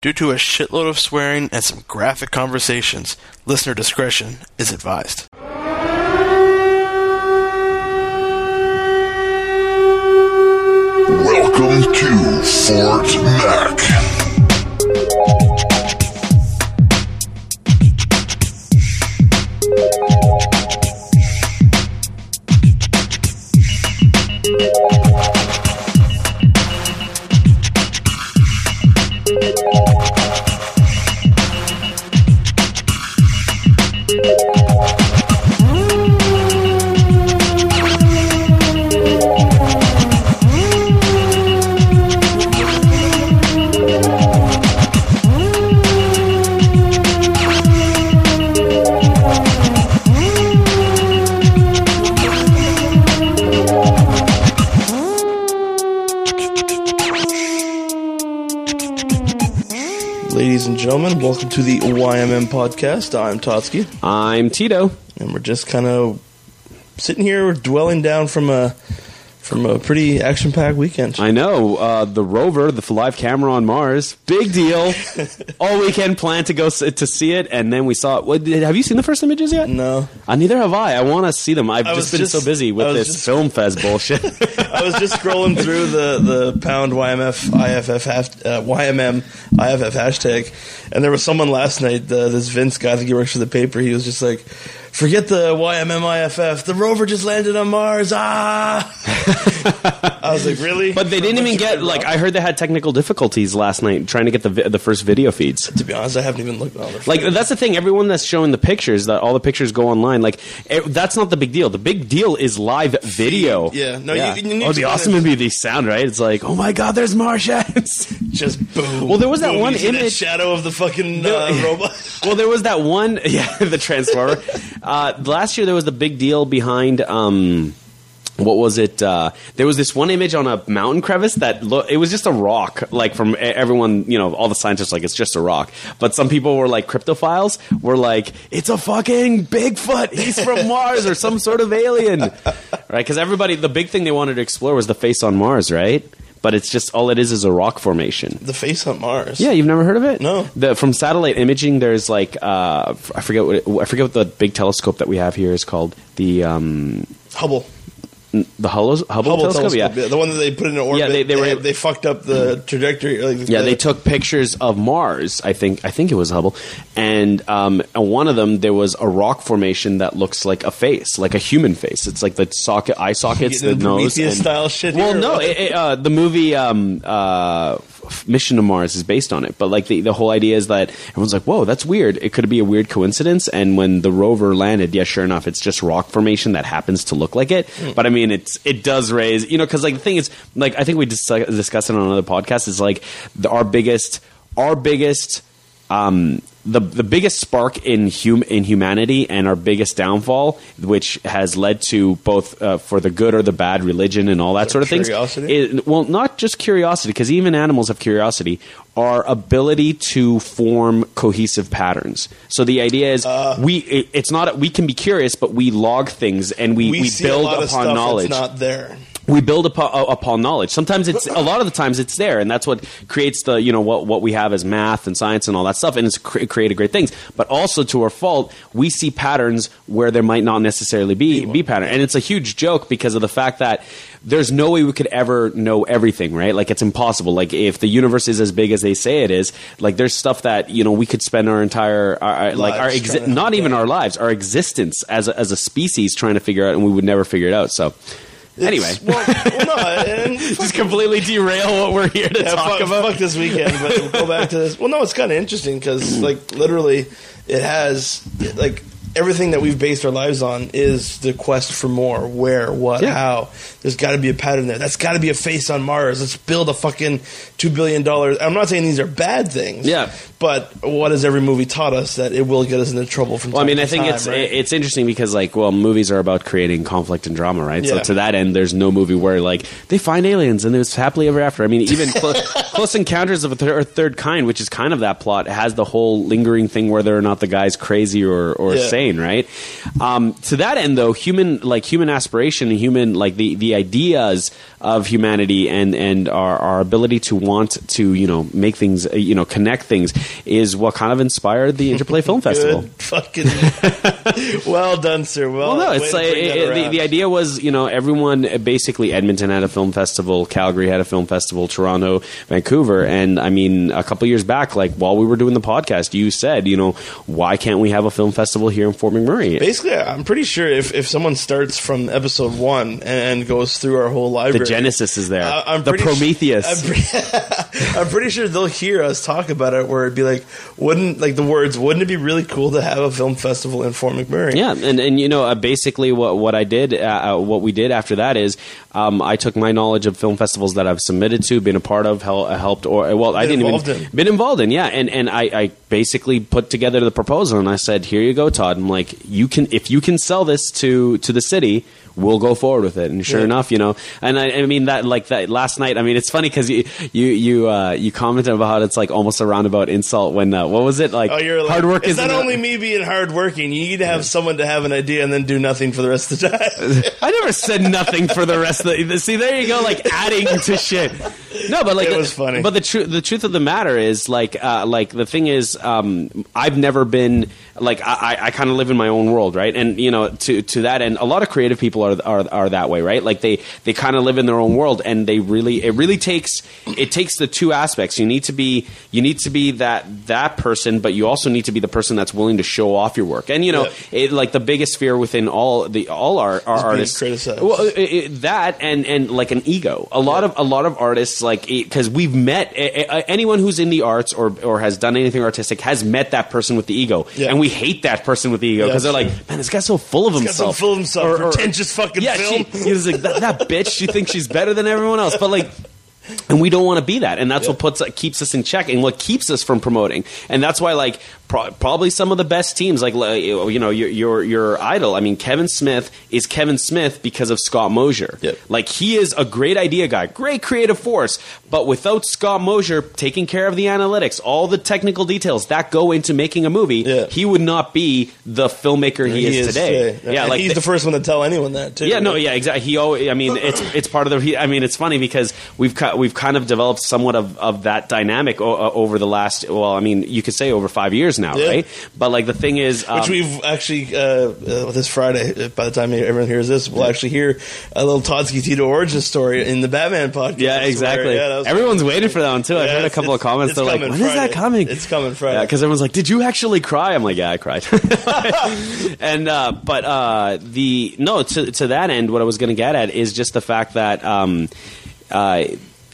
Due to a shitload of swearing and some graphic conversations, listener discretion is advised. Welcome to Fort Mac. To the YMM podcast. I'm Totsky, I'm Tito. and we're just kind of sitting here dwelling down from a from a pretty action-packed weekend. I know uh, the rover, the live camera on Mars, big deal. All weekend planned to go s- to see it, and then we saw it. What, did- have you seen the first images yet? No, Uh, neither have I. I want to see them. I've I just was been just- so busy I with was this just- film fest bullshit. I was just scrolling through the the pound YMF IFF hash, uh, YMM IFF hashtag, and there was someone last night. Uh, this Vince guy, I think he works for the paper. He was just like, "Forget the YMM IFF. The rover just landed on Mars." Ah, I was like, "Really?" but they For didn't even get like? I heard they had technical difficulties last night trying to get the vi- the first video feeds. To be honest, I haven't even looked at all the Like that's the thing. Everyone that's showing the pictures, that all the pictures go online. Like it, that's not the big deal. The big deal is live video. Yeah. No, you- you need oh, to the kinda- awesome would be the sound, right? It's like, oh my god, there's Martians. just boom. Well, there was that boom. one You see image- shadow of the fucking uh, There- robot. well, there was that one, yeah, the Transformer. Uh, last year, there was the big deal behind. Um, what was it? Uh, there was this one image on a mountain crevice that lo- it was just a rock. Like from everyone, you know, all the scientists like it's just a rock. But some people were like cryptophiles were like it's a fucking Bigfoot. He's from Mars or some sort of alien, right? Because everybody, the big thing they wanted to explore was the face on Mars, right? But it's just all it is is a rock formation. the face on Mars. Yeah, you've never heard of it? No. The, from satellite imaging, there's like uh, I forget what it, I forget what the big telescope that we have here is called. The um, Hubble. The Hubble, Hubble, Hubble telescope. telescope, Yeah. the one that they put in orbit. Yeah, they- they were- they fucked up the trajectory. Like, Yeah, the- they took pictures of Mars. I think I think it was Hubble, and um, on one of them there was a rock formation that looks like a face, like a human face. It's like the socket, eye sockets, the into nose, and- style shit Well, no, it, it, uh, the movie um, uh, Mission to Mars is based on it, but like the the whole idea is that everyone's like, "Whoa, that's weird." It could be a weird coincidence, and when the rover landed, yeah, sure enough, it's just rock formation that happens to look like it. Hmm. But I mean, it's it does raise, you know, because like the thing is, like I think we dis- discussed it on another podcast. Is like the, our biggest, our biggest. Um, the the biggest spark in hum, in humanity and our biggest downfall, which has led to both uh, for the good or the bad religion and all that sort of things. curiosity? is- well, not just curiosity, because even animals have curiosity. Our ability to form cohesive patterns. So the idea is we it, it's not we can be curious, but we log things and we, we, we, build a lot of upon knowledge not there. We build upon, uh, upon knowledge. Sometimes it's a lot of the times it's there, and that's what creates the you know what what we have as math and science and all that stuff, and it's cre- created great things. But also to our fault, we see patterns where there might not necessarily be be pattern, and it's a huge joke because of the fact that there's no way we could ever know everything, right? Like it's impossible. Like if the universe is as big as they say it is, like there's stuff that you know we could spend our entire our, our- like our exi- not even our lives, our existence as a, as a species trying to figure out, and we would never figure it out. So. Anyway, well, well, no, and just completely derail what we're here to yeah, talk fuck, about. fuck this weekend, but we'll go back to this. Well, no, it's kind of interesting because, like, literally, it has like everything that we've based our lives on is the quest for more. Where, what, Yeah. how? There's got to be a pattern there. That's got to be a face on Mars. Let's build a fucking two billion dollars. I'm not saying these are bad things. Yeah. But what has every movie taught us that it will get us into trouble from? Well, I mean, to I think time, it's right? it's interesting because like, well, movies are about creating conflict and drama, right? Yeah. So to that end, there's no movie where like they find aliens and it's happily ever after. I mean, even Clo- Close Encounters of a Thir- Third Kind, which is kind of that plot, has the whole lingering thing whether or not the guy's crazy or or Yeah. sane. right? Um, to that end, though, human like human aspiration and human like the the ideas of humanity and and our, our ability to want to you know make things uh, you know connect things is what kind of inspired the Interplay Film Festival. Fucking. well done, sir. Well, Well, no, it's like it- the, the idea was, you know, everyone basically Edmonton had a film festival, Calgary had a film festival, Toronto, Vancouver, and I mean, a couple years back, like while we were doing the podcast, you said, you know, why can't we have a film festival here in Fort McMurray? Basically, I'm pretty sure if, if someone starts from episode one and, goes through our whole library, Genesis is there, I- the Prometheus. I'm, pre- I'm pretty sure they'll hear us talk about it. Where it'd be like, wouldn't like the words? Wouldn't it be really cool to have a film festival in Fort McMurray? Yeah, and and you know, uh, basically what what I did, uh, uh, what we did after that is, um, I took my knowledge of film festivals that I've submitted to, been a part of, hel- uh, helped, or well, I didn't involved even in. been involved in, yeah, and and I, I basically put together the proposal, and I said, here you go, Todd. I'm like, you can if you can sell this to to the city. We'll go forward with it, and sure Yeah. enough, you know, and I, I mean that like that last night. I mean, it's funny because you you you uh, you commented about how it's like almost a roundabout insult when uh, what was it like? Oh, you're like, hard work It's is not only me being hardworking. You need to have someone to have an idea and then do nothing for the rest of the time. I never said nothing for the rest of the. See, there you go, like adding to shit. No, but like It the- was funny. But the truth, the truth of the matter is, like, uh, like the thing is, um, I've never been like I, I- kind of live in my own world, right? And you know, to to that end, a lot of creative people are are, are that way, right? Like they they kind of live in their own world, and they really it really takes it takes the two aspects. You need to be you need to be that that person, but you also need to be the person that's willing to show off your work. And you know, Yeah. it, like the biggest fear within all the all our, our artists criticized. well, it, it, that and and like an ego. A lot of a lot of artists like because we've met anyone who's in the arts or or has done anything artistic has met that person with the ego, Yeah. and we hate that person with the ego Yeah, because they're that's like, man, this guy's so full of so himself, full of himself. Or- or- Pretentious fucking yeah, film. She, he was like that, that bitch. She thinks she's better than everyone else, but like. And we don't want to be that, and that's what puts keeps us in check, and what keeps us from promoting. And that's why, like, pro- probably some of the best teams, like, you know, your, your your idol. I mean, Kevin Smith is Kevin Smith because of Scott Mosier. Like, he is a great idea guy, great creative force, but without Scott Mosier taking care of the analytics, all the technical details that go into making a movie, Yeah. he would not be the filmmaker he, is, today. Yeah, and like he's the- the first one to tell anyone that too. yeah, no, yeah, exactly. He, always, I mean, it's it's part of the. He, I mean, it's funny because we've ki- we've kind of developed somewhat of, of that dynamic o- uh, over the last. Well, I mean, you could say over five years now, Yeah. right? But like the thing is, um, Which we've actually uh, uh, this Friday. uh, By the time everyone hears this, we'll actually hear a little Totsky Tito origin story in the Batman podcast. yeah, exactly. Yeah, Everyone's waiting for that one too. I've heard a couple of comments. They're like, "When is that coming?" It's coming Friday. because everyone's like, "Did you actually cry?" I'm like, "Yeah, I cried." and uh, but uh, the no to to that end, what I was going to get at is just the fact that. Um, uh,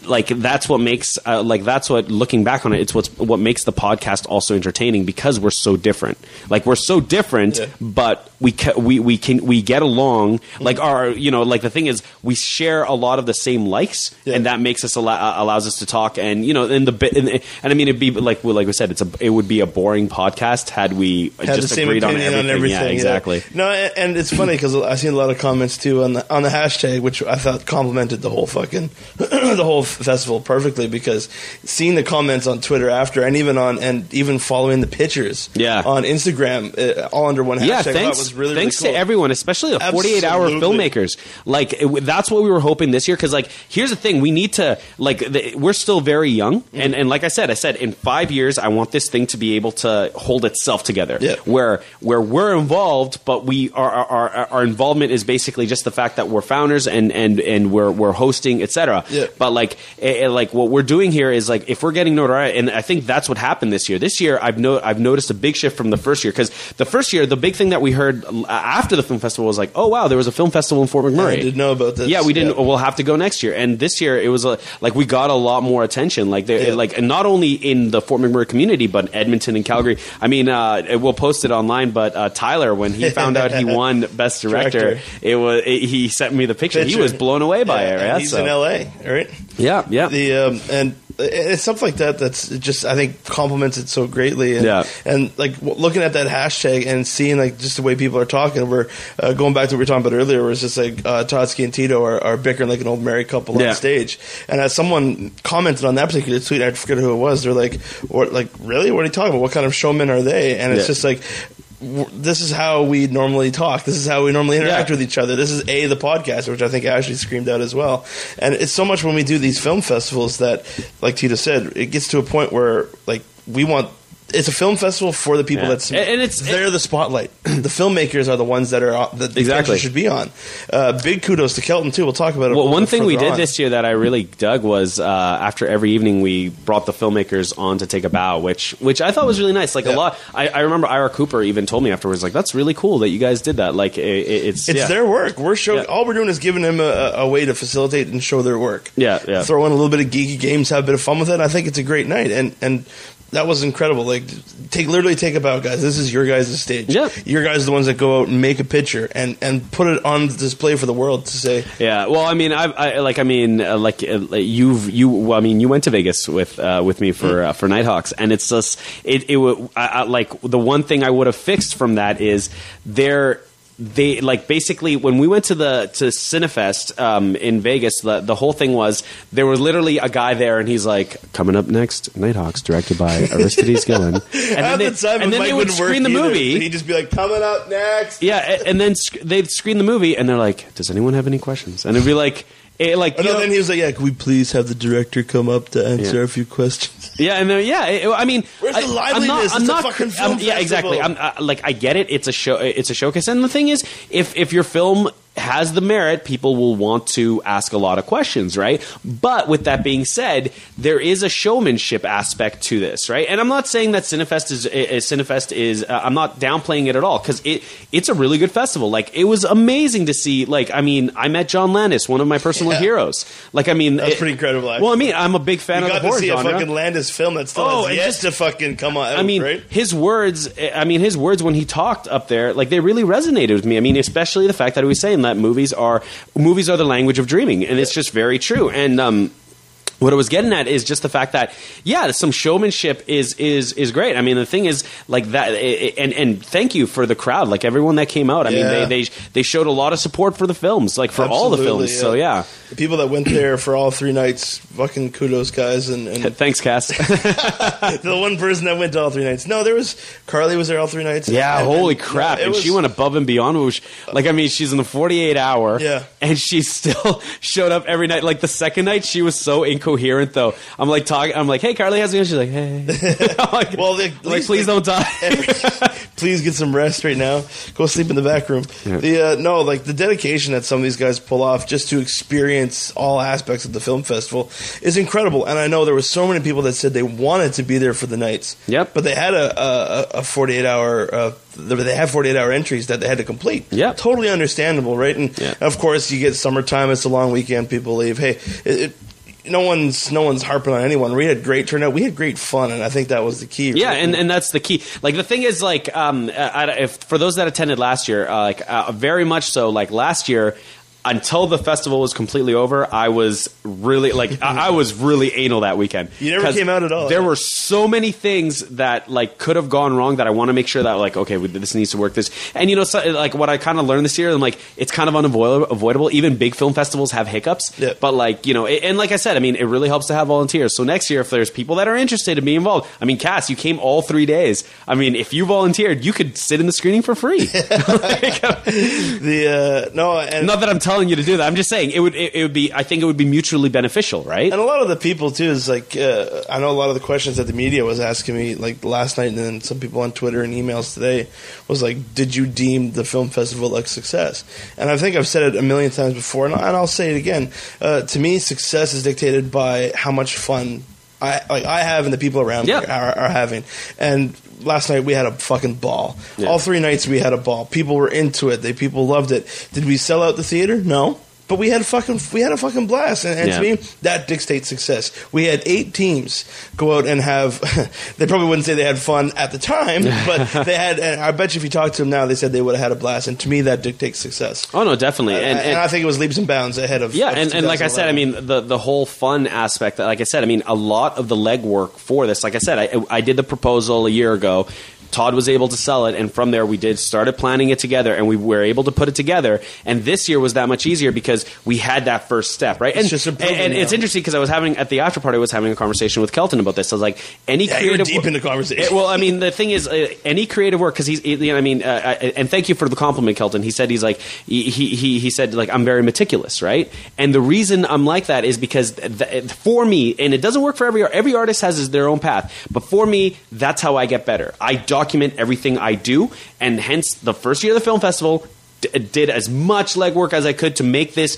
like that's what makes uh, like that's what looking back on it it's what's what makes the podcast also entertaining because we're so different like we're so different Yeah. but we ca- we we can we get along like our you know like the thing is we share a lot of the same likes Yeah. and that makes us allow, uh, allows us to talk and you know in the bit and, and I mean it'd be like well, like we said it's a it would be a boring podcast had we had just the same agreed on everything, on everything. yeah exactly No, and, and it's funny because I've seen a lot of comments too on the on the hashtag, which I thought complimented the whole fucking the whole festival perfectly because seeing the comments on Twitter after and even on and even following the pictures Yeah. on Instagram uh, all under one hashtag yeah, thanks. Really thanks really cool. to everyone, especially the 48 hour filmmakers. Like it, that's what we were hoping this year. Because like, here's the thing: we need to like the, we're still very young, Mm-hmm. and and like I said, I said in five years, I want this thing to be able to hold itself together. Yeah. Where where we're involved, but we our our, our involvement is basically just the fact that we're founders and and and we're we're hosting, etc. Yeah. But like eh, like what we're doing here is like if we're getting notoriety, and I think that's what happened this year. This year, I've no I've noticed a big shift from the first year because the first year, the big thing that we heard after the film festival was like, oh wow, there was a film festival in Fort McMurray. I didn't know about this. Yeah, we didn't. Yeah. We'll have to go next year. And this year, it was a, like we got a lot more attention. Like, they, Yeah. like and not only in the Fort McMurray community, but Edmonton and Calgary. I mean, uh, we'll post it online. But uh, Tyler, when he found out he won Best Director, Director. it was it, he sent me the picture. He was blown away by Yeah, it. Right? he's So- in L.A. Right. yeah, yeah. the um, and it's stuff like that that's just I think complements it so greatly. And, Yeah. and like w- looking at that hashtag and seeing like just the way people are talking. We're uh, going back to what we were talking about earlier, where it's just like uh, Totsky and Tito are, are bickering like an old married couple Yeah. on stage. And as someone commented on that particular tweet, I forget who it was. They're like, "What? like really? What are you talking about? What kind of showmen are they?" And it's Yeah. just like this is how we normally talk. This is how we normally interact Yeah. with each other. This is a the podcast, which I think Ashley screamed out as well. And it's so much when we do these film festivals that, like Tito said, it gets to a point where like we want. It's a film festival for the people Yeah. that's And- and it's- they're the spotlight. the filmmakers are the ones that are on- that the Exactly. should be on. Uh, big kudos to Kelton too. We'll talk about it. Well, one thing we did on. this year that I really dug was uh, after every evening we brought the filmmakers on to take a bow, which which I thought was really nice. Like Yeah. a lot, I, I remember Ira Cooper even told me afterwards, like that's really cool that you guys did that. Like it, it- it's It's yeah. their work. We're showing Yeah. all we're doing is giving them a, a way to facilitate and show their work. Yeah, yeah. Throw in a little bit of geeky games, have a bit of fun with it. I think it's a great night, and and that was incredible. Like take literally take a bow, guys. This is your guys' stage. Yeah. your guys are the ones that go out and make a picture and and put it on display for the world to say. Yeah, well, I mean, I, I like, I mean, uh, like, uh, you've you. Well, I mean, you went to Vegas with uh, with me for uh, for Nighthawks, and it's just it. it I, like the one thing I would have fixed from that is there. They like basically when we went to the to Cinefest um, in Vegas, the the whole thing was there was literally a guy there, and he's like, "Coming up next, Nighthawks, directed by Aristides Gillen." And At they, the and then they would screen the either. movie. He'd just be like, "Coming up next." Yeah, a- and then sc- they'd screen the movie, and they're like, "Does anyone have any questions?" And it'd be like, eh, like And you know- then he was like, "Yeah, can we please have the director come up to answer Yeah. a few questions?" yeah, and then, yeah. it- I mean, Where's the I, I'm liveliness? not, I'm a not, fucking film I'm- yeah, exactly. I'm festival. uh, like, I get it. It's a show. It's a showcase, and the thing is, if if your film has the merit, people will want to ask a lot of questions, right? But with that being said, there is a showmanship aspect to this, right? And I'm not saying that Cinefest is, is Cinefest is. Uh, I'm not downplaying it at all because it it's a really good festival. Like it was amazing to see. Like I mean, I met John Landis, one of my personal Yeah. heroes. Like I mean, That was it- pretty incredible, actually. Well, I mean, I'm a big fan You of got the to horror see genre. a fucking Landis film that still Oh, has yet just- to fucking come out. I mean, right? his words. Eh, I mean, his words when he talked up there, like they really resonated with me. I mean, especially the fact that he was saying that movies are movies are the language of dreaming, and it's just very true. And um, what I was getting at is just the fact that yeah, some showmanship is is is great. I mean, the thing is like that, and and thank you for the crowd, like everyone that came out. I Yeah. mean, they they they showed a lot of support for the films, like for all the Absolutely, films. So yeah, The people that went there for all three nights, fucking kudos, guys. And, and thanks, Cass. the one person that went to all three nights. No, there was Carly was there all three nights. Yeah, And- holy and- crap! it and was- she went above and beyond. Which, like, I mean, she's in the forty-eight hour. Yeah. and she still showed up every night. Like the second night, she was so incoherent. Though I'm like talking, I'm like, "Hey, Carly, how's it going?" She's like, "Hey." I'm like, Well, they- like, least please they- don't die. Please get some rest right now. Go sleep in the back room. The uh, no, like the dedication that some of these guys pull off just to experience all aspects of the film festival is incredible. And I know there were so many people that said they wanted to be there for the nights. Yep. But they had a a, a 48 hour. Uh, they had 48 hour entries that they had to complete. Yep. Totally understandable, right? And Yeah. of course, you get summertime. It's a long weekend. People leave. Hey, it, it, no one's no one's harping on anyone. We had great turnout. We had great fun, and I think that was the key. Yeah, right? and, and that's the key. Like the thing is, like, um, I, if for those that attended last year, uh, like uh, very much so. Like last year, until the festival was completely over, I was really like I, I was really anal that weekend. You never came out at all, There yeah. were so many things that like could have gone wrong that I want to make sure that like okay, this needs to work. This and you know, so, like what I kind of learned this year, I'm like it's kind of unavoidable. Avoidable. Even big film festivals have hiccups. Yeah. But like you know, it- and like I said, I mean, it really helps to have volunteers. So next year, if there's people that are interested in being involved, I mean, Cass, you came all three days. I mean, if you volunteered, you could sit in the screening for free. the uh, no, and Not that I'm telling you to do that. I'm just saying it would. It, it would be. I think it would be mutually beneficial, right? And a lot of the people too is like uh, I know a lot of the questions that the media was asking me like last night, and then some people on Twitter and emails today was like, "Did you deem the film festival a success?" And I think I've said it a million times before, and, and I'll say it again. Uh, to me, success is dictated by how much fun I like I have and the people around Yeah. me are, are having. And last night we had a fucking ball. Yeah. All three nights we had a ball. People were into it. They people loved it. Did we sell out the theater? No. But we had a fucking we had a fucking blast, and, and Yeah. to me that dictates success. We had eight teams go out and have. they probably wouldn't say they had fun at the time, but they had. And I bet you if you talk to them now, they said they would have had a blast. And to me, that dictates success. oh no, definitely. Uh, and, And, and, I think it was leaps and bounds ahead of yeah, of and, and like I said, I mean the the whole fun aspect. That, like I said, I mean a lot of the legwork for this. Like I said, I, I did the proposal a year ago. Todd was able to sell it, and from there we did started planning it together, and we were able to put it together. And this year was that much easier because we had that first step, right? And, just and, and it's interesting because I was having at the after party, I was having a conversation with Kelton about this. I was like, any Yeah, you're creative deep wo- in the conversation. Eh, well, I mean, the thing is, uh, any creative work because he's, you know, I mean, uh, I, and thank you for the compliment, Kelton. He said he's like he he he said like I'm very meticulous, right? And the reason I'm like that is because th- for me, and it doesn't work for every every artist has their own path, but for me, that's how I get better. I document everything I do, and hence the first year of the film festival. d- Did as much legwork as I could to make this,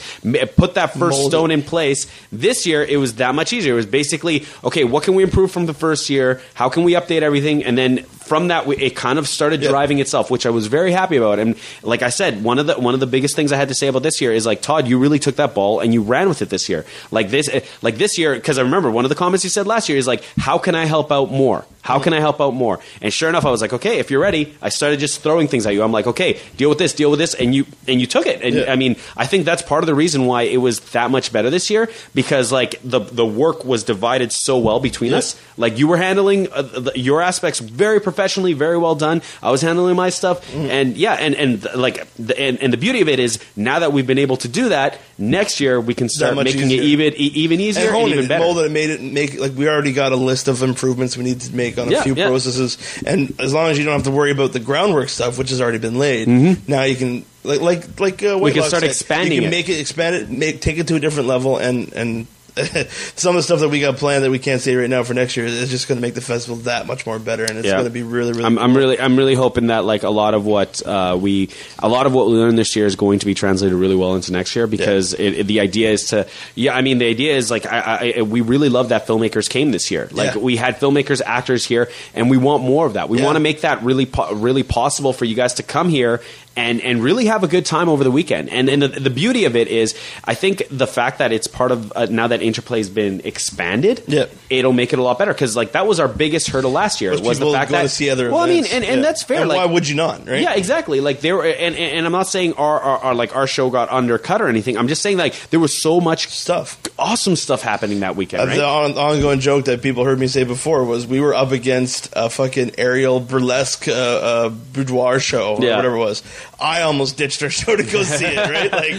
put that first Mold it. stone in place. This year, it was that much easier. It was basically, okay, what can we improve from the first year? How can we update everything? And then from that, it kind of started Yeah. driving itself, which I was very happy about. And like I said, one of the one of the biggest things I had to say about this year is like Todd, you really took that ball and you ran with it this year. Like this, eh, like this year, because I remember one of the comments you said last year is like, how can I help out more? How can I help out more? And sure enough, I was like, okay, if you're ready, I started just throwing things at you. I'm like, okay, deal with this, deal with this, and you and you took it. And Yeah. I mean, I think that's part of the reason why it was that much better this year because like the the work was divided so well between Yeah. us. Like you were handling uh, the, your aspects very professionally, very well done. I was handling my stuff, Mm-hmm. and yeah, and and like the, and, and the beauty of it is now that we've been able to do that, next year we can start making easier. it even even easier and and, even it, better. molded it, made it make like we already got a list of improvements we need to make on a Yeah, few yeah. processes, and as long as you don't have to worry about the groundwork stuff, which has already been laid, now you can like like like uh, Mm-hmm. We can start said, expanding You can it. make it expand it, make take it to a different level, and and. some of the stuff that we got planned that we can't say right now for next year is just going to make the festival that much more better, and it's Yeah. going to be really, really. I'm, I'm really, I'm really hoping that like a lot of what uh, we, a lot of what we learned this year is going to be translated really well into next year because it, it- the idea is to, yeah, I mean the idea is like I, I, we really love that filmmakers came this year. Like Yeah. we had filmmakers, actors here, and we want more of that. We Yeah. want to make that really, po- really possible for you guys to come here and and really have a good time over the weekend. And and the, the beauty of it is, I think the fact that it's part of uh, now that Interplay's been expanded, Yeah. it'll make it a lot better because like that was our biggest hurdle last year Most was the fact that to see other well, I mean, and, and Yeah. that's fair. And like, why would you not? Right? yeah, exactly. Like there, and, and and I'm not saying our, our, our like our show got undercut or anything. I'm just saying like there was so much Stuff. awesome stuff happening that weekend. Uh, Right? The on, ongoing joke that people heard me say before was we were up against a fucking aerial burlesque uh, uh, boudoir show or Yeah. whatever it was. I almost ditched our show to go see it. Right? Like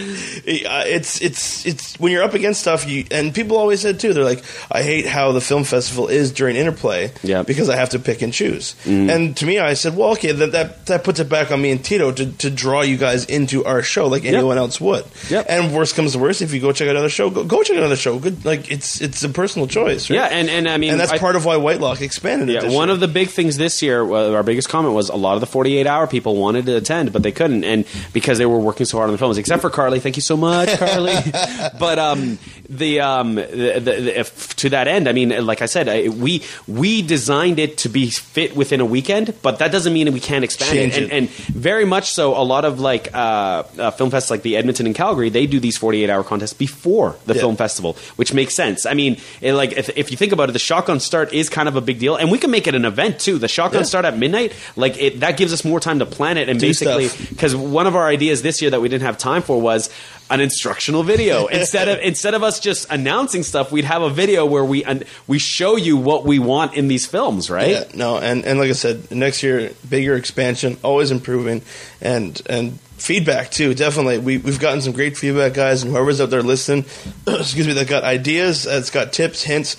uh, it's it's it's when you're up against stuff. You and people always said too. They're like, I hate how the film festival is during interplay. Yeah. because I have to pick and choose. And to me, I said, well, okay, that that, that puts it back on me and Tito to, to draw you guys into our show like anyone else would. Yep. And worst comes to worst, if you go check out another show, go, go check out another show. Good, like it's it's a personal choice. Right? yeah, and and I mean, and that's I- part of why Whitelock expanded. Yeah, one year. of the big things this year, uh, our biggest comment was a lot of the 48 hour people wanted to attend, but they couldn't, and because they were working so hard on the films, except for Carly. Thank you so much, Carly. but um, the, um, the, the, the if, to that end, I mean, like I said, I, we we designed it to be fit within a weekend, but that doesn't mean we can't expand Change it. it. And, and very much so, a lot of like uh, uh, film fests like the Edmonton and Calgary, they do these 48 hour contests before the Yeah. film festival, which makes sense. I mean, it, like if, if you think about it, the shotgun start is kind of a big deal, and we can make it an event too. The shotgun Yeah. start at midnight, like it, that gives us more time to plan it, and Do basically, stuff. Because one of our ideas this year that we didn't have time for was an instructional video instead of instead of us just announcing stuff we'd have a video where we un- we show you what we want in these films right Yeah, no, and, and like I said, next year bigger expansion, always improving, and and feedback too. Definitely, we we've gotten some great feedback, guys, and whoever's out there listening, excuse me, that got ideas, that's got tips, hints.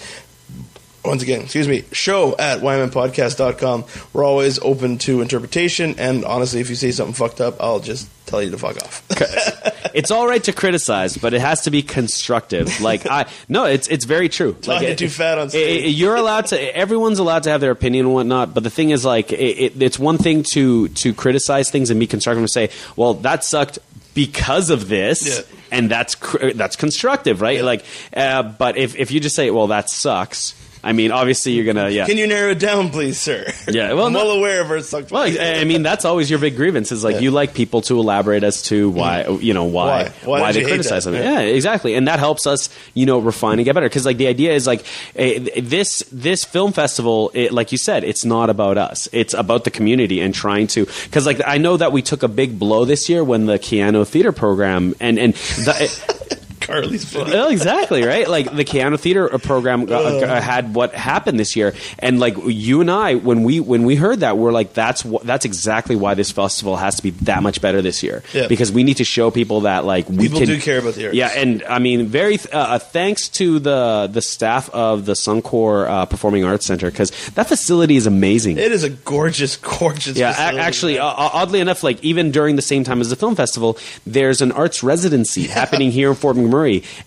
Once again, excuse me, show at wymanpodcast.com. We're always open to interpretation, and honestly, if you say something fucked up, I'll just tell you to fuck off. it's all right to criticize, but it has to be constructive. Like I no, it's it's very true. Like, get too fat on stage. i- i- you're allowed to. Everyone's allowed to have their opinion and whatnot. But the thing is, like, it, it, it's one thing to to criticize things and be constructive and say, "Well, that sucked." Because of this, Yeah. and that's cr- that's constructive, right? Yeah. Like, uh, but if if you just say, "Well, that sucks," I mean, obviously you're gonna, yeah, Can you narrow it down, please, sir? Yeah, well, I'm no- well aware of our sucked. Well, I I mean, that's always your big grievance. Is like Yeah. you like people to elaborate as to why mm-hmm. you know why Why? Why why, they criticize something. Yeah. Yeah. exactly, and that helps us you know refine and get better. Because like the idea is like eh, this this film festival, it, like you said, it's not about us. It's about the community and trying to. Because like I know that we took a big blow this year when the Keyano Theater program and and the, eh, Carly's video. Well, exactly right. Like the Keyano Theater program uh, uh, had what happened this year, and like you and I, when we when we heard that, we're like, that's wh- that's exactly why this festival has to be that much better this year Yeah. because we need to show people that like we People can, do care about the arts. Yeah, and I mean, very th- uh, uh, thanks to the the staff of the Suncor uh, Performing Arts Center because that facility is amazing. It is a gorgeous, gorgeous. Yeah, facility, actually, uh, oddly enough, like even during the same time as the film festival, there's an arts residency happening here in Fort McMurray,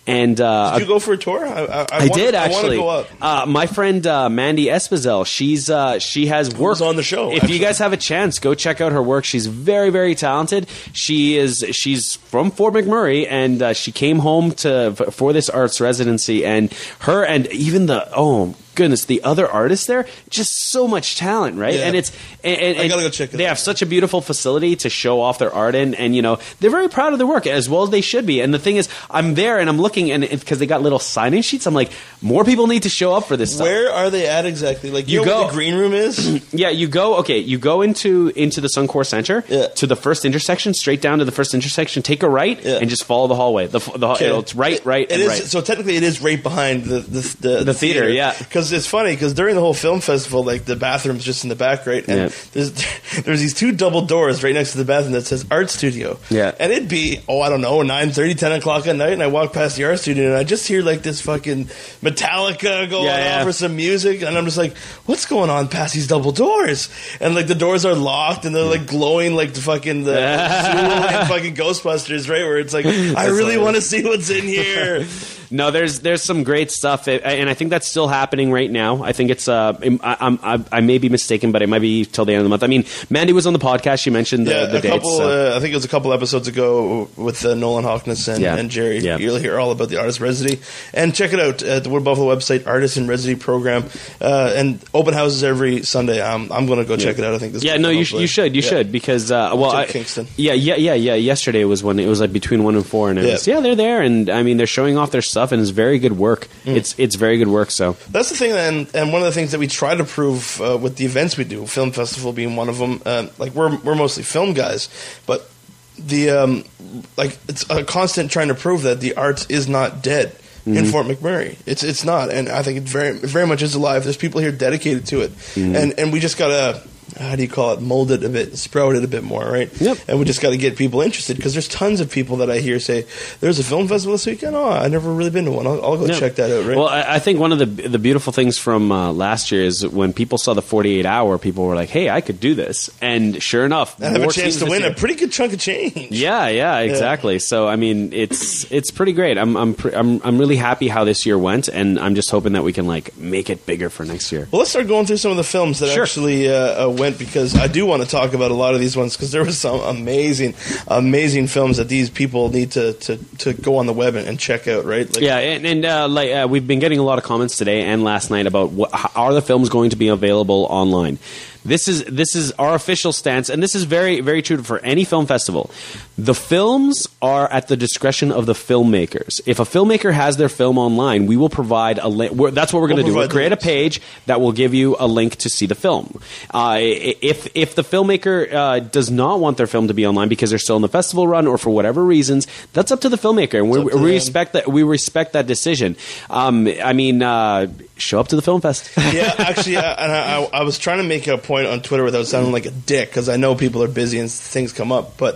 and uh, did you go for a tour? I, I, I, I want- did actually. want go up. Uh, my friend uh, Mandy Espezel, she's uh, she has work on the show, If actually. you guys have a chance, go check out her work. She's very very talented. She is she's from Fort McMurray, and uh, she came home to for this arts residency, and her and even the oh. Goodness, the other artists there, just so much talent, right? Yeah. And it's and, and, I gotta go check it They out. have such a beautiful facility to show off their art in, and you know they're very proud of their work as well as they should be. And the thing is, I'm there and I'm looking, and because they got little sign-in sheets, I'm like, more people need to show up for this stuff. Where are they at exactly? Like you, You know go- where the green room is? Yeah, you go. Okay, you go into into the Suncor Center Yeah. to the first intersection, straight down to the first intersection. Take a right Yeah. and just follow the hallway. The, the Okay. it's right, right, It and is right. so technically it is right behind the the the, The theater, yeah. Because it's funny because during the whole film festival, like the bathroom's just in the back, right? And Yeah. there's there's these two double doors right next to the bathroom that says art studio. Yeah. and it'd be oh I don't know 9, 10 o'clock at night, and I walk past the art studio and I just hear like this fucking Metallica going yeah. on for some music, and I'm just like, what's going on past these double doors? And like the doors are locked and they're like glowing like the fucking the fucking Ghostbusters, right? Where it's like I really want to see what's in here. No, there's there's some great stuff, and I think that's still happening right now. I think it's uh, I, I'm, I, I may be mistaken, but it might be till the end of the month. I mean, Mandy was on the podcast. She mentioned the, yeah, the dates. couple. so- Uh, I think it was a couple episodes ago with uh, Nolan Hawkness and, Yeah. and Jerry. Yeah. You'll hear all about the artist residency, and check it out at the Wood Buffalo website, artist and residency program, uh, and open houses every Sunday. I'm I'm going to go check it out. I think this. yeah, no, you, sh- you should, you should, because uh, well, I, Kingston. yeah, yeah, yeah, yeah. Yesterday was when it was like between one and four, and it Yeah. was yeah, they're there, and I mean they're showing off their stuff, and it's very good work. Mm. It's it's very good work. So That's the thing, and and one of the things that we try to prove uh, with the events we do, film festival being one of them. Uh, like we're we're mostly film guys, but the um, like it's a constant trying to prove that the arts is not dead. In Fort McMurray, it's it's not, and I think it very very much is alive. There's people here dedicated to it, and and we just gotta how do you call it mold it a bit, sprout it a bit more, right? Yep. And we just got to get people interested because there's tons of people that I hear say, "There's a film festival this weekend." Oh, I never really been to one. I'll, I'll go Yeah. check that out. Right? Well, I, I think one of the the beautiful things from uh, last year is when people saw the 48 hour, people were like, "Hey, I could do this," and sure enough, and have a chance to win year- a pretty good chunk of change. Yeah, yeah, exactly. So I mean, it's it's pretty great. I'm I'm pre- I'm I'm really happy how this year went, and I'm just hoping that we can like make it bigger for next year. Well, let's start going through some of the films that Sure. actually uh, uh, went because I do want to talk about a lot of these ones because there were some amazing, amazing films that these people need to, to, to go on the web and, and check out. Right? Like, Yeah, and, and uh, like uh, we've been getting a lot of comments today and last night about what, are the films going to be available online. This is this is our official stance, and this is very very true for any film festival. The films are at the discretion of the filmmakers. If a filmmaker has their film online, we will provide a link. we're- That's what we're going to We'll do. We'll create a page that will give you a link to see the film. Uh, if if the filmmaker uh, does not want their film to be online because they're still in the festival run or for whatever reasons, that's up to the filmmaker, and we, we respect that. We respect that decision. Um, I mean, uh, show up to the film fest. yeah, actually, and I, I, I was trying to make a point on Twitter without sounding like a dick because I know people are busy and things come up, but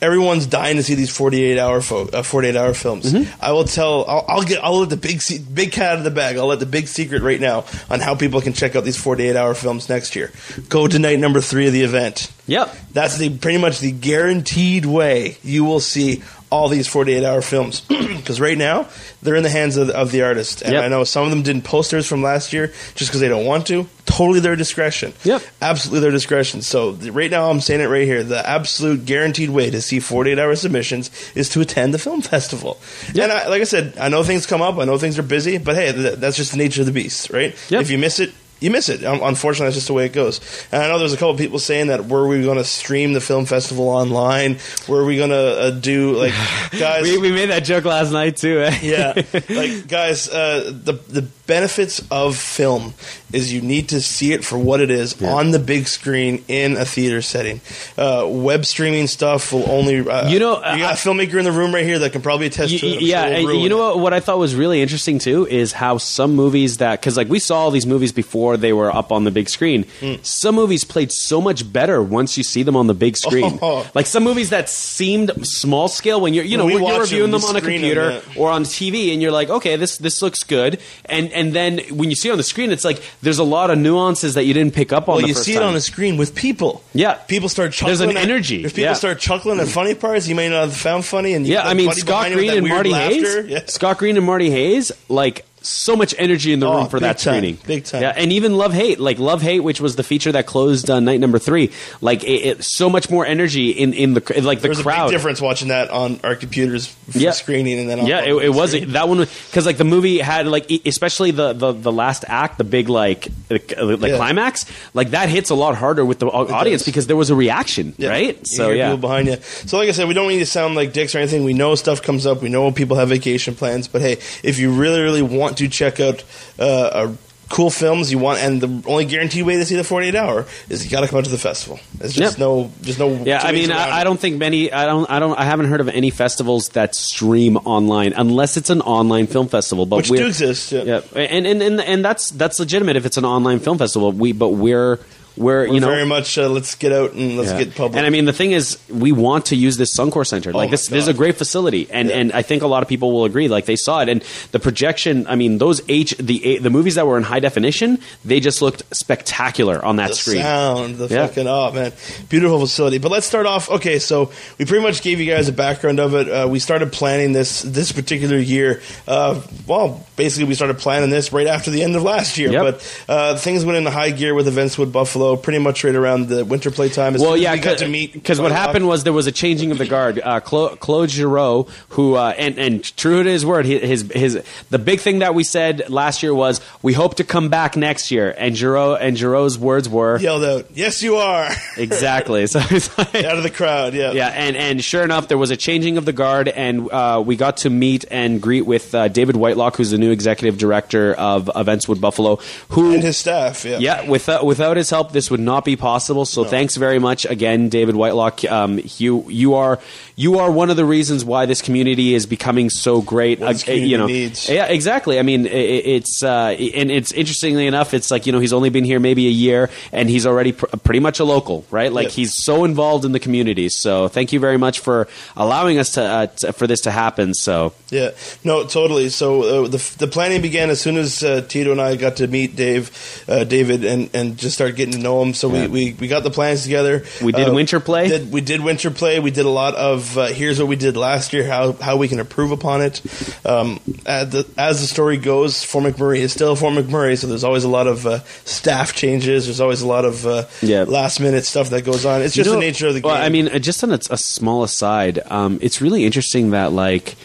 everyone's dying to see these forty-eight hour fo- uh, forty-eight hour films. Mm-hmm. I will tell. I'll, I'll get. I'll let the big se- big cat out of the bag. I'll let the big secret right now on how people can check out these forty-eight hour films next year. Go to night number three of the event. yep. That's the pretty much the guaranteed way you will see all these 48 hour films. Because right now they're in the hands of, of the artist. And Yep. i know some of them didn't posters from last year just because they don't want to. Totally their discretion. Yep. absolutely their discretion. So the, right now i'm saying it right here. The absolute guaranteed way to see 48 hour submissions is to attend the film festival. Yep. and I, like i said i know things come up. I know things are busy. But hey th- that's just the nature of the beast right? Yep. if you miss it you miss it. Um, unfortunately, that's just the way it goes. And I know there's a couple of people saying that were we going to stream the film festival online? Were we going to uh, do like guys? We, we made that joke last night too. Eh? yeah, like guys, uh, the the benefits of film is you need to see it for what it is on the big screen in a theater setting. Uh, web streaming stuff will only uh, You know, you got a filmmaker in the room right here that can probably attest Y- to it. Yeah, sure will and ruin you know it. what? What I thought was really interesting too is how some movies that because like we saw all these movies before they were up on the big screen. Hmm. Some movies played so much better once you see them on the big screen. Oh. Like some movies that seemed small scale when you're you know When you're reviewing them, them on a computer or on TV, and you're like, okay, this this looks good, and and then when you see it on the screen, it's like there's a lot of nuances that you didn't pick up on. Well, the you see it time. on a screen with people. Yeah. people start chuckling. There's an at- energy, If people yeah. start chuckling at funny parts, you may not have found funny. And Yeah, I mean Scott behind you with Green and Marty laughter. Hayes. Yeah. Scott Green and Marty Hayes, like so much energy in the Oh, room for that time, screening. big time. Yeah, and even Love Hate, like Love Hate, which was the feature that closed uh, night number three. Like it, it, so much more energy in in the like the There was a crowd. big difference watching that on our computers for Yeah. screening and then on yeah, it, it was that one because like the movie had like especially the the, the last act, the big like the, the Yeah. climax, like that hits a lot harder with the au- audience because there was a reaction, Yeah. right? So yeah, behind you. So like I said, we don't need to sound like dicks or anything. We know stuff comes up. We know people have vacation plans. But hey, if you really, really want to check out uh, a cool films you want, and the only guaranteed way to see the 48 hour is you got to come out to the festival. It's just Yep. no, just no. Yeah, I mean, I, I don't think many. I don't. I don't. I haven't heard of any festivals that stream online unless it's an online film festival. But Which do exist, yeah. yeah, and, and and and that's that's legitimate if it's an online film festival. We, but we're we're, We're you know very much uh, let's get out and let's yeah. get public. And I mean, the thing is, we want to use this Suncor Center. Like my this, this is a great facility, and Yeah. and I think a lot of people will agree. Like they saw it, and the projection. I mean, those H the the movies that were in high definition, they just looked spectacular on that the screen. sound, the Yeah. fucking oh man, beautiful facility. But let's start off. Okay, so we pretty much gave you guys a background of it. Uh, we started planning this this particular year. Uh, well, basically, we started planning this right after the end of last year. Yep. But uh, things went into high gear with Events with Buffalo pretty much right around the winter playtime. As Well, yeah, we got to meet because what White happened was there was a changing of the guard. Uh, Claude Giroux, who uh, and and true to his word, his his the big thing that we said last year was we hope to come back next year, and Giroux and Giroux's words were yelled out, "Yes, you are!" exactly. So it's like, out of the crowd. Yeah, yeah, and and sure enough, there was a changing of the guard, and uh, we got to meet and greet with uh, David Whitelock, who's the new executive director of Events Wood Buffalo, who and his staff. Yeah, yeah, without without his help, this would not be possible. So thanks very much again, David Whitelock. Um, you you are you are one of the reasons why this community is becoming so great. Uh, you know, needs. yeah, exactly. I mean, i- i it's uh, and it's interestingly enough, it's like you know he's only been here maybe a year, and he's already pr- pretty much a local, right? Like Yep. he's so involved in the community. So thank you very much for allowing us to, uh, to for this to happen. So Yeah, no, totally. So uh, the the planning began as soon as uh, Tito and I got to meet Dave, uh, David, and, and just start getting know him. So Yeah. we, we, we got the plans together. We did Uh, winter play? Did, we did winter play. We did a lot of uh, here's what we did last year. How how we can improve upon it. Um, as, the, as the story goes, Fort McMurray is still Fort McMurray. So there's always a lot of uh, staff changes. There's always a lot of uh, Yeah. last minute stuff that goes on. It's just You know, the nature of the game. Well, I mean, uh, just on a, a small aside, um, it's really interesting that like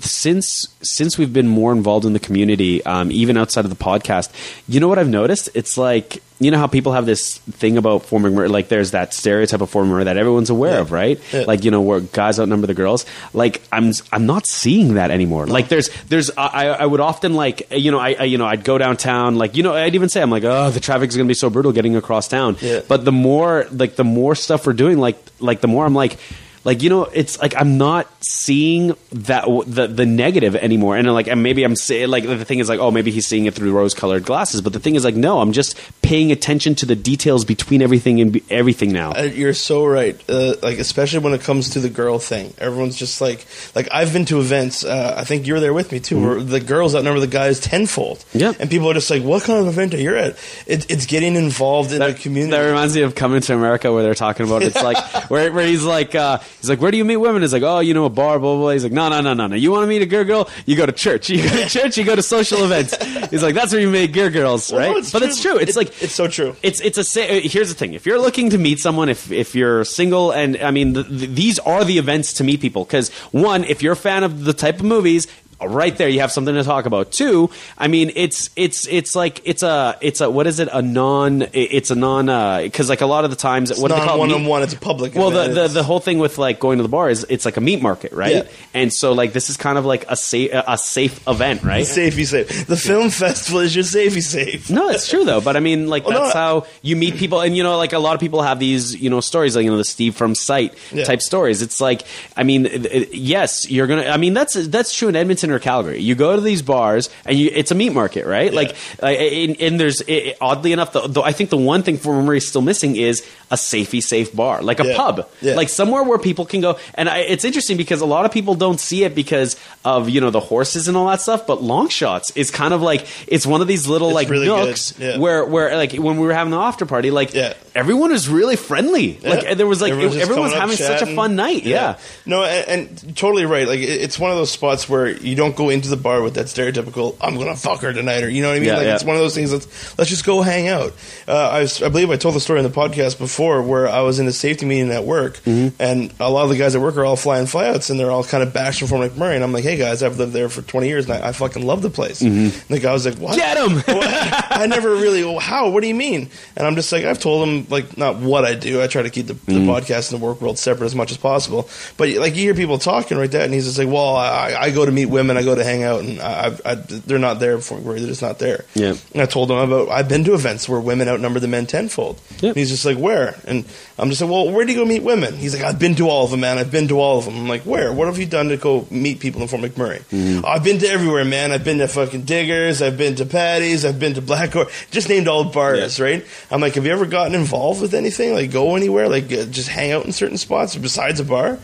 since since we've been more involved in the community, um, even outside of the podcast, you know what I've noticed? It's like you know how people have this thing about forming like there's that stereotype of McMurray that everyone's aware Yeah. of, right? Yeah. Like you know where guys outnumber the girls. Like I'm I'm not seeing that anymore. Like there's there's I, I would often like you know I, I you know I'd go downtown like you know I'd even say I'm like oh the traffic's gonna be so brutal getting across town. Yeah. But the more like the more stuff we're doing, like like the more I'm like like you know it's like i'm not seeing that the the negative anymore and like and maybe i'm saying like the thing is like oh maybe he's seeing it through rose colored glasses but the thing is like no i'm just paying attention to the details between everything and be- everything now Uh, You're so right. Uh, like especially when it comes to the girl thing, everyone's just like, like I've been to events. Uh, I think you were there with me too, where the girls outnumber the guys tenfold. Mm-hmm. Yeah. and people are just like, "What kind of event are you at?" It, it's getting involved in the community. That reminds me of Coming to America, where they're talking about it's like where, where he's like uh, he's like, where do you meet women? He's like, oh, you know, a bar, blah blah. blah. He's like, no, no, no, no, no. You want to meet a girl, girl? You go to church. You go to church. You go to social events. He's like, that's where you meet girl girls, Well, right? no, it's but it's true. It's It- like it's so true. It's it's a sa- uh, here's the thing. If you're looking to meet someone, if if you're single, and I mean, th th these are the events to meet people. Because one, if you're a fan of the type of movies, Uh, right there you have something to talk about. too I mean, it's it's it's like it's a it's a what is it a non it's a non uh, because like a lot of the times what do they call it? one Meat- on one. It's a public. well, the, event. the It's- the whole thing with like going to the bar is it's like a meat market, right? Yeah. And so like this is kind of like a safe a safe event, right? safety safe. The film festival is your safety safe. No, it's true though. But I mean, like oh, Well, that's I- how you meet people, and you know, like a lot of people have these, you know, stories like you know the Steve from Sight Yeah. type stories. It's like, I mean, yes, you're gonna. I mean, that's that's true in Edmonton or Calgary. You go to these bars, and you, it's a meat market, right? Like, uh, and, and there's it, oddly enough, I think the one thing for Murray is still missing is a safety safe bar, like a Yeah. pub, Yeah. like somewhere where people can go. And I, it's interesting because a lot of people don't see it because of you know the horses and all that stuff. But long shots is kind of like it's one of these little It's like really nooks Yeah. where where like when we were having the after party, like Yeah. everyone was really friendly. Like there was like Everyone's everyone, was having such a fun night. Yeah. No, and, and totally right. Like it- it's one of those spots where you don't go into the bar with that stereotypical "I'm gonna fuck her tonight" or you know what I mean. Yeah, like yeah. it's one of those things. That's let's just go hang out. Uh, I, was, I believe I told the story in the podcast before where I was in a safety meeting at work, Mm-hmm. and a lot of the guys at work are all flying flyouts, and they're all kind of bashing Fort McMurray, and I'm like, "Hey guys, I've lived there for 20 years, and I, I fucking love the place." And the guy was like, "What? Get 'em!" What? I never really. well, How? What do you mean? And I'm just like, I've told him like not what I do. I try to keep the, the podcast and the work world separate as much as possible. But like you hear people talking right that, and he's just like, well, I, I go to meet women, I go to hang out, and I, I, I, they're not there for me. They're just not there. Yeah. And I told him about I've been to events where women outnumber the men tenfold. Yeah. And he's just like, where? And I'm just like, well, where do you go meet women? He's like, I've been to all of them, man. I've been to all of them. I'm like, where? What have you done to go meet people in Fort McMurray? Mm-hmm. "Oh, I've been to everywhere, man. I've been to fucking Diggers. I've been to Patty's. I've been to Black Horse. Just named all bars, Yeah. right? I'm like, have you ever gotten involved with anything? Like, go anywhere? Like, uh, just hang out in certain spots besides a bar?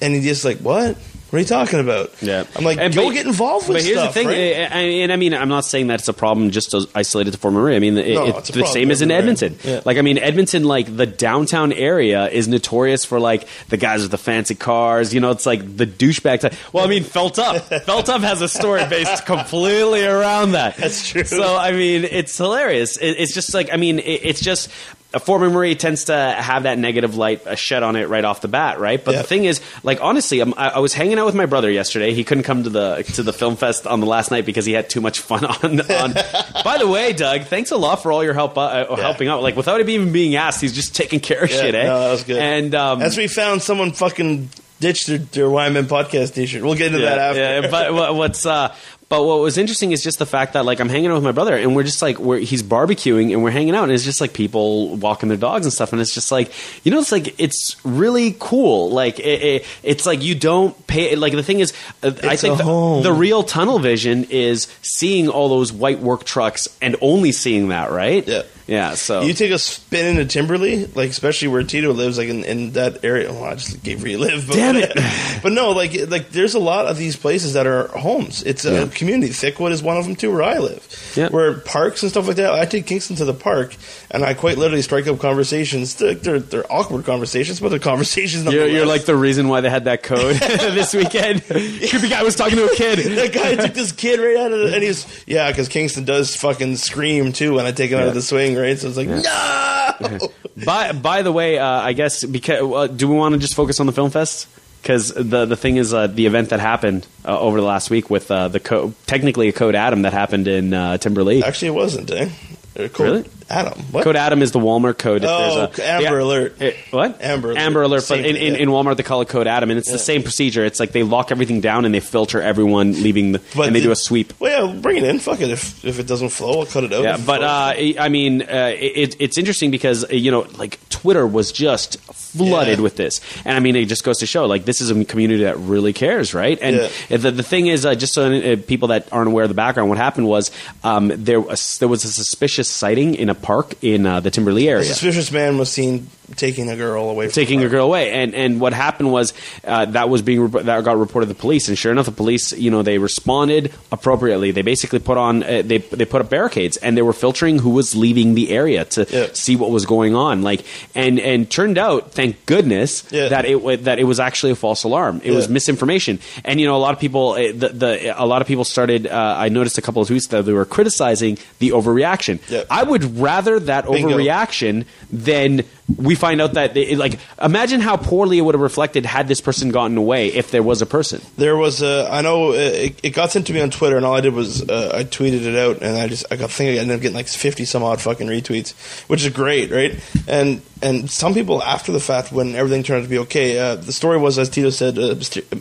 And he's just like, what? What are you talking about? Yeah, I'm like, And go but- get involved with stuff. But here's stuff, the thing, right? eh, and I mean, I'm not saying that it's a problem just isolated to Fort McMurray. I mean, it, No, it's it's the same as in. Edmonton. Yeah. Like, I mean, Edmonton, like the downtown area, is notorious for like the guys with the fancy cars. You know, it's like the douchebag. Type. Well, I mean, Felt Up. Felt Up has a story based completely around that. That's true. So, I mean, it's hilarious. It, it's just like, I mean, it, it's just. Uh, Fort McMurray tends to have that negative light shed on it right off the bat, right? But Yeah. the thing is, like honestly, um, I, I was hanging out with my brother yesterday. He couldn't come to the to the film fest on the last night because he had too much fun on. on. By the way, Doug, thanks a lot for all your help uh, uh, helping out. Like without him even being asked, he's just taking care of Yeah, shit. Eh? no, that was good. And um, That's we found someone fucking ditched their, their YMM podcast T-shirt. We'll get into that after. Yeah, but what's uh, but what was interesting is just the fact that like I'm hanging out with my brother and we're just like we're he's barbecuing and we're hanging out and it's just like people walking their dogs and stuff and it's just like you know it's like it's really cool. Like it, it, it's like you don't pay like the thing is uh, I think a the, the real tunnel vision is seeing all those white work trucks and only seeing that right? Yeah. Yeah so You take a spin into Timberlea, like especially where Tito lives, like in, in that area. Well, I just gave where you live, but, Damn it. but no, like like there's a lot of these places that are homes. It's a Yeah. community. Thickwood is one of them too, where I live. Yeah. Where parks and stuff like that. I take Kingston to the park, and I quite literally strike up conversations. They're they're, they're awkward conversations, but they're conversations. you're, you're like the reason why they had that code this weekend. Creepy guy was talking to a kid. that guy took this kid right out of it, and he's yeah, because Kingston does fucking scream too when I take him out of the swing, right? So it's like no. By by the way, uh, I guess because uh, do we want to just focus on the film fest? Because the the thing is, uh, the event that happened uh, over the last week with uh, the co- technically a Code Adam that happened in uh, Timberlea. Actually, it wasn't. Eh? Code Really? Adam. What? Code Adam is the Walmart code. If Oh, there's a, Amber Alert. Eh, what? Amber Alert. Amber Alert. But in, in, yeah. in Walmart, they call it Code Adam, and it's the same procedure. It's like they lock everything down and they filter everyone leaving, the, But and they the- do a sweep. Well, yeah, bring it in. Fuck it. If if it doesn't flow, I'll cut it out. Yeah, but uh, I mean, uh, it, it's interesting because uh, you know, like Twitter was just flooded Yeah. with this, and I mean, it just goes to show, like, this is a community that really cares, right? And Yeah. the, the thing is, uh, just so uh, people that aren't aware of the background, what happened was um, there was there was a suspicious sighting in a park in uh, the Timberlea area. suspicious man was seen taking a girl away. From taking a girl away. And and what happened was uh, that was being rep- that got reported to the police. And sure enough, the police you know they responded appropriately. They basically put on uh, they they put up barricades and they were filtering who was leaving the area to Yeah. see what was going on. Like and and turned out, thank goodness, Yeah. that it that it was actually a false alarm. It was misinformation. And you know a lot of people uh, the, the a lot of people started. Uh, I noticed a couple of tweets that they were criticizing the overreaction. Yeah. I would rather that Bingo. overreaction than we find out that they, like imagine how poorly it would have reflected had this person gotten away if there was a person. There was a, I know uh, it, it got sent to me on Twitter, and all I did was uh, I tweeted it out, and I just I got think I ended up getting like fifty some odd fucking retweets, which is great, right? And and some people after the fact, when everything turned out to be okay, uh, the story was as Tito said, uh,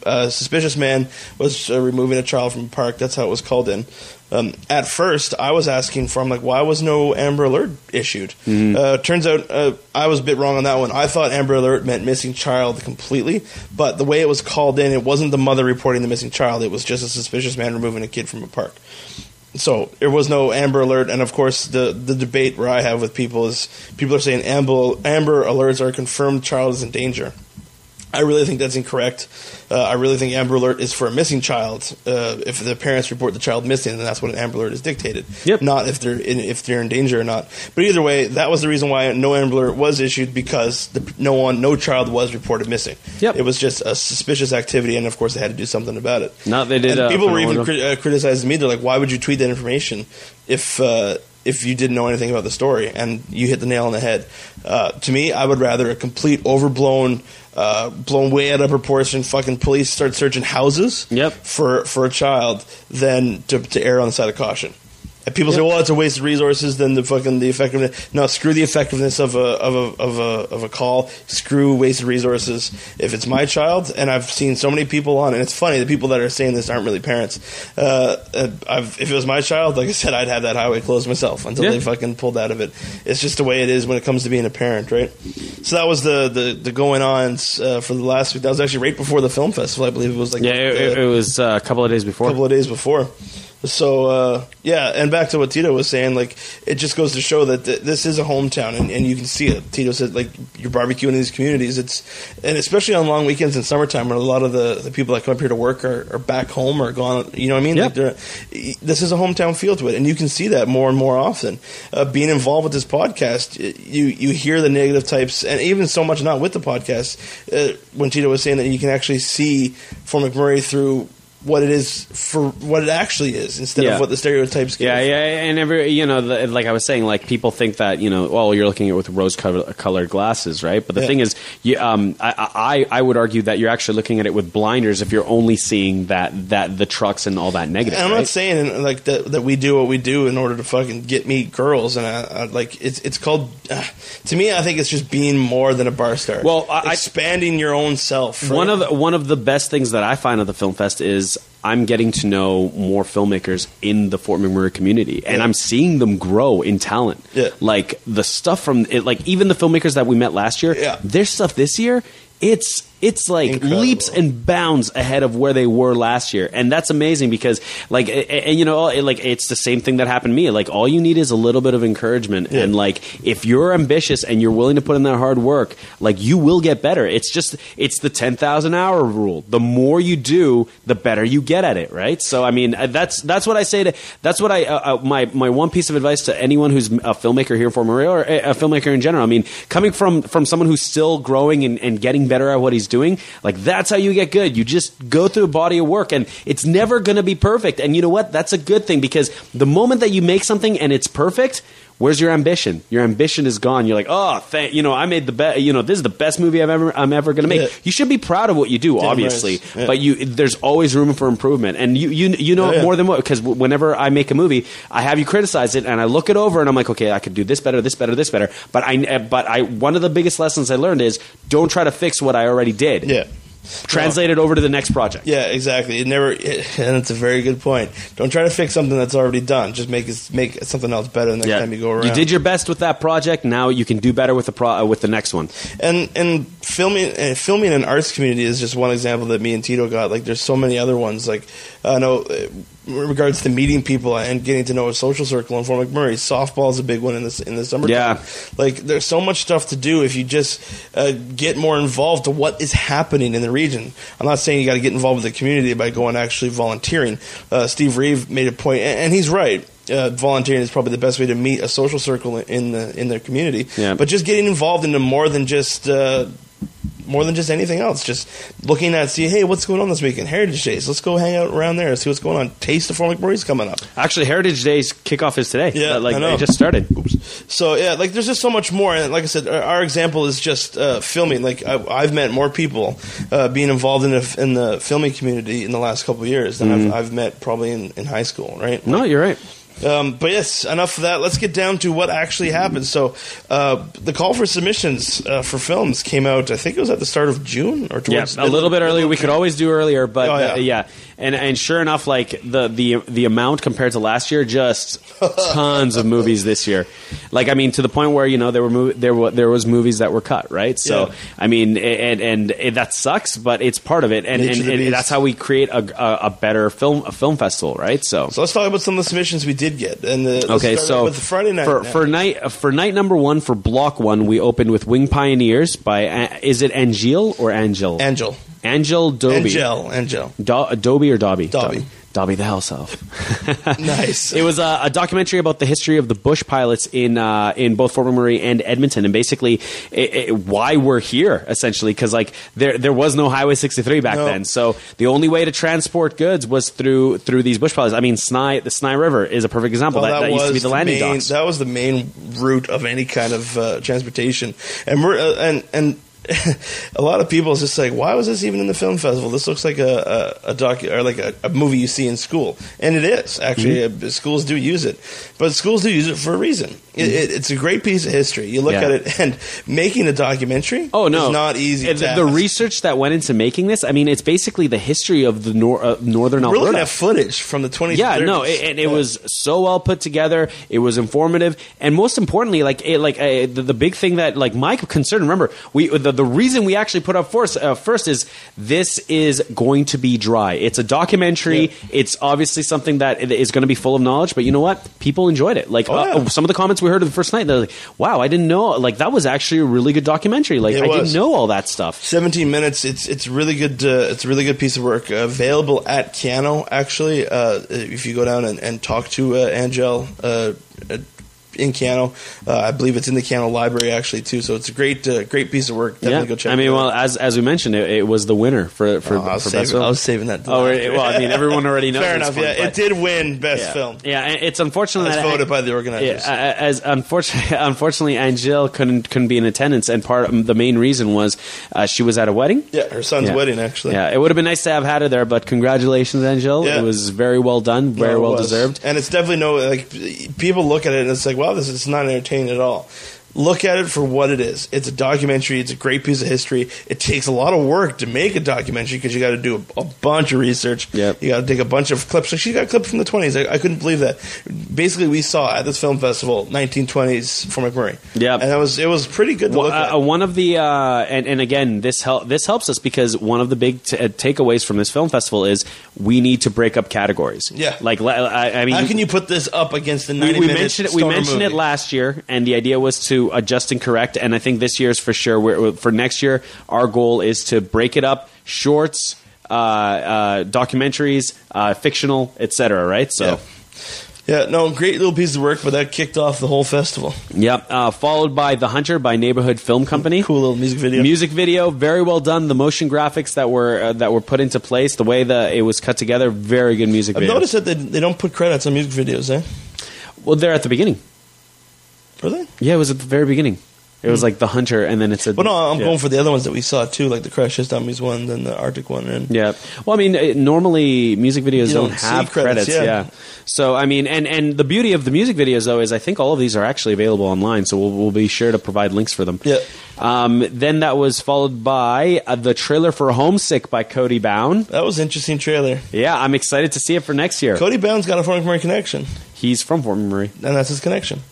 a suspicious man was uh, removing a child from a park. That's how it was called in. Um, at first, I was asking for, I'm like, why was no Amber Alert issued? Uh, turns out uh, I was a bit wrong on that one. I thought Amber Alert meant missing child completely, but the way it was called in, it wasn't the mother reporting the missing child. It was just a suspicious man removing a kid from a park. So there was no Amber Alert, and of course, the the debate where I have with people is people are saying Amber Amber Alerts are confirmed child is in danger. I really think that's incorrect. Uh, I really think Amber Alert is for a missing child. Uh, if the parents report the child missing, then that's what an Amber Alert is dictated. Yep. Not if they're in, if they're in danger or not. But either way, that was the reason why no Amber Alert was issued because the, no one, no child was reported missing. Yep. It was just a suspicious activity, and of course they had to do something about it. No, they did, And uh, people were even cri- uh, criticizing me. They're like, "Why would you tweet that information if?" If you didn't know anything about the story, and you hit the nail on the head, uh, to me, I would rather a complete overblown, uh, blown way out of proportion. Fucking police start searching houses Yep. for for a child than to, to err on the side of caution. And people say, "Well, it's a waste of resources." Then the fucking the effectiveness. No, screw the effectiveness of a of a of a of a call. Screw wasted resources. If it's my child, and I've seen so many people on, and it's funny the people that are saying this aren't really parents. Uh, uh, I've, if it was my child, like I said, I'd have that highway closed myself until Yeah. they fucking pulled out of it. It's just the way it is when it comes to being a parent, right? So that was the the, the going on uh, for the last week. That was actually right before the film festival. I believe it was like Yeah, it, it- it was uh, a couple of days before. couple of days before. So uh, yeah, and back to what Tito was saying, like it just goes to show that th- this is a hometown, and, and you can see it. Tito said, like you're barbecuing in these communities. It's and especially on long weekends in summertime, when a lot of the, the people that come up here to work are, are back home or gone. You know what I mean? Yeah. Like this is a hometown feel to it, and you can see that more and more often. Uh, being involved with this podcast, you you hear the negative types, and even so much not with the podcast. Uh, when Tito was saying that you can actually see Fort McMurray through what it is for what it actually is instead Yeah. of what the stereotypes give. Yeah, yeah, and every you know, the, like I was saying, like people think that you know, well, you're looking at it with rose colored glasses, right? But the Yeah. thing is, you, um, I, I I would argue that you're actually looking at it with blinders if you're only seeing that that the trucks and all that negative. And I'm right? not saying like that that we do what we do in order to fucking get me girls, and I, I, like it's it's called uh, to me. I think it's just being more than a bar star. Well, I- expanding your own self. One of the, one of the best things that I find at the film fest is I'm getting to know more filmmakers in the Fort McMurray community, and Yeah. I'm seeing them grow in talent. Yeah. Like the stuff from it, like even the filmmakers that we met last year, Yeah. their stuff this year, it's it's like Incredible. leaps and bounds ahead of where they were last year, and that's amazing because like and you know it, like it's the same thing that happened to me. Like all you need is a little bit of encouragement, Yeah. and like if you're ambitious and you're willing to put in that hard work, like you will get better. It's just it's the ten thousand hour rule. The more you do, the better you get at it, right? So I mean uh, that's that's what I say to that's what I uh, uh, my my one piece of advice to anyone who's a filmmaker here for Maria or a, a filmmaker in general. I mean, coming from from someone who's still growing and, and getting better at what he's doing, like that's how you get good. You just go through a body of work, and it's never going to be perfect. And you know what? That's a good thing because the moment that you make something and it's perfect. Where's your ambition? Your ambition is gone. You're like, oh, thank you know, I made the best. You know, this is the best movie I've ever I'm ever going to make. Yeah. You should be proud of what you do, Damn obviously, right. Yeah. but you there's always room for improvement, and you you you know Oh, yeah. more than what because whenever I make a movie, I have you criticize it, and I look it over, and I'm like, okay, I could do this better, this better, this better. But I but I one of the biggest lessons I learned is don't try to fix what I already did. yeah. Translate it over to the next project. Yeah, exactly. It never, it, and it's a very good point. Don't try to fix something that's already done. Just make it, make something else better the next time you go around. You did your best with that project. Now you can do better with the pro- uh, with the next one. and and filming and filming an arts community is just one example that me and Tito got. Like, there's so many other ones. Like, I know uh, in regards to meeting people and getting to know a social circle in Fort McMurray, softball is a big one in this in the summer. Yeah. like there's so much stuff to do if you just uh, get more involved to what is happening in the region. I'm not saying you got to get involved with the community by going actually volunteering. Uh, Steve Reeve made a point, and, and he's right. Uh, volunteering is probably the best way to meet a social circle in the in their community. Yeah. But just getting involved into more than just uh, more than just anything else. Just looking at see, hey, what's going on this weekend? Heritage Days. Let's go hang out around there. And see what's going on. Taste of Fort McMurray's coming up. Actually, Heritage Day's kickoff is today. Yeah, like it just started. Oops. So yeah, like there's just so much more. And like I said, our, example is just uh, filming. Like I, I've met more people uh, being involved in the, in the filming community in the last couple of years than I've, I've met probably in, in high school. Right? No, you're right. Um, but yes, enough of that. Let's get down to what actually happened. So, uh, the call for submissions uh, for films came out. I think it was at the start of June or Yeah, a little bit earlier. We could always do earlier, but Oh, yeah. uh, yeah, and and sure enough, like the the the amount compared to last year, just tons of movies this year. Like I mean, to the point where you know there were mov- there were there was movies that were cut, right? So Yeah. I mean, and and it, that sucks, but it's part of it, and Nature and, and that's how we create a, a, a better film a film festival, right? So. So let's talk about some of the submissions we did get. And the, Okay, so with the Friday night for now. for night for night number one for block one, we opened with Wing Pioneers by uh, is it Angel or Angel? Angel, Angel Dobie. Angel, Angel. Do- Dobie or Dobby? Dobby. Dobby the House Elf. Nice. It was a, a documentary about the history of the bush pilots in uh, in both Fort McMurray and Edmonton, and basically it, it, why we're here essentially because like there there was no Highway 63 back No. then, so the only way to transport goods was through through these bush pilots. I mean, Snye the Snye River is a perfect example. Well, that, that used to be the landing main, docks. That was the main route of any kind of uh, transportation, and we're uh, and and. a lot of people is just like, why was this even in the film festival? This looks like a a, a doc or like a, a movie you see in school, and it is actually. Mm-hmm. Uh, schools do use it, but schools do use it for a reason. It, it, it's a great piece of history. You look Mm-hmm. Yeah. at it, and making a documentary. Oh no, is not easy. The, research that went into making this, I mean, it's basically the history of the nor- uh, northern We're Alberta. looking at footage from the 20s. yeah, and no, it, and it Yeah. was so well put together. It was informative, and most importantly, like it, like uh, the, the big thing that like my concern. Remember, we the, the reason we actually put up first uh, first is this is going to be dry. It's a documentary. Yeah. It's obviously something that is going to be full of knowledge. But you know what? People enjoyed it. Like Oh, uh, yeah. some of the comments we heard the first night, they're like, "Wow, I didn't know. Like that was actually a really good documentary. Like It I was. didn't know all that stuff." 17 minutes. It's it's really good. Uh, it's a really good piece of work. Uh, available at Keyano. Actually, uh, if you go down and, and talk to uh, Angel uh, uh, in Keyano, uh, I believe it's in the Keyano library actually too. So it's a great uh, great piece of work. Definitely Yeah, go check. I mean, it out. well, as as we mentioned, it, it was the winner for for, Oh, I was for saving, best film. I was saving that. Oh, year. well, I mean, everyone already knows. Fair enough. Yeah, it did win best yeah. film. Yeah, it's unfortunate As voted by the organizers. Yeah, as unfortunately, unfortunately, Angel couldn't couldn't be in attendance, and part the main reason was uh, she was at a wedding. Yeah, her son's Yeah. wedding actually. Yeah, it would have been nice to have had her there, but congratulations, Angel. It was very well done, very No, well was. deserved. And it's definitely no like people look at it and it's like, wow, this is not entertaining at all. Look at it for what it is. It's a documentary. It's a great piece of history. It takes a lot of work to make a documentary because you got to do a, a bunch of research. Yep. You got to take a bunch of clips. So she got a clip from the 20s. I, I couldn't believe that. Basically, we saw at this film festival 1920s Fort McMurray. Yeah, And that was it was pretty good to Well, look at. uh, one of the uh, and, and again this help this helps us because one of the big t- uh, takeaways from this film festival is we need to break up categories. Yeah. like I, I mean, How can you put this up against the we, 90 we minute mentioned it. We mentioned it last year, and the idea was to adjust and correct. And I think this year's for sure. We're, for next year, our goal is to break it up: shorts, uh, uh, documentaries, uh, fictional, etc. Right? So. Yeah. Yeah, no, great little piece of work, but that kicked off the whole festival. Yep. Uh, followed by The Hunter by Neighborhood Film Company. Cool little music video. Music video, very well done. The motion graphics that were uh, that were put into place, the way that it was cut together, very good music I've video. noticed that they, they don't put credits on music videos, eh? Well, they're at the beginning. Really? Yeah, it was at the very beginning. It was hmm. like The Hunter, and then it said. Well, no, I'm yeah. going for the other ones that we saw too, like the Crash Test Dummies one, then the Arctic one, and Yeah. Well, I mean, it, normally music videos don't, don't have credits, credits. yeah. Yeah. So I mean, and and the beauty of the music videos though is I think all of these are actually available online. So we'll we'll be sure to provide links for them. Yeah. Um, then that was followed by uh, the trailer for Homesick by Cody Bound. that was an interesting trailer. Yeah, I'm excited to see it for next year. Cody Bound's got a Fort McMurray connection, He's from Fort McMurray. and that's his connection.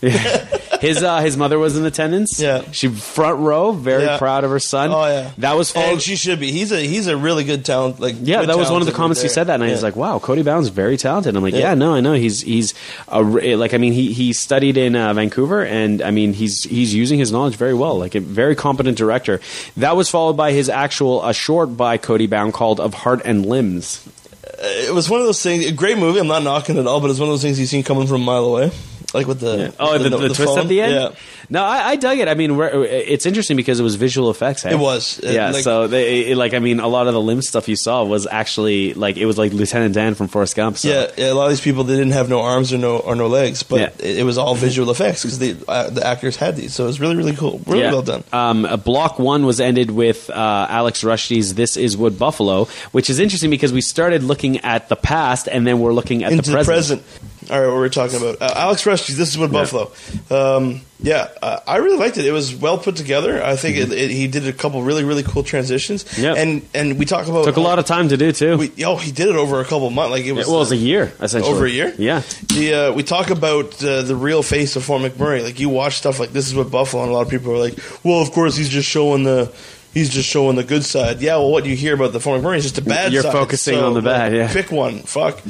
His uh, his mother was in attendance. Yeah. she front row, very Yeah. proud of her son. Oh yeah, that was followed. and she should be. He's a he's a really good talent. Like Yeah, that was one of the comments he said that night. Yeah. He's like, "Wow, Cody Bound's very talented." I'm like, Yeah. "Yeah, no, I know. He's he's a, like, I mean, he he studied in uh, Vancouver, and I mean, he's he's using his knowledge very well. Like a very competent director." That was followed by his actual a short by Cody Bound called "Of Heart and Limbs." Uh, it was one of those things. A great movie. I'm not knocking it at all, but it's one of those things you've seen coming from a mile away. Like with the Oh, the, the, twist phone. at the end. Yeah. No, I, I dug it. I mean, it's interesting because it was visual effects. eh? It was. It- yeah. like- so they it, like, I mean, a lot of the limb stuff you saw was actually like it was like Lieutenant Dan from Forrest Gump. So. Yeah, yeah, a lot of these people they didn't have no arms or no or no legs, but Yeah. it, it was all visual effects because the uh, the actors had these, so it was really really cool, really Yeah. well done. Um, uh, block one was ended with uh, Alex Rushdie's "This Is Wood Buffalo," which is interesting because we started looking at the past and then we're looking at Into the the present. All right, what we're talking about. Uh, Alex Rushdie, this is Wood Buffalo. Um, yeah, uh, I really liked it. It was well put together. I think it, it, he did a couple really really cool transitions. Mm-hmm. Yeah. and and we talk about Took a lot of time to do too. We, oh, he did it over a couple months. Like it was well, it was a year essentially. over a year. Yeah. The uh, we talk about uh, the real face of Fort McMurray. Like you watch stuff like this is Wood Buffalo, and a lot of people are like, well, of course he's just showing the. He's just showing the good side. Yeah, well, what you hear about the Fort McMurray is just the bad You're side. focusing on the bad, yeah. Pick one. Fuck.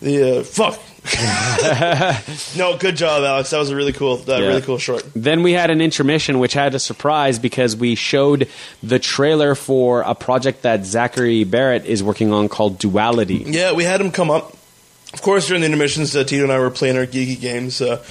The uh, fuck. no, good job, Alex. That was a really cool, that Yeah. really cool short. Then we had an intermission, which had a surprise because we showed the trailer for a project that Zachary Barrett is working on called Duality. Yeah, we had him come up. Of course, during the intermissions, uh, Tito and I were playing our geeky games. Uh,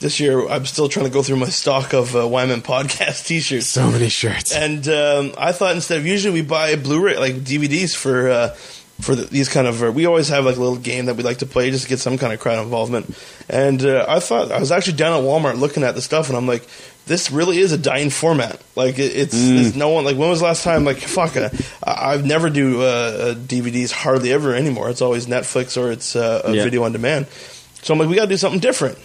this year, I'm still trying to go through my stock of uh, YMM podcast T-shirts. So many shirts. And um, I thought instead of usually we buy Blu-ray like DVDs for uh, for the, these kind of uh, we always have like a little game that we like to play just to get some kind of crowd involvement. And uh, I thought I was actually down at Walmart looking at the stuff, and I'm like, this really is a dying format. Like it, it's, it's no one like when was the last time like fuck uh, I I've never do uh, uh, DVDs hardly ever anymore. It's always Netflix or it's uh, a Yeah. video on demand. So I'm like, we got to do something different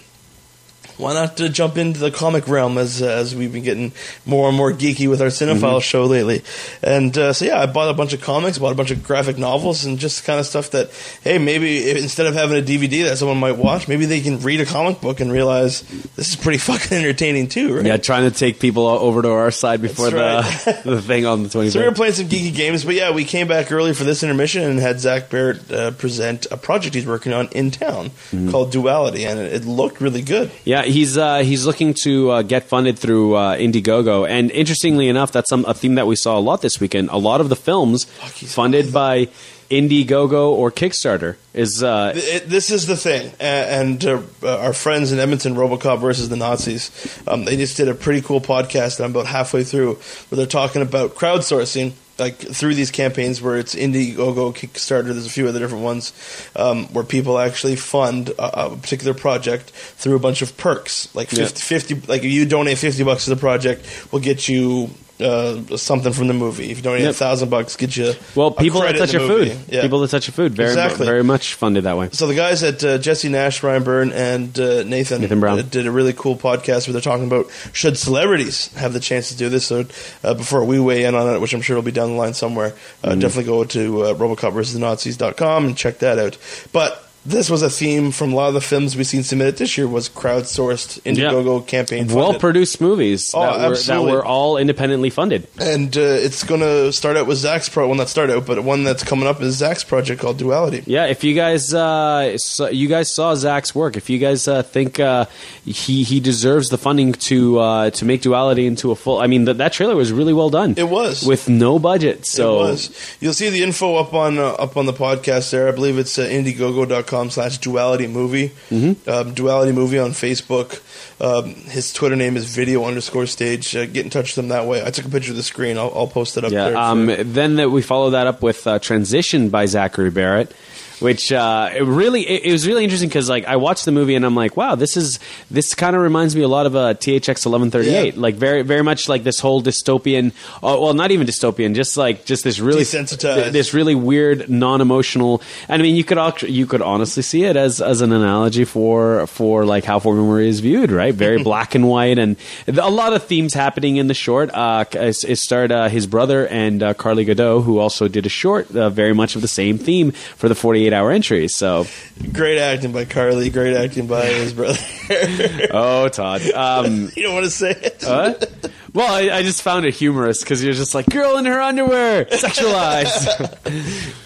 why not uh, jump into the comic realm as uh, as we've been getting more and more geeky with our cinephile Mm-hmm. show lately? And uh, so yeah, I bought a bunch of comics, bought a bunch of graphic novels, and just kind of stuff that hey, maybe if, instead of having a DVD that someone might watch, maybe they can read a comic book and realize this is pretty fucking entertaining too, right? Yeah, trying to take people over to our side before That's the the thing on the 25th. So we were playing some geeky games, but yeah, we came back early for this intermission and had Zach Barrett uh, present a project he's working on in town Mm-hmm. called Duality, and it, it looked really good. Yeah, he's uh, he's looking to uh, get funded through uh, Indiegogo, and interestingly enough, that's some, a theme that we saw a lot this weekend. A lot of the films funded by Indiegogo or Kickstarter is uh, this is the thing, and uh, uh, our friends in Edmonton, RoboCop versus the Nazis, um, they just did a pretty cool podcast that I'm about halfway through, where they're talking about crowdsourcing, like through these campaigns where it's Indiegogo, Kickstarter. There's a few other different ones um, where people actually fund a, a particular project through a bunch of perks, like 50, 50 like if you donate 50 bucks to the project, we'll get you. Uh, something from the movie. If you donate a Yep. thousand bucks, get you well, a people that touch your food. Yeah. people that touch your food, very Exactly. very much funded that way. So the guys at uh, Jesse Nash, Ryan Byrne, and uh, Nathan, Nathan Brown. uh, did a really cool podcast where they're talking about should celebrities have the chance to do this. So uh, before we weigh in on it, which I'm sure will be down the line somewhere, uh, Mm-hmm. definitely go to uh, RoboCop versus the Nazis.com and check that out. But this was a theme from a lot of the films we've seen submitted this year was crowdsourced Indiegogo campaign Well produced movies Oh, that, were, that were all independently funded. and uh, it's going to start out with Zach's pro. Well, not start out, but one that's coming up is Zach's project called Duality. Yeah, if you guys uh, saw, you guys saw Zach's work, if you guys uh, think uh, he he deserves the funding to uh, to make Duality into a full, I mean that that trailer was really well done. It was. with no budget. So it was. You'll see the info up on uh, up on the podcast there. I believe it's uh, Indiegogo.com slash Duality Movie. Mm-hmm. Um, Duality Movie on Facebook. Um, his Twitter name is Video underscore Stage. Uh, get in touch with him that way. I took a picture of the screen. I'll, I'll post it up there. Um, then that we follow that up with uh, Transition by Zachary Barrett. Which uh, it really it, it was really interesting because like I watched the movie and I'm like wow this is this kind of reminds me a lot of uh, THX 1138 Yeah. like very very much like this whole dystopian uh, well not even dystopian just like just this really Desensitized. this really weird non-emotional and I mean you could you could honestly see it as as an analogy for for like how Fort McMurray is viewed right very black and white and a lot of themes happening in the short uh it, it starred uh, his brother and uh, Carly Godot who also did a short uh, very much of the same theme for the 48 hour entry so great acting by Carly. Great acting by his brother. oh Todd um you don't want to say it. what? Well, I, I just found it humorous because you're just like girl in her underwear, sexualized.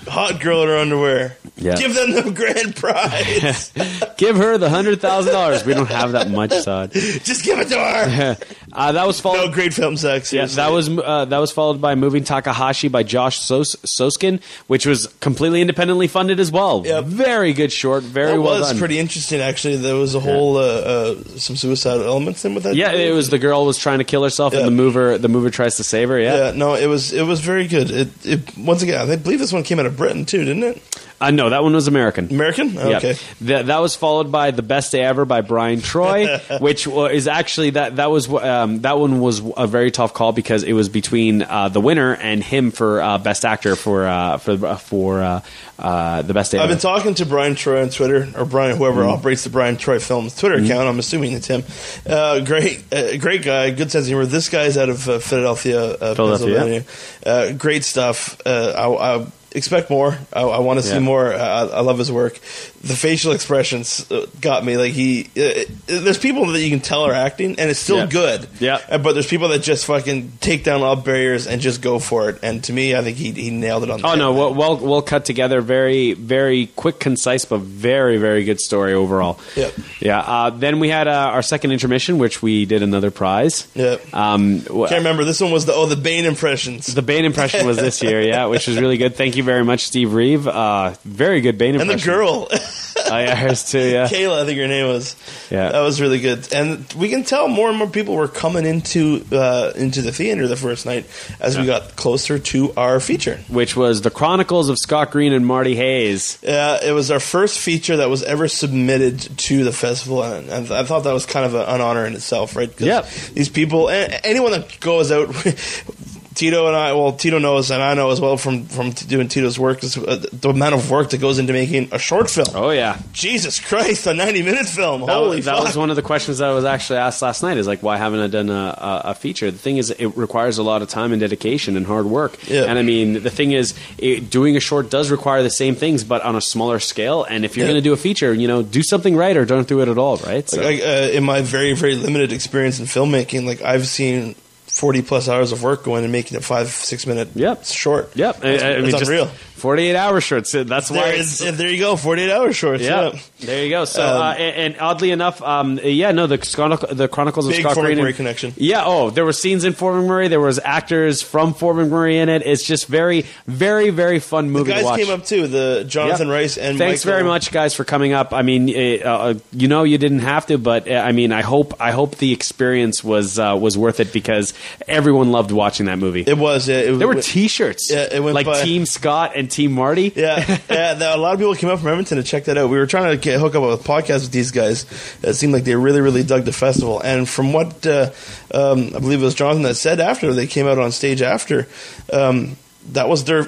Hot girl in her underwear. Yeah. Give them the grand prize. Give her the hundred thousand dollars. We don't have that much, Todd. Just give it to her. Uh, that was followed. No, great film sex. Yeah, that was uh, that was followed by Moving Takahashi by Josh Sos- Soskin, which was completely independently funded as well. Yep. Very good short, very That well was done. pretty interesting, actually. There was a whole uh, uh, some suicidal elements in with that. yeah, it was the girl was trying to kill herself, Yeah. and the mover the mover tries to save her. Yeah, Yeah, no, it was it was very good. It, it once again, I believe this one came out of Britain too, didn't it? uh, no, that one was American. American. Okay. Yeah. That, that was followed by the best day ever by Brian Troy, which is actually that that was um, that one was a very tough call because it was between uh, the winner and him for uh, best actor for uh, for for uh, uh, the best day. I've ever. been talking to Brian Troy on Twitter, or Brian, whoever Mm-hmm. operates the Brian Troy Films Twitter account. I'm assuming it's him. Uh, great, uh, great guy, good sense of humor. This guy's out of uh, Philadelphia, uh, Philadelphia, Pennsylvania. Uh, great stuff. Uh, I, I expect more. I, I want to see more. I, I love his work. The facial expressions uh, got me. Like he, uh, there's people that you can tell are acting, and it's still Yeah. good. Yeah. Uh, But there's people that just fucking take down all barriers and just go for it. And to me, I think he he nailed it on. the Oh no, well, well, well cut together. Very, very quick, concise, but very, very good story overall. Yep. Yeah. Uh, then we had uh, our second intermission, which we did another prize. Yep. Um, Can't remember. This one was the oh the Bane impressions. the Bane impression was this year, yeah, which was really good. Thank you very much, Steve Reeve. Uh, very good Bane impression. and the girl, Oh, yeah, hers too. Yeah. Kayla, I think her name was. Yeah. that was really good. And we can tell more and more people were coming into uh, into the theater the first night as we got closer to our feature. Which was the Chronicles of Scott Green and Marty Hayes. Uh, it was our first feature that was ever submitted to the festival, and, and I thought that was kind of an honor in itself, right? Yep. These people, anyone that goes out, Tito and I, well, Tito knows, and I know as well from from doing Tito's work, is uh, the amount of work that goes into making a short film. Oh yeah. Jesus Christ, a ninety-minute film! That, Holy was, that fuck! was one of the questions that I was actually asked last night. Is like, why haven't I done a, a, a feature? The thing is, it requires a lot of time and dedication and hard work. Yeah. And I mean, the thing is, it, doing a short does require the same things, but on a smaller scale. And if you're Yeah. going to do a feature, you know, do something right or don't do it at all, right? So, Like, uh, in my very very limited experience in filmmaking, like I've seen forty plus hours of work going and making a five six minute Yep. short. yep. It's, I mean, it's just unreal. 48 hour shorts. That's why. There, there you go, forty-eight hour shorts. yeah, Yeah. there you go. So, Um, uh, and, and oddly enough, um, yeah, no, the Chronic- the Chronicles of Scott Fort McMurray connection. Yeah. Oh, there were scenes in Fort McMurray. There was actors from Fort McMurray in it. It's just very, very, very fun movie to Guys came up too. The Jonathan Yep. Rice and thanks Michael- very much, guys, for coming up. I mean, uh, uh, you know, you didn't have to, but uh, I mean, I hope, I hope the experience was uh, was worth it because everyone loved watching that movie. It was. Yeah, it, there were T-shirts, Yeah, it went like by- Team Scott and Team Marty. Yeah, yeah. A lot of people came up from Edmonton to check that out. We were trying to get, hook up with podcasts with these guys. It seemed like they really, really dug the festival. And from what uh, um, I believe it was Jonathan that said after they came out on stage after, um, that was their.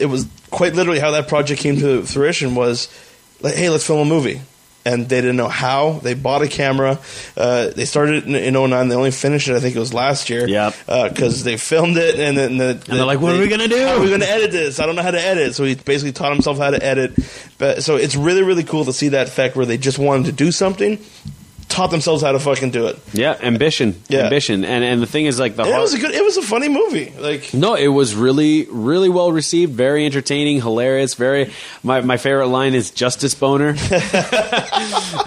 It was quite literally how that project came to fruition. Was like, hey, let's film a movie. And they didn't know how. They bought a camera. Uh, they started in, in 09. They only finished it, I think it was last year. Yep. Because they filmed it, and then the, And they're like, "What are we gonna do? How are we going to edit this? I don't know how to edit. So he basically taught himself how to edit. But so it's really really cool to see that effect where they just wanted to do something, taught themselves how to fucking do it. Yeah, ambition, Yeah. ambition, and and the thing is, like the it was a good. It was a funny movie. Like No, it was really, really well received. Very entertaining, hilarious. Very. My, my favorite line is Justice Boner.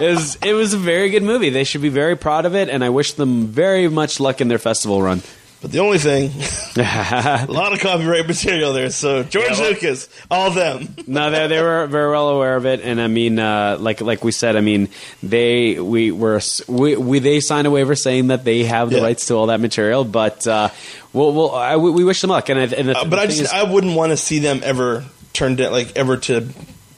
it, was, it was a very good movie. They should be very proud of it, and I wish them very much luck in their festival run. But the only thing, a lot of copyright material there. So George Yeah, well- Lucas, all them. no, they they were very well aware of it, and I mean, uh, like like we said, I mean, they we were we, we they signed a waiver saying that they have the Yeah. rights to all that material, but uh, we'll, we'll I, we we wish them luck, and, I, and the, Uh, but I just is- I wouldn't want to see them ever turned down, like ever to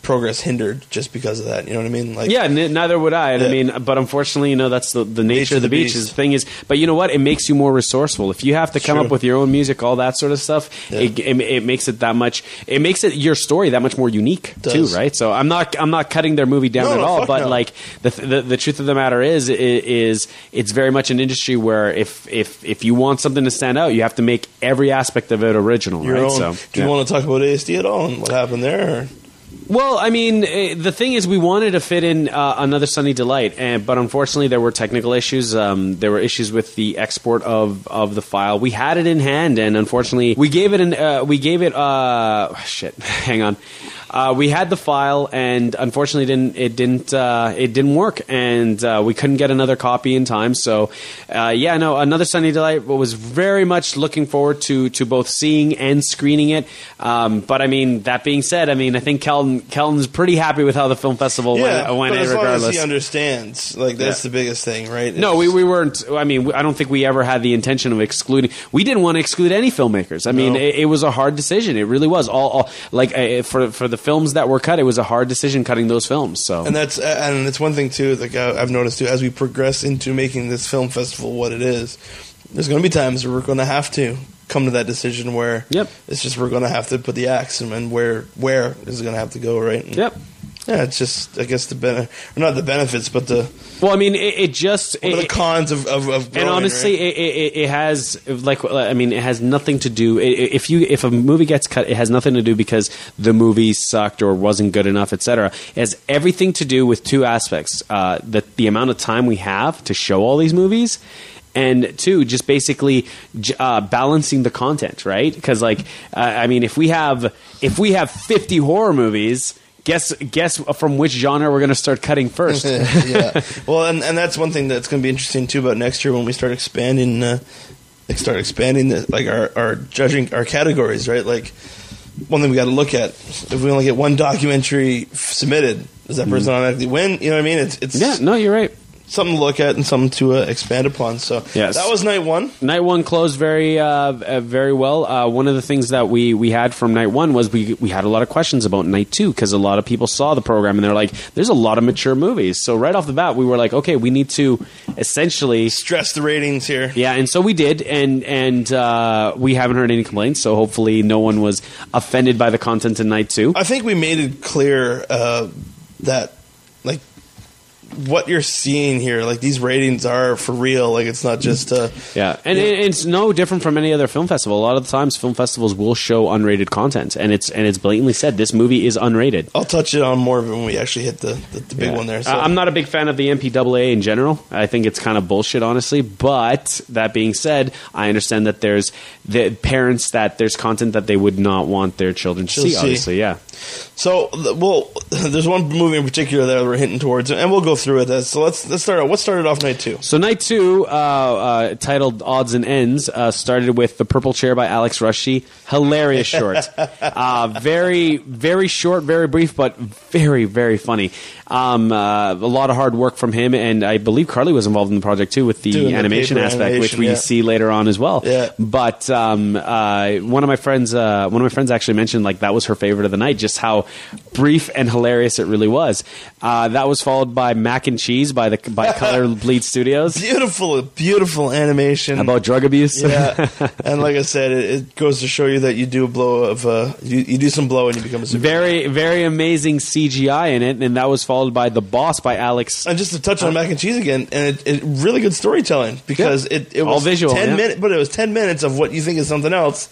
progress hindered just because of that. You know what I mean? Like Yeah, n- neither would I. And I mean, but unfortunately, you know, that's the, the nature of the beach. beast. Is the thing is, but you know what? It makes you more resourceful. If you have to come True. up with your own music, all that sort of stuff, Yeah. it, it, it makes it that much. It makes it your story that much more unique too, right? So I'm not I'm not cutting their movie down No, at no, all. But no. like the, the the truth of the matter is, is it's very much an industry where if if if you want something to stand out, you have to make every aspect of it original, your right? own. So Do you yeah. want to talk about ASD at all and what happened there? Or? Well, I mean, eh, the thing is, we wanted to fit in uh, another Sunny Delight, and, but unfortunately, there were technical issues. Um, there were issues with the export of, of the file. We had it in hand, and unfortunately, we gave it an uh, we gave it uh, shit. Hang on. Uh, we had the file, and unfortunately, didn't it didn't uh, it didn't work, and uh, we couldn't get another copy in time. So, uh, yeah, no, another Sunny Delight was very much looking forward to to both seeing and screening it. Um, but I mean, that being said, I mean, I think Kelton Kelton's pretty happy with how the film festival Yeah, went, went as regardless. as he understands, like that's Yeah. the biggest thing, right? No, we, we weren't. I mean, I don't think we ever had the intention of excluding. We didn't want to exclude any filmmakers. I mean, No. it, it was a hard decision. It really was. All, all like uh, for for the films that were cut, it was a hard decision cutting those films. So and that's and it's one thing too. Like I've noticed too, as we progress into making this film festival what it is, there's going to be times where we're going to have to come to that decision where Yep. it's just we're going to have to put the axe and, and where where is it going to have to go, right? And Yep. Yeah, it's just I guess the ben- or not the benefits, but the Well, I mean, it, it just what are it- the cons of of, of growing, and honestly, right? it, it, it has like I mean, it has nothing to do. If you if a movie gets cut, it has nothing to do because the movie sucked or wasn't good enough, etc. It has everything to do with two aspects: uh, the the amount of time we have to show all these movies. And two, just basically uh, balancing the content, right? Because, like, uh, I mean, if we have if we have fifty horror movies, guess guess from which genre we're going to start cutting first. yeah. Well, and, and that's one thing that's going to be interesting too about next year when we start expanding, uh, like start expanding the, like our, our judging our categories, right? Like one thing we got to look at if we only get one documentary f- submitted, does that person automatically win? You know what I mean? It's it's yeah, no, you're right. Something to look at and something to uh, expand upon. So Yes. that was night one. Night one closed very, uh, uh, very well. Uh, one of the things that we, we had from night one was we we had a lot of questions about night two because a lot of people saw the program and they're like, "There's a lot of mature movies." So right off the bat, we were like, "Okay, we need to essentially." Stress the ratings here. Yeah, and so we did, and and uh, we haven't heard any complaints. So hopefully, no one was offended by the content in night two. I think we made it clear uh, that like what you're seeing here, like these ratings are for real. Like it's not just uh, Yeah, and it- it's no different from any other film festival. A lot of the times, film festivals will show unrated content, and it's and it's blatantly said this movie is unrated. I'll touch it on more of it when we actually hit the, the, the big Yeah. one there. So. I'm not a big fan of the MPAA in general. I think it's kind of bullshit, honestly. But that being said, I understand that there's the parents that there's content that they would not want their children to To see. see. Obviously, yeah. So, well, there's one movie in particular that we're hinting towards, and we'll go through it. So let's let's start out. What started off night two? So night two, uh, uh, titled "Odds and Ends," uh, started with "The Purple Chair" by Alex Rushy. Hilarious short, uh, very very short, very brief, but very very funny. Um, uh, a lot of hard work from him, and I believe Carly was involved in the project too with the Doing animation paper aspect, which we yeah. see later on as well. Yeah. But um, uh, one of my friends, uh, one of my friends actually mentioned like that was her favorite of the night, just how brief and hilarious it really was. Uh, that was followed by Mac and Cheese by the by Color Bleed Studios Beautiful, beautiful animation. about drug abuse. yeah, and like I said, it, it goes to show you that you do a blow of uh, you, you do some blow and you become a very very amazing CGI in it, and that was followed by The Boss by Alex. And just to touch on mac and cheese again, and it, it really good storytelling because Yeah. it, it All was visual, ten yeah. minutes, but it was ten minutes of what you think is something else.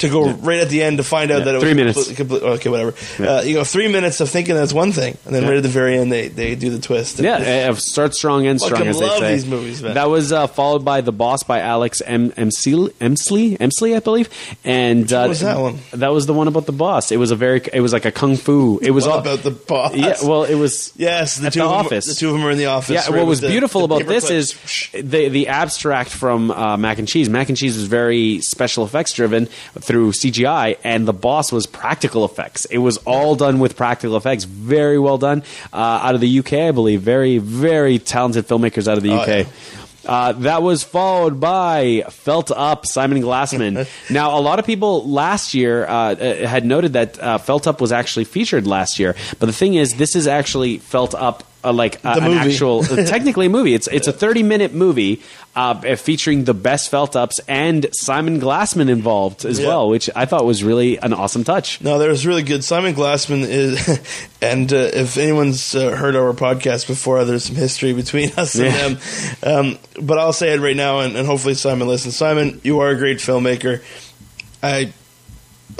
To go right at the end to find out Yeah, that it three was minutes. completely- okay, whatever. Yeah. Uh, you go three minutes of thinking that's one thing, and then Yeah. right at the very end they, they do the twist. Yeah, start strong and strong, as they love say. these movies, man. That was uh, followed by The Boss by Alex M. Emsley, Emsley, Emsley, I believe. And uh, was that one? That was the one about the boss. It was a very, it was like a kung fu. It was all about the boss? Yeah, well, it was. yes, the two the of them, office. The two of them are in the office. Yeah, what was the- beautiful the about this clips. is the the abstract from uh, Mac and Cheese. Mac and Cheese was very special effects driven through CGI, and the boss was practical effects. It was all done with practical effects, very well done. Uh, out of the UK, I believe, very very talented filmmakers out of the Oh, UK. yeah. Uh, that was followed by Felt Up, Simon Glassman. now, a lot of people last year uh, uh, had noted that uh, Felt Up was actually featured last year, but the thing is, this is actually Felt Up. Uh, like uh, an movie. actual, uh, technically a movie. It's it's a thirty minute movie uh, featuring the best felt ups and Simon Glassman involved as Yeah. well, which I thought was really an awesome touch. No, that was really good. Simon Glassman is, and uh, if anyone's uh, heard our podcast before, there's some history between us and Yeah. them. Um, but I'll say it right now, and, and hopefully Simon listens. Simon, you are a great filmmaker. I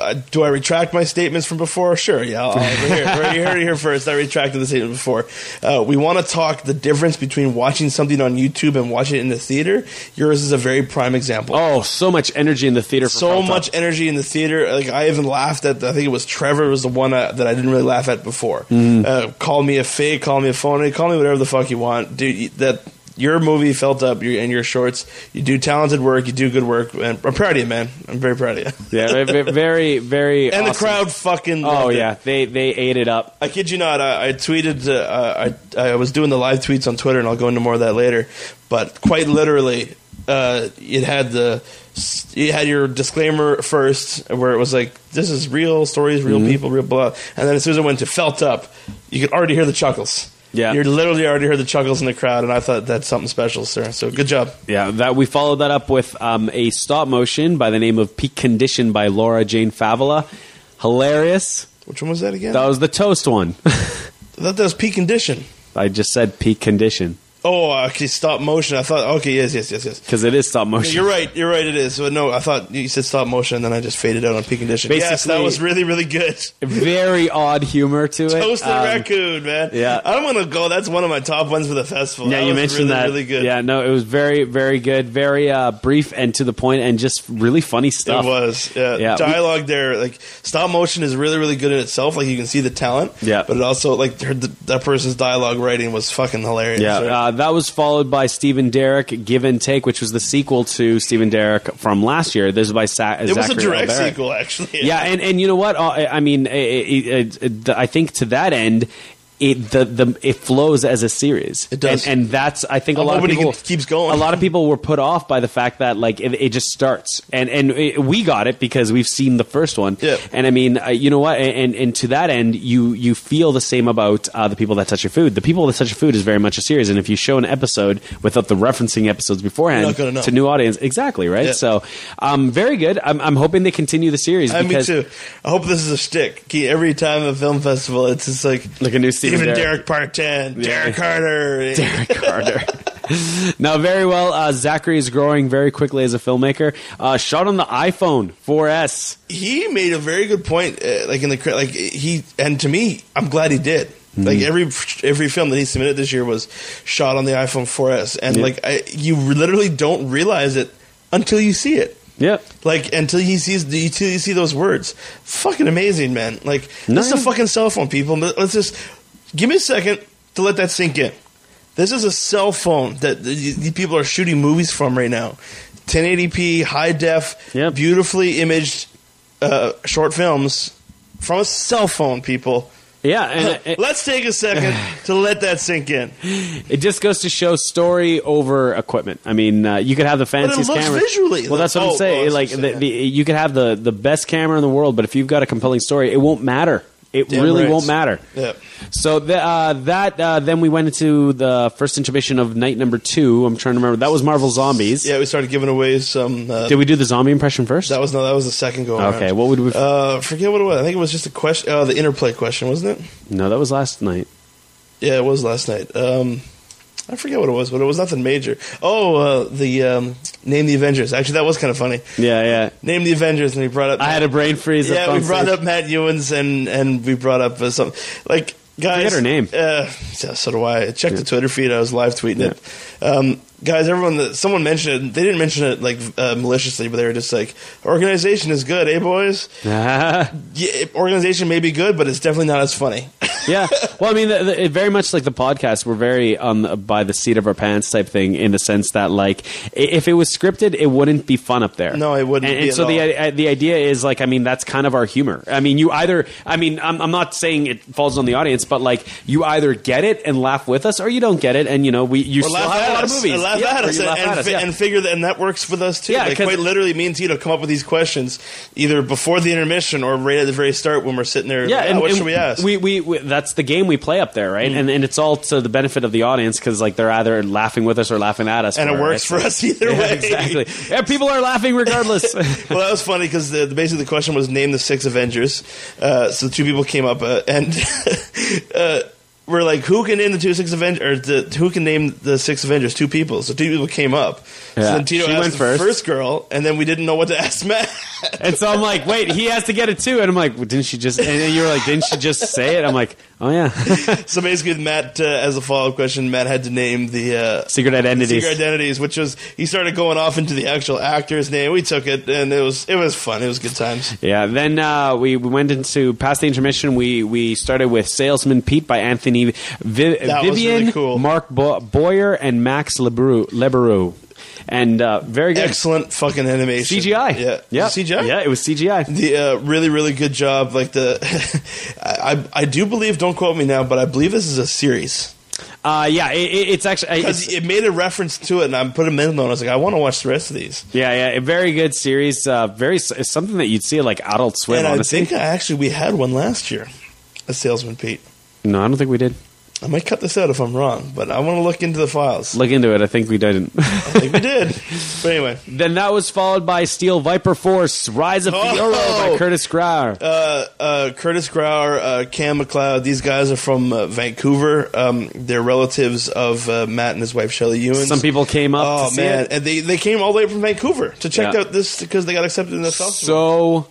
uh, do I retract my statements from before? Sure, yeah. I'll, I'll, here, right here, here first. I retracted the statement before. Uh, we want to talk the difference between watching something on YouTube and watching it in the theater. Yours is a very prime example. Oh, so much energy in the theater. For so Up. much energy in the theater. Like I even laughed at. I think it was Trevor was the one uh, that I didn't really laugh at before. Mm-hmm. Uh, call me a fake. Call me a phony. Call me whatever the fuck you want, dude. That your movie felt up. Your and your shorts. You do talented work. You do good work. And I'm proud of you, man. I'm very proud of you. Yeah, ve- ve- very, very. And the crowd fucking. Oh loved it. yeah, they they ate it up. I kid you not. I, I tweeted. Uh, I I was doing the live tweets on Twitter, and I'll go into more of that later. But quite literally, uh, it had the it had your disclaimer first, where it was like, "This is real stories, real people, real blah." And then as soon as it went to felt up, you could already hear the chuckles. Yeah. you literally already heard the chuckles in the crowd, and I thought that's something special, sir. So good job. Yeah, that we followed that up with um, a stop motion by the name of Peak Condition by Laura Jane Favela. Hilarious. Which one was that again? That was the toast one. I thought that was peak condition. I just said peak condition Oh, okay, stop motion. I thought, okay, yes, yes, yes, yes. because it is stop motion. You're right. You're right. It is. But no, I thought you said stop motion, and then I just faded out on peak condition. yes, that was really, really good. Very odd humor to it. Toasted Um, raccoon, man. yeah. I'm gonna go. That's one of my top ones for the festival. Yeah, That you mentioned really, that. Really good. Yeah, no, it was very, very good, very uh, brief and to the point, and just really funny stuff. It was, yeah. Yeah. Dialogue there, like stop motion is really, really good in itself. Like you can see the talent. Yeah. But it also, like her, that person's dialogue writing was fucking hilarious. Yeah, So- uh, that was followed by Stephen Derrick, Give and Take, which was the sequel to Stephen Derrick from last year. This is by Sa- it was a Zachary direct Alberic. sequel, actually. Yeah, and, and you know what? Uh, I mean, it, it, it, I think to that end, it the, the it flows as a series. It does. and, and that's I think a I'm lot of people keeps going. A lot of people were put off by the fact that like it, it just starts, and and it, we got it because we've seen the first one. Yeah. and I mean, uh, you know what? And, and to that end, you you feel the same about uh, the people that touch your food. The people that touch your food is very much a series, and if you show an episode without the referencing episodes beforehand gonna new audience, exactly right. Yeah. So, um, very good. I'm, I'm hoping they continue the series. I, me too. I hope this is a stick. Every time a film festival, it's just like Like a new Stephen Stephen Derek, Derrick Part Ten, Yeah. Derek Carter. Derek Carter. now, very well. Uh, Zachary is growing very quickly as a filmmaker. Uh, shot on the iPhone 4S. he made a very good point. Uh, like in the like he and to me, I'm glad he did. Like every every film that he submitted this year was shot on the iPhone 4S, and Yeah. like I, you literally don't realize it until you see it. Yep. Like until he sees until you see those words. Fucking amazing, man. Like No, this is a fucking cell phone, people. Let's just give me a second to let that sink in. This is a cell phone that the, the people are shooting movies from right now. 1080p, high def, Yep. beautifully imaged uh, short films from a cell phone, people. Yeah, and it, Let's take a second to let that sink in. it just goes to show story over equipment. I mean, uh, you could have the fanciest camera. visually- Well, that's what oh, I'm saying. like, the, the, you could have the the best camera in the world, but if you've got a compelling story, it won't matter. It Damn really right. won't matter. Yeah. So the, uh, that uh, then we went into the first intermission of night number two. I'm trying to remember. That was Marvel Zombies. Yeah, we started giving away some. Uh, Did we do the zombie impression first? that was no, that was the second go. around. Okay, what would we- Uh, forget what it was. I think it was just a question. Uh, the interplay question, wasn't it? no, that was last night. Yeah, it was last night. Um, I forget what it was, but it was nothing major. Oh, uh, the um, name the Avengers. Actually, that was kind of funny. Yeah, yeah. Name the Avengers, and we brought up. I had a brain freeze. yeah, we brought up Matt Ewins, and and we brought up uh, some like guys. Forget her name. Uh, yeah, so do I. I checked the Twitter feed. I was live tweeting it. Um, guys, everyone that someone mentioned it. They didn't mention it like uh, maliciously, but they were just like, "Organization is good, eh, boys? Yeah, organization may be good, but it's definitely not as funny." yeah. Well, I mean, the, the, it very much like the podcast. We're very um, by the seat of our pants type thing, in the sense that like if it was scripted, it wouldn't be fun up there. No, it wouldn't And, be and so the uh, the idea is like, I mean, that's kind of our humor. I mean, you either, I mean, I'm, I'm not saying it falls on the audience, but like you either get it and laugh with us, or you don't get it, and you know, we you Or still have a lot us. of movies. And laugh Yeah, at us, and, laugh and, at us, yeah. and figure that, and that works with us too. Yeah, like quite literally, me and Tito come up with these questions either before the intermission or right at the very start when we're sitting there. Yeah, like, and, "Ah, what and should we ask? We, we, we that's the game we play up there, Mm. right? And and it's all to the benefit of the audience because like they're either laughing with us or laughing at us, and it works for us either way. exactly. Yeah, people are laughing regardless. well, that was funny because the, the- basically the question was name the six Avengers. Uh, so two people came up uh, and uh, we're like, who can name the two six Avengers? Or the, who can name the six Avengers? Two people. So two people came up. So Yeah. then Tito She asked went the first. first girl, and then we didn't know what to ask Matt. And so I'm like, wait, he has to get it too. And I'm like, well, didn't she just? And then you were like, didn't she just say it? I'm like, oh yeah, so basically, Matt, uh, as a follow up question, Matt had to name the uh, secret identities. secret identities, which was he started going off into the actual actor's name. We took it, and it was it was fun. It was good times. Yeah. Then uh, we, we went into past the intermission. We we started with Salesman Pete by Anthony Vi- Vivian, really cool. Mark Bo- Boyer, and Max Leberu, Leberu. And uh, very good Excellent fucking animation. CGI. Yeah, yeah, CGI. Yeah, it was CGI. The uh, really, really good job. Like the, I, I, do believe. Don't quote me now, but I believe this is a series Uh, yeah, it, it- it's actually because it made a reference to it, and I put a minute on. it. I was like, I want to watch the rest of these. yeah, yeah, a very good series. Uh, very it's something that you'd see like Adult Swim. and I think I actually we had one last year, a salesman Pete. no, I don't think we did. I might cut this out if I'm wrong, but I want to look into the files. Look into it. I think we didn't. I think we did. But anyway, then that was followed by Steel Viper Force: Rise of Oh! Fiora by Curtis Grauer. uh, uh, Curtis Grauer, uh, Cam McLeod, these guys are from uh, Vancouver. Um, they're relatives of uh, Matt and his wife Shelley Ewan. Some people came up Oh to see man, it. and they they came all the way from Vancouver to check Yeah. out this because they got accepted in the festival. So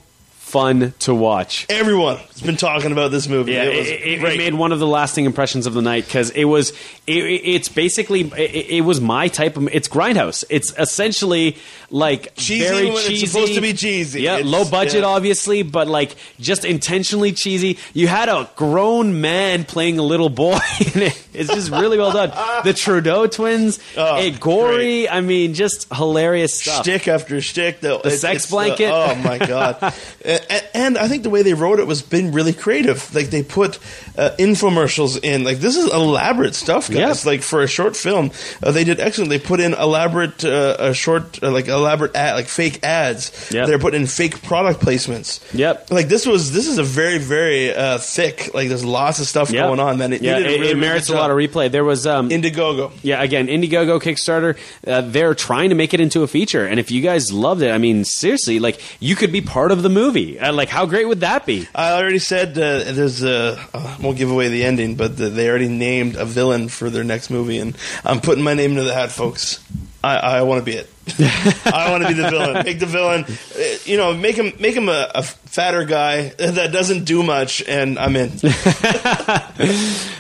fun to watch. Everyone has been talking about this movie. Yeah, it it, was it- it great. made one of the lasting impressions of the night because it was. It, it- it's basically it, it was my type of. It's grindhouse. It's essentially like Cheesy very cheesy. supposed to be cheesy. Yeah, It's- low budget, yeah. obviously, but like just intentionally cheesy. You had a grown man playing a little boy. it- it's just really well done. The Trudeau twins, Oh, it gory. I mean, just hilarious stuff. Shtick after shtick. The, The sex blanket. oh my god! and, I think the way they wrote it was been really creative. Like they put uh, infomercials in. Like this is elaborate stuff, guys. Yeah. Like for a short film, uh, they did excellent. They put in elaborate, uh, a short, uh, like elaborate ad, like fake ads. Yep. They're putting in fake product placements. Yep. Like this was this is a very very uh, thick. Like there's lots of stuff Yep. going on. Man, it, yeah, you did a it, really, it merits a lot of replay. There was um, Indiegogo. Yeah, again, Indiegogo Kickstarter, uh, they're trying to make it into a feature. And if you guys loved it, I mean, seriously, like, you could be part of the movie. Uh, like, how great would that be? I already said uh, there's a. I won't give away the ending, but the, they already named a villain for their next movie, and I'm putting my name into the hat, folks. I, I want to be it. I want to be the villain. Make the villain. uh, You know, make him make him a, a fatter guy that doesn't do much, and I'm in.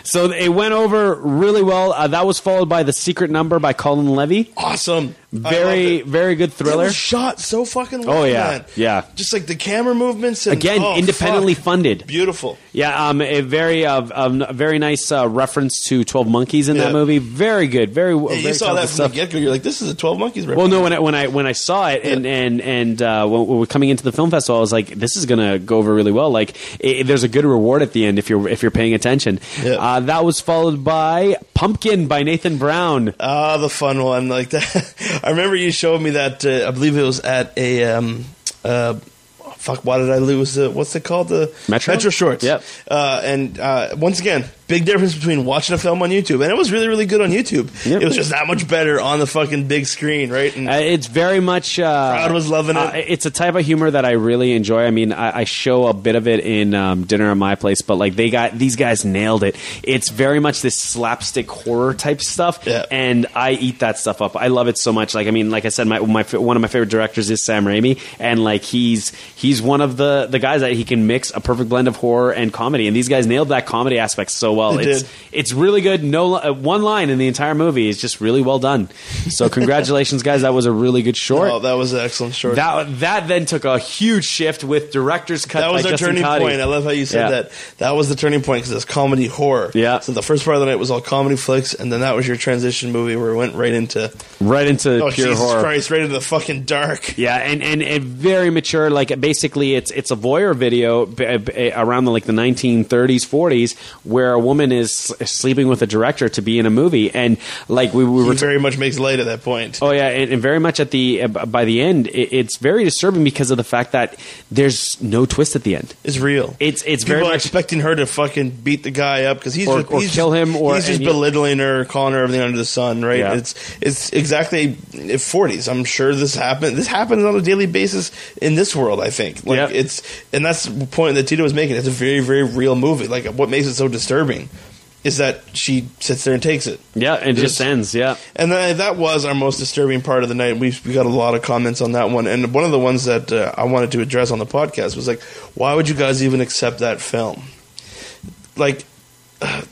So it went over really well. Uh, that was followed by The Secret Number by Colin Levy. Awesome. Very, very good thriller. shot so fucking well. Oh, yeah. man. Yeah. Just like the camera movements. And, Again, oh, independently fuck. funded. Beautiful. Yeah, um, a very, uh, um, a very nice uh, reference to Twelve Monkeys in that movie. Very good. Very. Yeah, very you saw that from stuff. the get go. You're like, this is a Twelve Monkeys. Reference. Well, no, when I when I when I saw it and Yeah. and and uh, when we were coming into the film festival, I was like, "This is gonna go over really well." Like, it, there's a good reward at the end if you're if you're paying attention. Yeah. Uh, that was followed by Pumpkin by Nathan Brown. Ah, the fun one like that. I remember you showed me that. Uh, I believe it was at a. Um, uh, fuck, why did I lose? Uh, what's it called? The Metro? Shorts. Yep. Uh, and uh, once again, big difference between watching a film on YouTube, and it was really, really good on YouTube. Yep. It was just that much better on the fucking big screen, right? And Uh, it's very much. Uh, Crowd was loving it. uh, it's a type of humor that I really enjoy. I mean, I, I show a bit of it in um, Dinner at My Place, but like they got these guys nailed it. It's very much this slapstick horror type stuff, Yeah. and I eat that stuff up. I love it so much. Like, I mean, like I said, my, my one of my favorite directors is Sam Raimi, and like he's he's one of the the guys that he can mix a perfect blend of horror and comedy, and these guys nailed that comedy aspect so well. They it's did. it's really good. No uh, one line in the entire movie is just really well done. So congratulations, guys. That was a really good short. oh, that was an excellent short. That that then took a huge shift with director's cut. That was our turning Cotty. point. I love how you said Yeah. that. That was the turning point because it's comedy horror. Yeah. So the first part of the night was all comedy flicks, and then that was your transition movie where it went right into right into oh pure Jesus horror. Christ, right into the fucking dark. Yeah, and, and and very mature. Like basically, it's it's a voyeur video around the like the 1930s, 40s, where a woman is sleeping with a director to be in a movie, and like we, we were. very much makes light at that point. Oh yeah, and, and very much at the uh, by the end, it, it's very disturbing because of the fact that there's no twist at the end. It's real. It's it's People very are much expecting her to fucking beat the guy up because he's Or- just, or he's kill him, or- he's just belittling her, calling her everything under the sun. Right? Yeah. It's it's exactly forties. I'm sure this happened. This happens on a daily basis in this world. I think. Like Yeah. it's and that's the point that Tito was making. It's a very very real movie. Like what makes it so disturbing. Is that she sits there and takes it. Yeah, and it just This- ends. Yeah. And that, that was our most disturbing part of the night. We, we got a lot of comments on that one. And one of the ones that uh, I wanted to address on the podcast was like, why would you guys even accept that film? Like,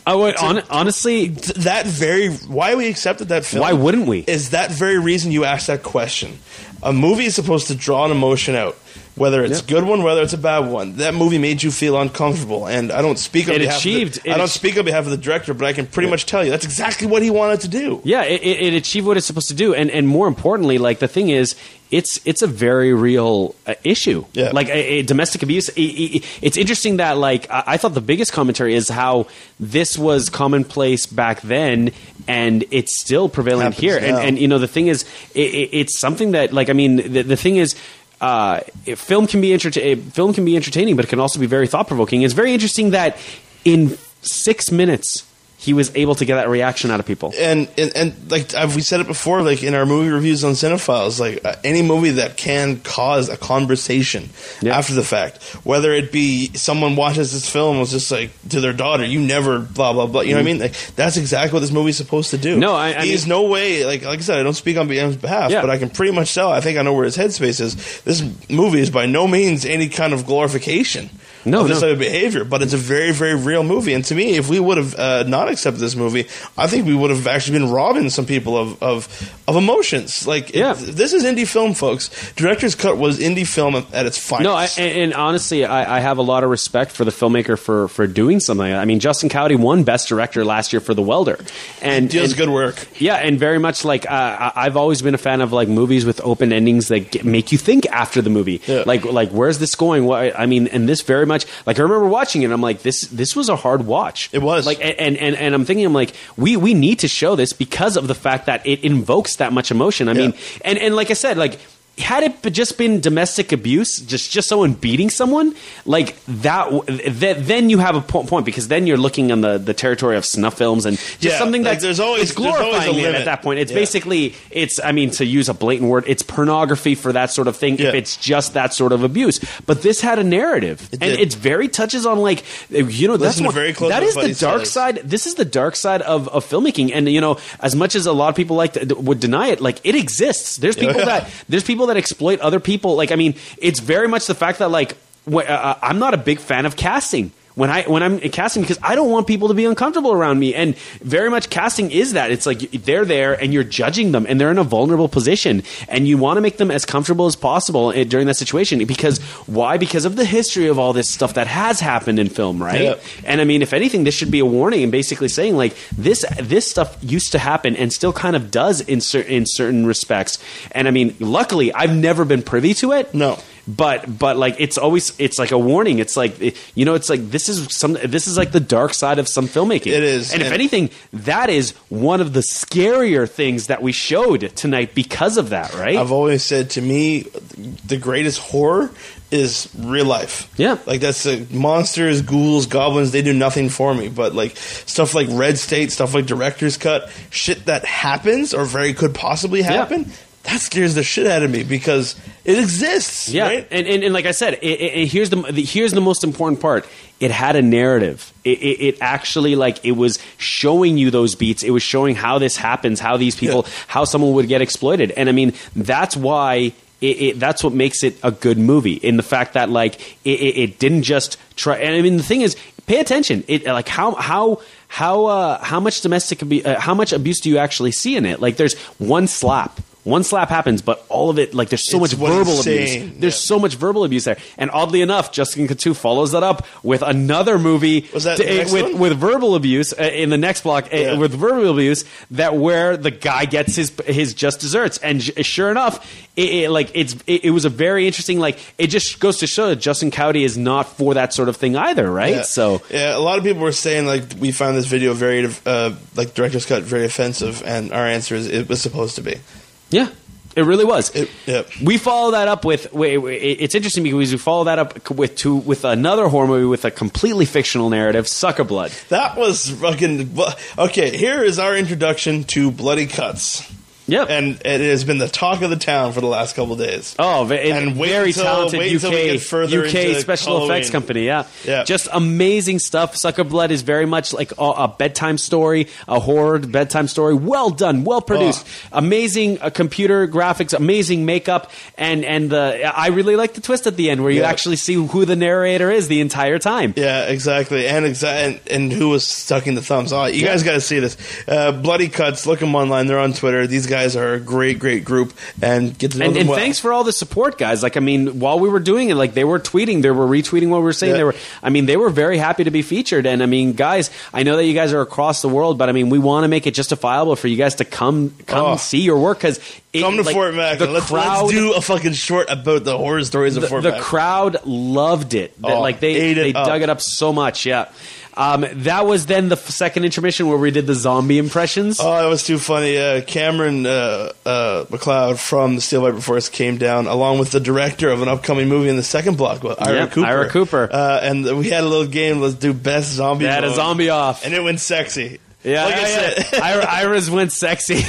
I would hon- honestly. th- that very, why we accepted that film. Why wouldn't we? Is that very reason you asked that question. A movie is supposed to draw an emotion out. Whether it's a Yep. good one, whether it's a bad one, that movie made you feel uncomfortable, and I don't speak on It behalf. achieved- Of the, it I don't ach- speak on behalf of the director, but I can pretty much tell you that's exactly what he wanted to do. Yeah, it, it, it achieved what it's supposed to do, and and more importantly, like the thing is, it's it's a very real uh, issue. Yeah. like a, a domestic abuse. it's interesting that like I, I thought the biggest commentary is how this was commonplace back then, and it's still prevalent Happens here. And and you know the thing is, it, it's something that like I mean the, the thing is. Uh, film can be film can be entertaining, but it can also be very thought provoking. It's very interesting that in six minutes he was able to get that reaction out of people. and, and and like I've, we said it before, like in our movie reviews on Cinephiles, like uh, any movie that can cause a conversation Yeah. after the fact, whether it be someone watches this film was just like to their daughter, "You never blah blah blah," you know what I mean? Like that's exactly what this movie's supposed to do. Mm-hmm. No, I- I he's no way like like I said, I don't speak on his behalf, Yeah. but I can pretty much tell. I think I know where his headspace is. This movie is by no means any kind of glorification. No, of this no. type of behavior, but it's a very, very real movie. And to me, if we would have uh, not accepted this movie, I think we would have actually been robbing some people of of, of emotions. Like, it- Yeah. this is indie film, folks. Director's cut was indie film at its finest. No, I, and, and honestly, I, I have a lot of respect for the filmmaker for, for doing something. I mean, Justin Cowdy won Best Director last year for The Welder, and He does and- good work. Yeah, and very much like uh, I've always been a fan of like movies with open endings that get, make you think after the movie. Yeah. Like, like where's this going? What I mean, and this very much like I remember watching it. and I'm like, this this was a hard watch. It was. like, and and and I'm thinking, I'm like, we we need to show this because of the fact that it invokes that much emotion. I Yeah. mean, and and like I said, like. Had it just been domestic abuse, just just someone beating someone, like that, th- then you have a po- point because then you're looking on the, the territory of snuff films and just Yeah, something like, that's there's always- it's there's always a glorifying it limit. at that point. It's Yeah. basically it's I mean to use a blatant word, it's pornography for that sort of thing Yeah. if it's just that sort of abuse. But this had a narrative, It and it's very touches on like you know that's Listen one, very close that is the dark says. side. This is the dark side of, of filmmaking, and you know as much as a lot of people like to, would deny it, like it exists. There's people that there's people that exploit other people. Like I mean, it's very much the fact that like wh- uh, I'm not a big fan of casting when I when I'm casting because I don't want people to be uncomfortable around me, and very much casting is that it's like they're there and you're judging them, and they're in a vulnerable position, and you want to make them as comfortable as possible eh, during that situation because why? Because of the history of all this stuff that has happened in film, right? Yeah. And I mean, if anything, this should be a warning and basically saying like this this stuff used to happen and still kind of does in certain in certain respects. And I mean, luckily, I've never been privy to it. No. But but like it's always it's like a warning. It's like you know it's like this is some this is like the dark side of some filmmaking. It is. And if anything, that is one of the scarier things that we showed tonight because of that, right? I've always said to me, the greatest horror is real life. Yeah. like that's uh, monsters, ghouls, goblins. They do nothing for me. But like stuff like Red State, stuff like Director's Cut, shit that happens or very could possibly happen. That scares the shit out of me because it exists. Yeah, right? and, and and like I said, it, it, it- here's the, the here's the most important part. It had a narrative. It, actually like it was showing you those beats. It was showing how this happens, how these people, Yeah. how someone would get exploited. And I mean, that's why. It, it, that's what makes it a good movie in the fact that like it, it, didn't just try and I mean the thing is pay attention it like how how how uh, how much domestic uh, how much abuse do you actually see in it like there's one slap one slap happens but all of it like there's so It's much verbal abuse there's Yeah. so much verbal abuse there. And oddly enough, Justin Couture follows that up with another movie Was that to- with one? with verbal abuse uh, in the next block uh, with verbal abuse that where the guy gets his his just desserts. And j- sure enough, it, it, like it's it, it was a very interesting like it just goes to show that Justin Cowdy is not for that sort of thing either, right? Yeah. So yeah, a lot of people were saying like we found this video very uh, like director's cut very offensive, and our answer is it was supposed to be. Yeah. It really was. It- yep. We follow that up with. It's interesting because we follow that up with two with another horror movie with a completely fictional narrative, Suckablood. That was fucking okay. Here is our introduction to Bloody Cuts. Yep. And it has been the talk of the town for the last couple days. Oh, ve- And very until- talented wait until we UK UK special Halloween. effects company. Yeah, Yeah. just amazing stuff. Suckablood is very much like a, a bedtime story, a horror bedtime story. Well done, well produced, Oh. amazing uh, computer graphics, amazing makeup, and and the I really like the twist at the end where you Yeah. actually see who the narrator is the entire time. Yeah, exactly, and exa- and, and who was sucking the thumbs? Oh, you guys got to see this. Uh, Bloody Cuts, look them online. They're on Twitter. These guys are a great, great group, and get to know And, them and well. thanks for all the support, guys. Like, I mean, while we were doing it, like they were tweeting, they were retweeting what we were saying. Yeah. They were, I mean, they were very happy to be featured. And I mean, guys, I know that you guys are across the world, but I mean, we want to make it justifiable for you guys to come come Oh. see your work because Come to like, Fort Mac. The let's, crowd, let's do a fucking short about the horror stories of the, Fort the Mac. The crowd loved it. That, Oh, like they ate it they up. dug it up so much. Yeah. Um, that was then the f- second intermission where we did the zombie impressions. Oh, that was too funny. Uh, Cameron uh, uh, McLeod from the Steel Viper Force came down along with the director of an upcoming movie in the second block, Ira Yep, Cooper. Ira Cooper. Uh, and we had a little game. Let's do best zombie. They had a zombie off. and it went sexy. yeah, like I yeah, said, yeah. Ira, Ira's went sexy.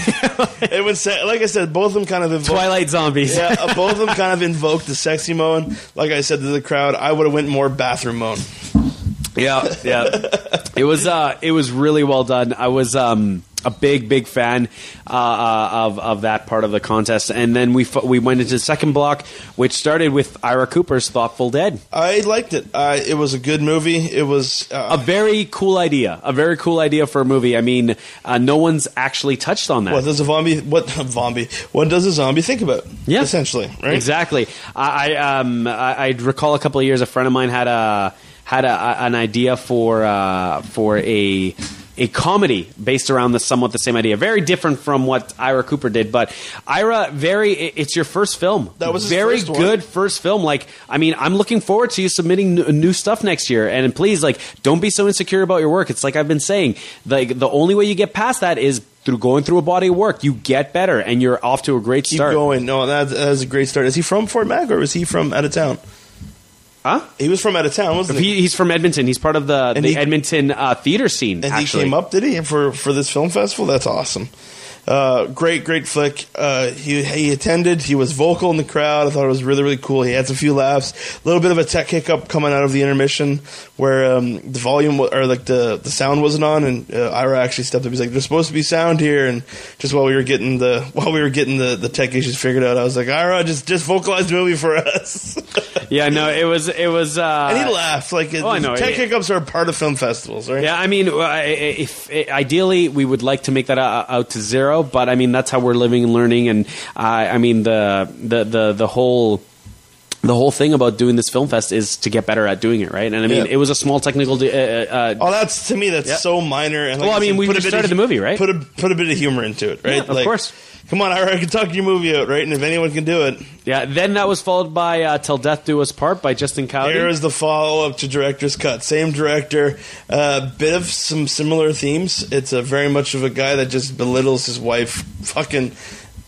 it was like I said. Both of them kind of invoked. Twilight zombies. Yeah, uh, both of them kind of invoked the sexy moan. Like I said to the crowd, I would have went more bathroom mode. Yeah, yeah. It was uh, it was really well done. I was um, a big, big fan uh, uh, of of that part of the contest, and then we f- we went into the second block, which started with Ira Cooper's Thoughtful Dead. I liked it. Uh, it was a good movie. It was uh, A very cool idea. A very cool idea for a movie. I mean, uh, no one's actually touched on that. what does a zombie? What zombie? What does a zombie think about? Yeah. essentially, right? Exactly. I, I um I, I recall a couple of years. A friend of mine had a had a, a- an idea for uh, for a a comedy based around the somewhat the same idea. Very different from what Ira Cooper did, but Ira, very it's your first film. That was very first good first film. Like I mean, I'm looking forward to you submitting new stuff next year. And please, like, don't be so insecure about your work. It's like I've been saying. Like the only way you get past that is. Through going through a body of work, you get better, and you're off to a great Keep start. going. No, that's, that a great start. Is he from Fort Mac or is he from out of town? Huh? He was from out of town, wasn't he? He, he's from Edmonton. He's part of the, the he- Edmonton uh, theater scene. and actually. he came up, did he, for for this film festival? That's awesome. Uh, great, great flick. Uh, he he attended. He was vocal in the crowd. I thought it was really, really cool. He had a few laughs. A little bit of a tech hiccup coming out of the intermission, where um, the volume or like the the sound wasn't on, and uh, Ira actually stepped up. He's like, "There's supposed to be sound here," and just while we were getting the while we were getting the, the tech issues figured out, I was like, "Ira, just just vocalize the movie for us." Yeah, no, it was it was. Uh, and he laughed. Like Oh, I know. tech It- hiccups are a part of film festivals, right? Yeah, I mean, uh, if, ideally we would like to make that uh, out to zero, but I mean that's how we're living and learning, and uh, I mean the the the the whole. The whole thing about doing this film fest is to get better at doing it, right? And I mean, Yeah. it was a small technical. De- uh, uh, Oh, that's to me. That's Yeah. so minor. And like Well, I mean, we put a just bit started of, the movie, right? Put a put a bit of humor into it, right? Yeah, of course. Come on, Ira, I can talk your movie out, right? And if anyone can do it, yeah. Then that was followed by uh, "Till Death Do Us Part" by Justin Cowdery. here is the follow up to Director's Cut. Same director, a bit of some similar themes. It's a very much of a guy that just belittles his wife, fucking.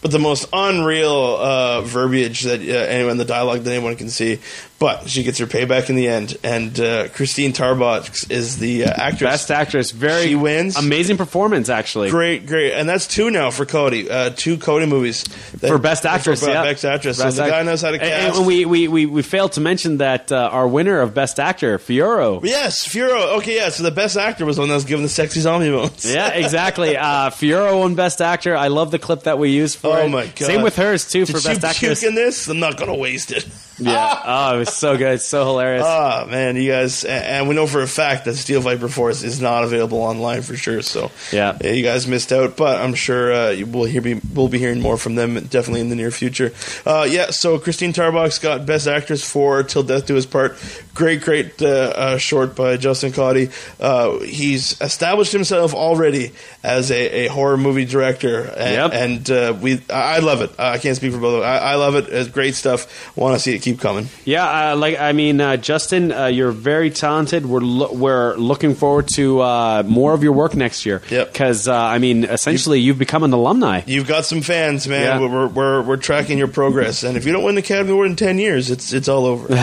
But the most unreal uh, verbiage that uh, anyone, the dialogue that anyone can see. But she gets her payback in the end, and uh, Christine Tarbox is the uh, actress. Best actress, very She wins. Amazing performance, actually. Great, great, and that's two now for Cody. Uh, two Cody movies that- for best actress. For yeah, best actress. Best so the act- guy knows how to cast. And we, we, we, we failed to mention that uh, our winner of best actor, Fioro. yes, Furo. Okay, yeah. So the best actor was the one that was given the sexy zombie bones. Yeah, exactly. Uh, Fioro won Best Actor. I love the clip that we used for Oh it. my God. Same with hers too Did for Best Actress. puke in this? I'm not gonna waste it. Yeah. Oh, it was so good. It's so hilarious. Ah, man, you guys, and we know for a fact that Steel Viper Force is not available online for sure. So Yeah. you guys missed out, but I'm sure uh, you will hear be, we'll be hearing more from them definitely in the near future. Uh, yeah, so Christine Tarbox got Best Actress for Till Death Do His Part. Great, great uh, uh, short by Justin Cotty. Uh, he's established himself already as a, a horror movie director, and, Yep. and uh, we I I love it. I can't speak for both. of them. I, I love it. It's great stuff. Want to see it keep coming. Yeah, uh, like I mean, uh, Justin, uh, you're very talented. We're lo- we're looking forward to uh, more of your work next year. Yep. Because uh, I mean, essentially, you've become an alumni. You've got some fans, man. Yeah. We're, we're we're tracking your progress, and if you don't win the Academy Award in ten years, it's it's all over.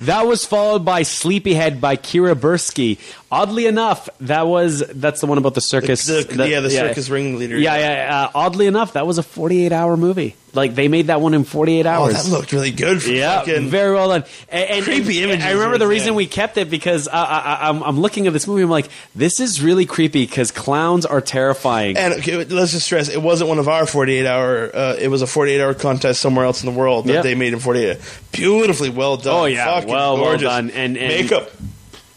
That was followed by Sleepyhead by Kira Bursky. Oddly enough, that was that's the one about the circus. The- that- yeah, the circus ringleader. Yeah, yeah. Uh, oddly enough, that was a 48 hour movie. Like they made that one in 48 hours. Oh, that looked really good. For Yeah, fucking, very well done. And, and- Creepy images I remember the reason we kept it because I, I'm looking at this movie. I'm like, this is really creepy because clowns are terrifying. And okay, let's just stress, it wasn't one of our 48 hour. Uh, it was a 48 hour contest somewhere else in the world that Yep. they made in 48. Beautifully well done. Oh, yeah, Fucking well, well done. And- and- makeup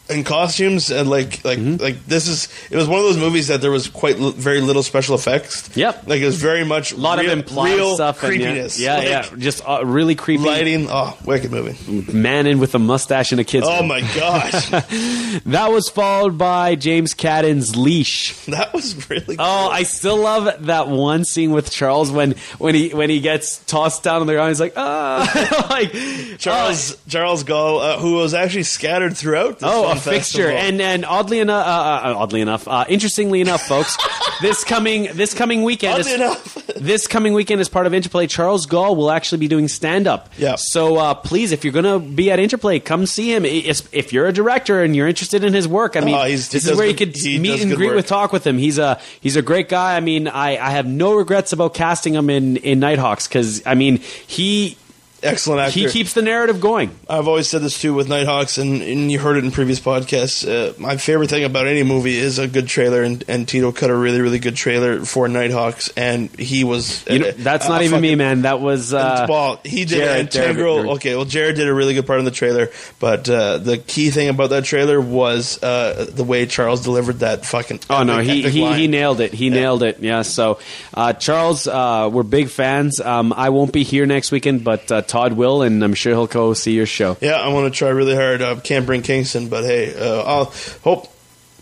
and costumes and like like Mm-hmm. like this is it was one of those movies that there was quite li- very little special effects. Yep. like it was very much a lot real, of implied real stuff. and creepiness. yeah, yeah, Like, yeah. Just uh, really creepy. lighting. Oh, wicked movie. Man in with a mustache and a kid's. Oh my gosh, That was followed by James Cadden's Leash. that was really. Oh, I still love that one scene with Charles when when he when he gets tossed down on the ground. He's like, ah, like Charles Charles Gall, uh, who was actually scattered throughout. Oh, fixture, festival. and and oddly enough, uh, uh, oddly enough, uh, interestingly enough, folks, this coming this coming weekend, Oddly is, enough. this coming weekend as part of Interplay, Charles Gall will actually be doing stand up. Yeah. So uh, please, if you're going to be at Interplay, come see him. If if you're a director and you're interested in his work, I mean, Oh, he's- this is where you good- could meet and greet work. with talk with him. He's a he's a great guy. I mean, I, I have no regrets about casting him in in Nighthawks because I mean he excellent actor. he keeps the narrative going. I've always said this too with Nighthawks, and, and you heard it in previous podcasts. Uh, my favorite thing about any movie is a good trailer, and, and Tito cut a really, really good trailer for Nighthawks, and he was. You know, that's uh, not even fucking- me, man. That was uh, well, he did Jared- an integral. Jared- okay, well, Jared did a really good part in the trailer, but uh, the key thing about that trailer was uh, the way Charles delivered that fucking. Oh no, he he, he nailed it. He nailed it. Yeah. So, uh, Charles, uh, we're big fans. Um, I won't be here next weekend, but uh, Todd will, and I'm sure he'll go see your show. Yeah, I want to try really hard. Uh, can't bring Kingston, but hey, uh, I'll hope.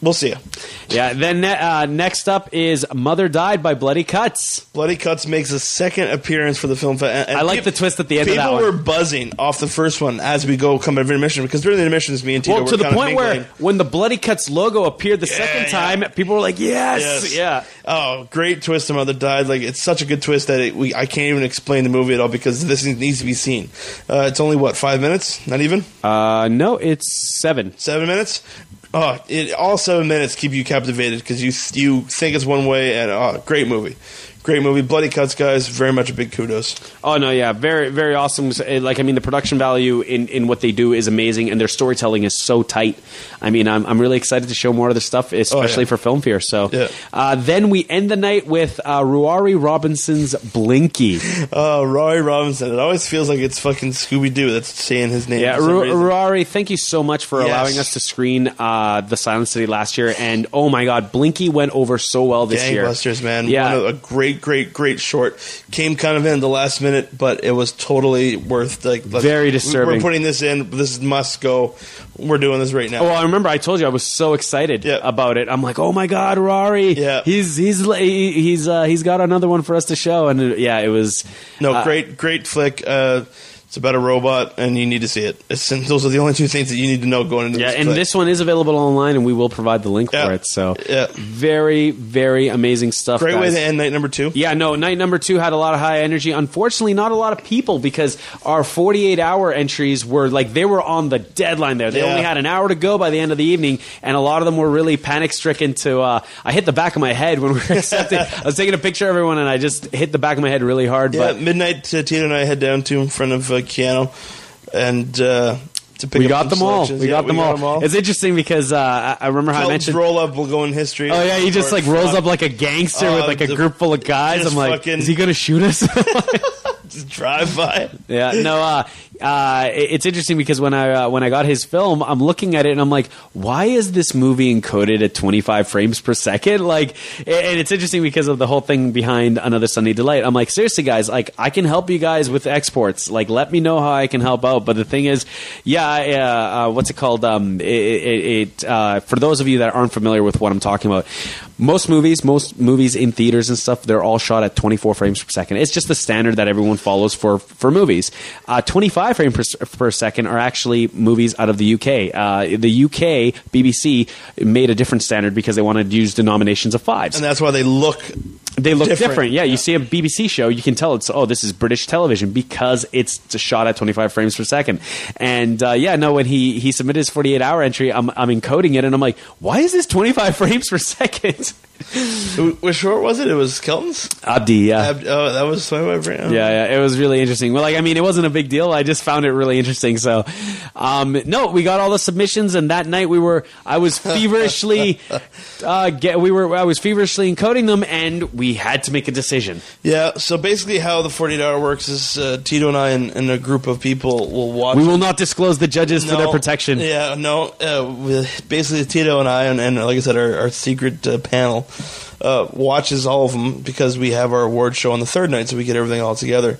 We'll see you. Yeah. Then ne- uh, next up is "Mother Died" by Bloody Cuts. Bloody Cuts makes a second appearance for the film. And- and I like the twist at the end of People were buzzing off the first one as we go come out of intermission because during the intermissions, me and Tito Well, were to the kind of point where when the Bloody Cuts logo appeared the second yeah. time, people were like, "Yes, Yes. yeah." Oh, great twist! The mother died. Like it's such a good twist that it, we, I can't even explain the movie at all because this needs to be seen. Uh, it's only what five minutes? Not even Uh, no, it's seven. seven minutes. Oh, it, all seven minutes keep you captivated because you you think it's one way and oh, great movie, great movie. Bloody Cuts, guys, very much a big kudos. Oh no, yeah, very very awesome. Uh, Like I mean, the production value in, in what they do is amazing, and their storytelling is so tight. I mean, I'm I'm really excited to show more of their stuff, especially for Film Fear. So, Yeah. uh, then we end the night with uh, Ruairi Robinson's Blinky. Oh, Roy Robinson. It always feels like it's fucking Scooby Doo that's saying his name. Yeah, Ru- Ruairi, thank you so much for Yes. allowing us to screen uh, the Silent City last year, and oh my God, Blinky went over so well this year. Gangbusters, man. Yeah. One of, a great, great, great short. Came kind of in the last minute, but it was totally worth like. Very disturbing. We're putting this in. This must go. We're doing this right now. Well, I remember I told you I was so excited about it. I'm like, oh my god, Rory! Yeah. he's he's he- he's uh, he's got another one for us to show, and uh, yeah, it was no, uh, great, great flick. Uh, it's about a robot, and you need to see it. It's, those are the only two things that you need to know going into Yeah, this. and flick. this one is available online, and we will provide the link Yeah. for it. So, Yeah. very very amazing stuff. great way to end night number two. Yeah, no, night number two had a lot of high energy. Unfortunately, not a lot of people because our 48 hour entries were like they were on the deadline there. They Yeah. only had an hour to go by the end of the evening, and a lot of them were really panic stricken. To uh, I hit the back of my head when we were accepting. I was taking a picture of everyone, and I just hit the back of my head really hard. Yeah, but midnight. Uh, Tina and I head down to in front of uh, Keyano, and uh, to pick we up got them all. We Yeah, got them all. It's interesting because uh, I remember how I mentioned. roll up will go in history. Oh yeah, he just like rolls up like a gangster with like a group full of guys. I'm like, fucking- is he gonna shoot us? just drive by. Yeah, no. Uh, uh, it's interesting because when I uh, when I got his film, I'm looking at it and I'm like, why is this movie encoded at 25 frames per second? Like, and it's interesting because of the whole thing behind Another Sunday Delight. I'm like, seriously, guys, like I can help you guys with exports. Like, let me know how I can help out. But the thing is, yeah, uh, uh, what's it called? Um, it, it, it uh, for those of you that aren't familiar with what I'm talking about, most movies, most movies in theaters and stuff, they're all shot at 24 frames per second. It's just the standard that everyone follows for for movies. Uh, 25 frames per, per second are actually movies out of the UK. Uh, the UK BBC made a different standard because they wanted to use denominations of fives. And that's why they look They look different. Different, Yeah, you see a BBC show, you can tell it's oh, this is British television because it's shot at 25 frames per second. And uh, yeah, no, when he he submitted his 48 hour entry, I'm I'm encoding it, and I'm like, why is this 25 frames per second? Wh- Which short was it? It was Kelton's. Abdi, yeah. Ab- oh, that was my brain. Yeah, yeah, it was really interesting. Well, like, I mean, it wasn't a big deal. I just found it really interesting. So, um, no, we got all the submissions, and that night we were, I was feverishly, uh, get, we were, I was feverishly encoding them, and we had to make a decision. Yeah. So basically, how the 48 hour works is uh, Tito and I and, and a group of people will watch. We will not disclose the judges for their protection. Yeah, no. Uh, basically, Tito and I, and, and like I said, our, our secret uh, uh, watches all of them because we have our award show on the third night, so we get everything all together.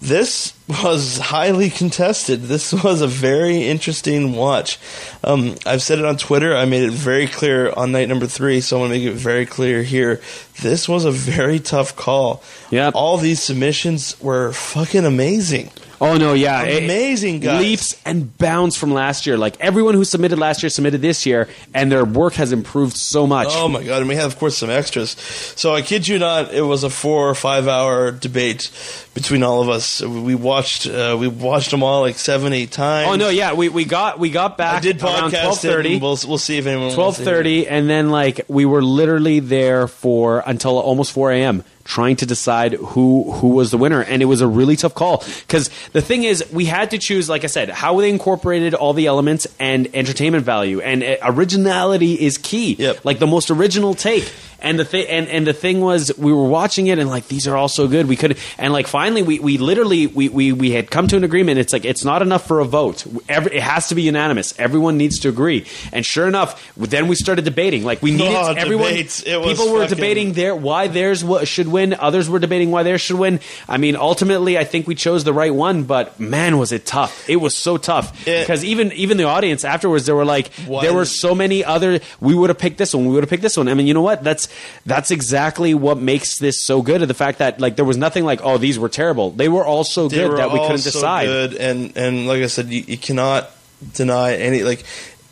This was highly contested. This was a very interesting watch. Um, I've said it on Twitter. I made it very clear on night number three, so I want to make it very clear here. This was a very tough call. Yep. All these submissions were fucking amazing. Oh no, yeah, It- Amazing, guys. leaps and bounds from last year. Like everyone who submitted last year submitted this year, and their work has improved so much. Oh my god! And we had, of course, some extras. So I kid you not, it was a four or five hour debate between all of us. We watched, uh, we watched them all like seven, eight times. Oh no, yeah, we, we got we got back I did around twelve it. We'll we'll see if anyone twelve wants to hear it. thirty, and then like we were literally there for until almost four a.m. trying to decide who who was the winner, and it was a really tough call because the thing is we had to choose, like I said, how they incorporated all the elements and entertainment value, and uh, originality is key. Yep. Like the most original take. And the thing, and, and the thing was, we were watching it, and like these are all so good. We could, and like finally, we, we literally we, we we had come to an agreement. It's like it's not enough for a vote. Every, it has to be unanimous. Everyone needs to agree. And sure enough, then we started debating. Like we needed Oh, everyone. It was people were fucking- debating their why theirs should win. Others were debating why theirs should win. I mean, ultimately, I think we chose the right one. But man, was it tough! It was so tough It- because even even the audience afterwards, they were like, Why there were so many other. We would have picked this one. We would have picked this one. I mean, you know what? That's that's exactly what makes this so good. And The fact that like there was nothing like, oh, these were terrible. They were all so They good that we couldn't so decide. good, and and like I said, you, you cannot deny any. Like,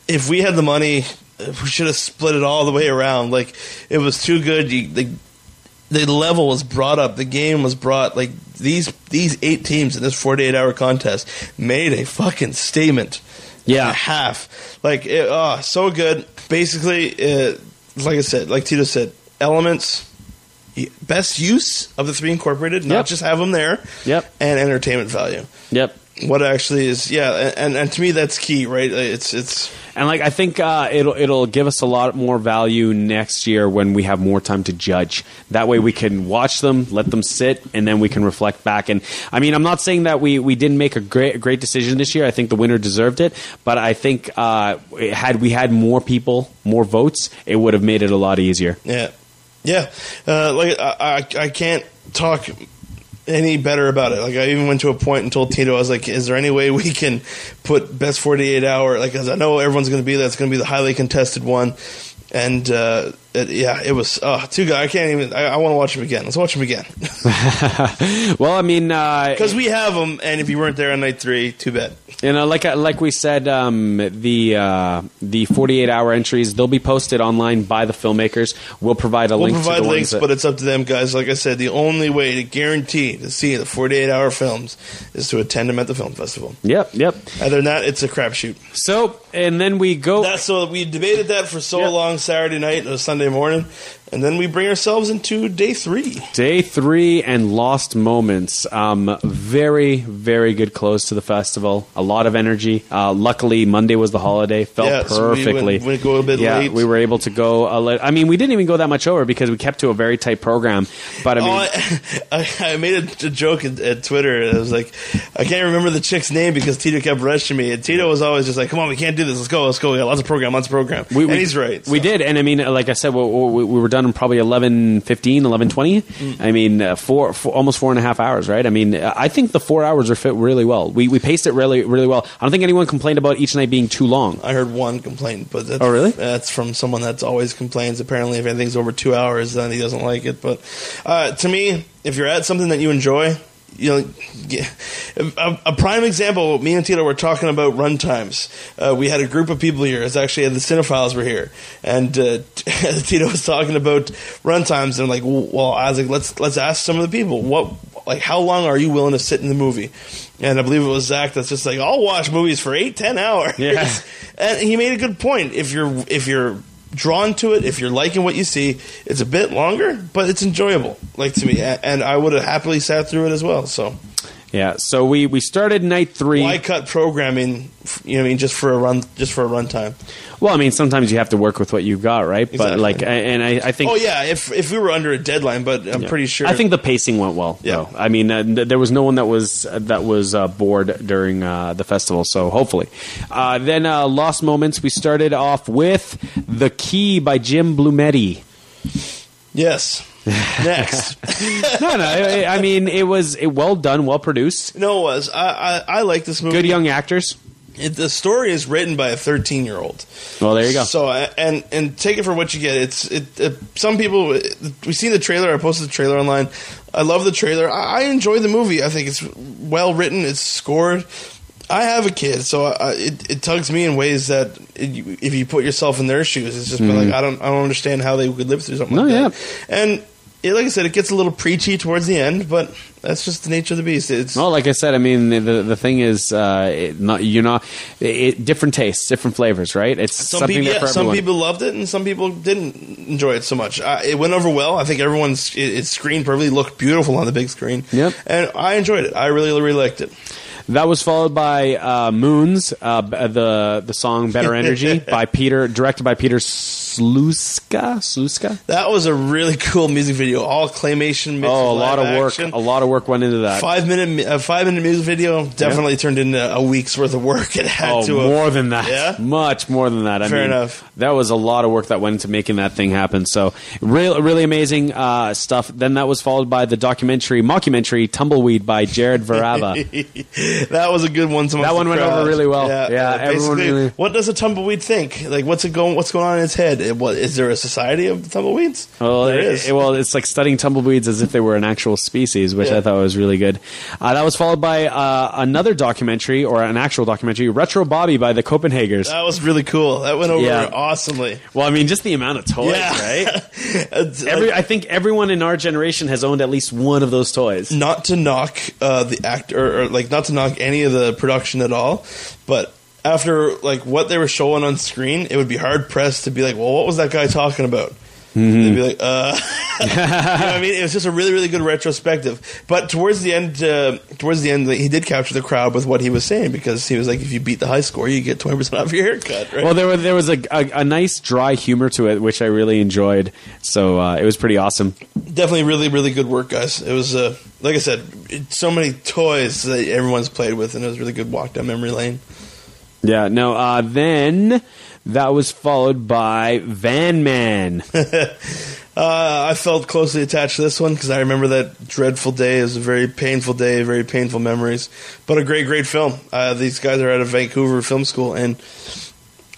if we had the money, we should have split it all the way around. Like, it was too good. You, the the level was brought up. The game was brought. Like these these eight teams in this forty eight hour contest made a fucking statement. Yeah. half. Like, it, oh, so good. Basically, uh, like I said, like Tito said, elements. Best use of the three incorporated, not Yep. just have them there Yep. and entertainment value. Yep. What actually is, yeah, and and to me that's key, right? It's it's And like I think uh, it'll it'll give us a lot more value next year when we have more time to judge. That way we can watch them, let them sit, and then we can reflect back. And I mean, I'm not saying that we, we didn't make a great great decision this year. I think the winner deserved it, but I think uh, had we had more people, more votes, it would have made it a lot easier. yeah, yeah. Uh, like I, I I can't talk any better about it. Like I even went to a point and told Tito, I was like, "Is there any way we can put best 48 hour?" Like, because I know everyone's going to be there. It's going to be the highly contested one. And uh, it, yeah, it was oh, too good. I can't even. I, I want to watch him again. Let's watch him again Well, I mean, uh, because we have him. And if you weren't there on night three, too bad. You know, like like we said, um, the uh, the 48 hour entries they'll be posted online by the filmmakers. We'll provide a We'll link. provide to the links, that- but it's up to them, guys. Like I said, the only way to guarantee to see the 48 hour films is to attend them at the film festival. Yep, yep. Other than that, it's a crapshoot. So, and then we go. That's so we debated that for so Yep. long Saturday night or Sunday morning, and then we bring ourselves into day three. Day three and lost moments. Um, very, very good close to the festival. A lot of energy. Uh, luckily, Monday was the holiday. Felt Yeah, so we went- a bit yeah, late. we were able to go. A li- I mean, we didn't even go that much over because we kept to a very tight program. But I mean, oh, I, I, made a, joke at, at Twitter. I was like, I can't remember the chick's name because Tito kept rushing me, and Tito was always just like, "Come on, we can't do this. Let's go, let's go. We got lots of program, lots of program." We, and we- he's right. We did, and I mean, like I said, we, we, we were done probably 11, 15, 11, 20. Mm. I mean, uh, four, four, almost four and a half hours, right? I mean, uh, I think the four hours are fit really well. We, we paced it really, really well. I don't think anyone complained about each night being too long. I heard one complaint, but that's, Oh, really? That's from someone that's always complains. Apparently, if anything's over two hours, then he doesn't like it. But uh, to me, if you're at something that you enjoy, you know, a, a prime example. Me and Tito were talking about runtimes. Uh, we had a group of people here. It's actually the cinephiles were here, and uh, Tito was talking about runtimes. And I'm like, well, I was like, let's let's ask some of the people what like how long are you willing to sit in the movie? And I believe it was Zach that's just like, I'll watch movies for eight, ten hours. Yeah. and he made a good point. If you're if you're drawn to it, if you're liking what you see, it's a bit longer, but it's enjoyable. Like to me, and I would have happily sat through it as well. So Yeah. So we we started night three. why cut programming? You know, what I mean, just for a run, just for a runtime. Well, I mean, sometimes you have to work with what you've got, right? But like, I- and I, I think. Oh yeah, if if we were under a deadline, but I'm Yeah. pretty sure. I think the pacing went well. Yeah. though. I mean, uh, th- there was no one that was uh, that was uh, bored during uh, the festival, so hopefully. Uh, then uh, Lost Moments. We started off with "The Key" by Jim Blumetti. yes. Next, no, no. I, I mean, it was it well done, well produced, no, it was I I, I like this movie. good young actors. It, the story is written by a 13 year old. Well, there you go. So and and take it for what you get. It's it. Uh, some people we seen the trailer. I posted the trailer online. I love the trailer. I, I enjoy the movie. I think it's well written. It's scored. I have a kid, so I, it it tugs me in ways that it, if you put yourself in their shoes, it's just been like I don't I don't understand how they could live through something. No, like that. And it, like I said, it gets a little preachy towards the end, but that's just the nature of the beast. It's Well, like I said, I mean, the the, the thing is, uh, it, not you know, it, different tastes, different flavors, right? It's Some something people, yeah, some people loved it, and some people didn't enjoy it so much. Uh, it went over well. I think everyone's it, it screened perfectly, looked beautiful on the big screen. Yep. and I enjoyed it. I really, really liked it. That was followed by uh, Moons, uh, the the song "Better Energy" by Peter, directed by Peter Sluska. Sluska. That was a really cool music video, all claymation. Mixed Oh, a lot of work. action. A lot of work went into that. Five minute, a five minute music video definitely turned into a week's worth of work. It had Oh, to have. more than that. Yeah? Much more than that. I Fair mean, enough. That was a lot of work that went into making that thing happen. So, real, really amazing uh, stuff. Then that was followed by the documentary, mockumentary "Tumbleweed" by Jared Varava. that was a good one. That one went over really well. Yeah, uh, everyone really- What does a tumbleweed think? Like, what's it going? What's going on in its head? It, what, is there a society of tumbleweeds? Well, there it- is. it- well, it's like studying tumbleweeds as if they were an actual species, which Yeah. I thought was really good. Uh, that was followed by uh, another documentary, or an actual documentary, Retro Bobby by the Copenhagers. that was really cool. That went over Yeah. awesomely. well, I mean, just the amount of toys, Yeah. right? Every, like- I think everyone in our generation has owned at least one of those toys. not to knock uh, the actor, or, or like not to knock any of the production at all, but after like what they were showing on screen, it would be hard pressed to be like, well, what was that guy talking about? Mm-hmm. They'd be like, uh, you know what I mean? It was just a really, really good retrospective. But towards the end, uh, towards the end, he did capture the crowd with what he was saying because he was like, if you beat the high score, you get twenty percent off your haircut. Right? Well, there was there was a, a, a nice dry humor to it, which I really enjoyed. So uh, it was pretty awesome. definitely really really good work guys it was uh, like i said it, so many toys that everyone's played with and it was a really good walk down memory lane Yeah. No. Uh, then that was followed by Van Man. uh, i felt closely attached to this one because i remember that dreadful day. It was a very painful day very painful memories. But a great great film. Uh, these guys are out of vancouver film school and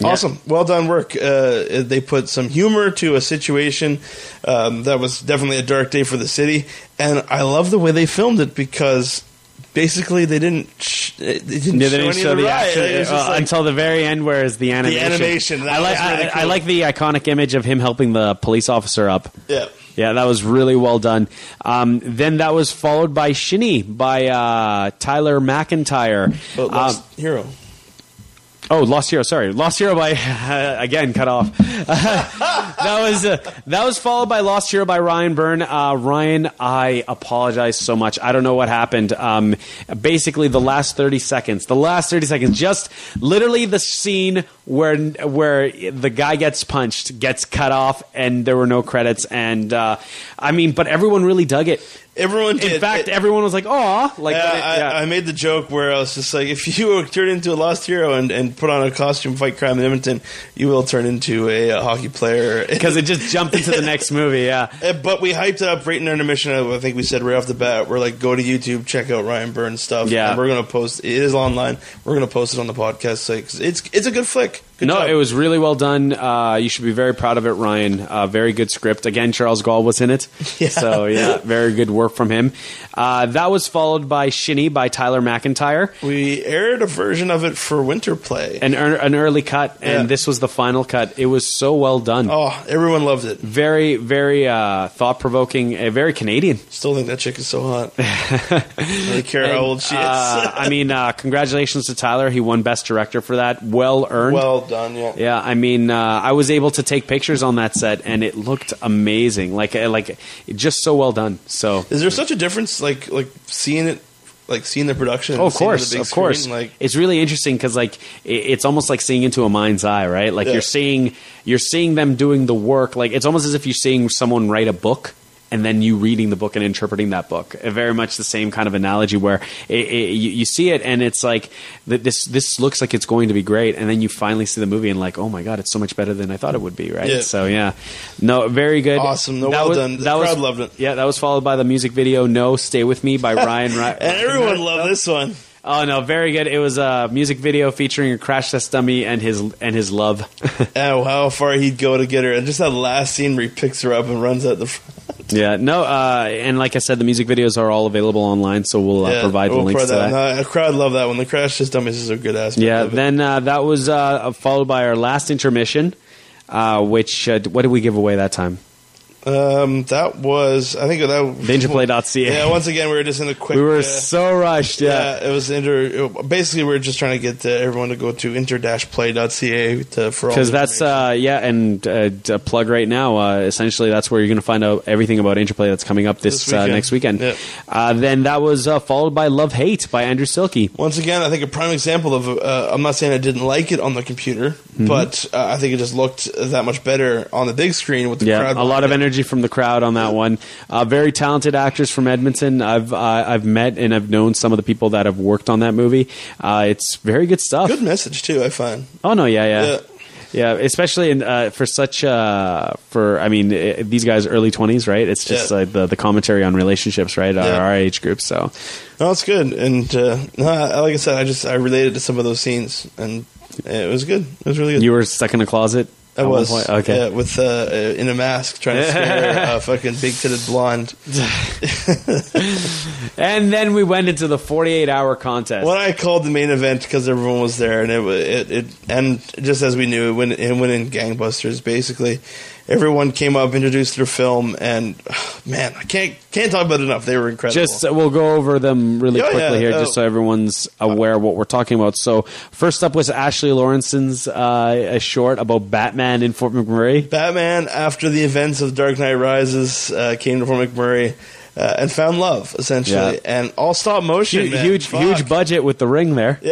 Awesome, well done work. Uh, they put some humor to a situation um, that was definitely a dark day for the city, and I love the way they filmed it because basically they didn't sh- they didn't, Yeah, show, they didn't show the, action uh, like- until the very end, where is the animation. the animation, I like. really I, I like the iconic image of him helping the police officer up. yeah. Yeah, that was really well done. Um, then that was followed by Shinny by uh, Tyler McIntyre. But Um, Lost Hero. Oh, Lost Hero. Sorry, Lost Hero by again cut off. that was uh, that was followed by Lost Hero by Ryan Byrne. Uh, Ryan, I apologize so much. I don't know what happened. Um, basically, the last thirty seconds, the last thirty seconds, just literally the scene where where the guy gets punched, gets cut off, and there were no credits. And uh, I mean, but everyone really dug it. Everyone did. In fact, It- everyone was like, "Oh, like Yeah, it- yeah. I, I made the joke where I was just like, if you turn into a lost hero and, and put on a costume, fight crime in Edmonton, you will turn into a, uh hockey player. because it just jumped into the next movie. Yeah, Uh, but we hyped it up right in our intermission. I think we said right off the bat, we're like, go to YouTube, check out Ryan Byrne's stuff. Yeah. and we're gonna post. It is online. We're gonna post it on the podcast site 'cause it's it's a good flick. Good no, job. it was really well done. Uh, you should be very proud of it, Ryan. Uh, very good script. Again, Charles Gall was in it. Yeah. So, yeah, very good work from him. Uh, that was followed by Shinny by Tyler McIntyre, We aired a version of it for Winter Play. an, ear- an early cut, and Yeah. this was the final cut. It was so well done. oh, everyone loved it. Very, very uh, thought provoking, uh, very Canadian. Still think that chick is so hot. I care how old she is. Uh, I mean, uh, congratulations to Tyler. He won Best Director for that. Well earned. well done, yeah. Yeah, I mean, uh, I was able to take pictures on that set, and it looked amazing. Like, like just so well done. So, Is there such a difference, like like seeing it, like seeing the production? oh, of seeing it on course, the big of course, screen? Like, it's really interesting because, like, it's almost like seeing into a mind's eye, right? Like Yeah. you're seeing you're seeing them doing the work. Like it's almost as if you're seeing someone write a book. And then you reading the book and interpreting that book, very much the same kind of analogy where it, it, you, see it and it's like this. This looks like it's going to be great, and then you finally see the movie and like, oh my god, it's so much better than I thought it would be, right? Yeah. So yeah, no, very good, Awesome. No, That well was- done. The That was crowd loved it. Yeah, that was followed by the music video "No, Stay with Me" by Ryan. Ry- and everyone loved this one. Oh no, very good. It was a music video featuring a crash test dummy and his and his love. And oh, how far he'd go to get her, and just that last scene where he picks her up and runs out the front. Yeah, no, uh, and like I said, the music videos are all available online, so we'll uh, Yeah, provide the we'll links to provide that. No, the crowd love that one. The crash test dummies is a good aspect. Yeah, of it. then uh, that was uh, followed by our last intermission, uh, which uh, what did we give away that time? Um, that was I think that Dangerplay.ca. Yeah, once again we were just in a quick. we were uh, so rushed. Yeah. yeah, it was inter. Basically, we were just trying to get uh, everyone to go to inter-play.ca to, for all Because that's uh, yeah, and uh, plug right now. Uh, essentially, that's where you're going to find out everything about Interplay that's coming up this, This uh, weekend. next weekend. Uh, then that was uh, followed by Love Hate by Andrew Silky. Once again, I think a prime example of. Uh, I'm not saying I didn't like it on the computer, but uh, I think it just looked that much better on the big screen with the Yeah, crowd. a lot of it. Energy from the crowd on that one. Uh, very talented actors from Edmonton. I've uh, I've met and I've known some of the people that have worked on that movie. Uh, it's very good stuff. Good message too. I find. Oh no, yeah, yeah. Yeah. Yeah, especially in, uh, for such uh, for I mean uh, these guys early twenties, right? It's just Yeah. like the, the commentary on relationships, right? Our, Yeah. our age group. So No, it's good, and uh, no, like I said, I just I related to some of those scenes, and it was good. It was really good. you were stuck in a closet. I at was point? okay. yeah, with uh, uh, in a mask trying to scare a fucking big titted blonde. And then we went into the forty-eight hour contest. What I called the main event because everyone was there, and it, it it and just as we knew, it went it went in gangbusters. Basically, everyone came up, introduced their film, and man, I can't can't talk about it enough. They were incredible. Just uh, we'll go over them really Yeah, quickly yeah, here, uh, just so everyone's aware of what we're talking about. So, first up was Ashley Lawrence's uh, a short about Batman in Fort McMurray. Batman, after the events of Dark Knight Rises, uh, came to Fort McMurray uh, and found love essentially, Yeah. and all stop motion. Huge, man. huge, huge budget with the ring there.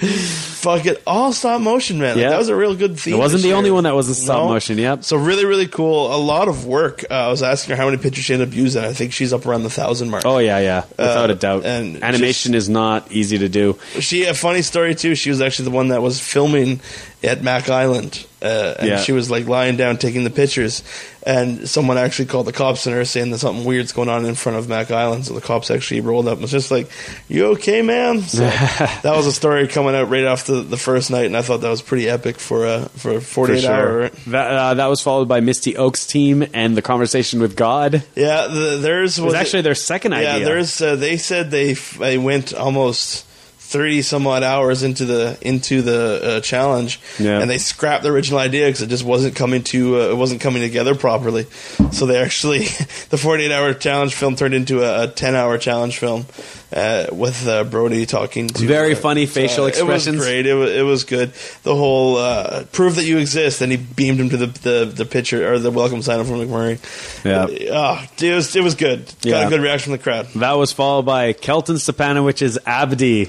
Fuck it, all stop motion, man. Like, Yeah. that was a real good theme. It wasn't the year. only one that was a stop No. motion. Yep. So really, really cool. A lot of work. Uh, I was asking her how many pictures she ended up using. I think she's up around the thousand mark. Oh yeah, yeah, without Uh, a doubt. and Animation is not easy to do. She a funny story too. She was actually the one that was filming at Mac Island, uh, and Yeah. she was like lying down taking the pictures. And someone actually called the cops on her saying that something weird's going on in front of Mac Island. So the cops actually rolled up and was just like, "You okay, man?" So that was a story coming out right after the first night, and I thought that was pretty epic for a for a forty For eight sure. hour. That uh, that was followed by Misty Oaks' team and the conversation with God. Yeah, the, theirs was was actually their second Yeah, idea. there's. Uh, they said they f- they went almost thirty some odd hours into the into the uh, challenge, Yeah. and they scrapped the original idea because it just wasn't coming to uh, it wasn't coming together properly. So they actually the forty eight hour challenge film turned into a, a ten hour challenge film uh, with uh, Brody talking to Very uh, funny facial expressions. It was great. It was, it was good. The whole uh, prove that you exist, and he beamed him to the the, the picture or the welcome sign from McMurray. Yeah. Oh, it was it was good. Got Yeah. a good reaction from the crowd. That was followed by Kelton Stepanovich's Abdi.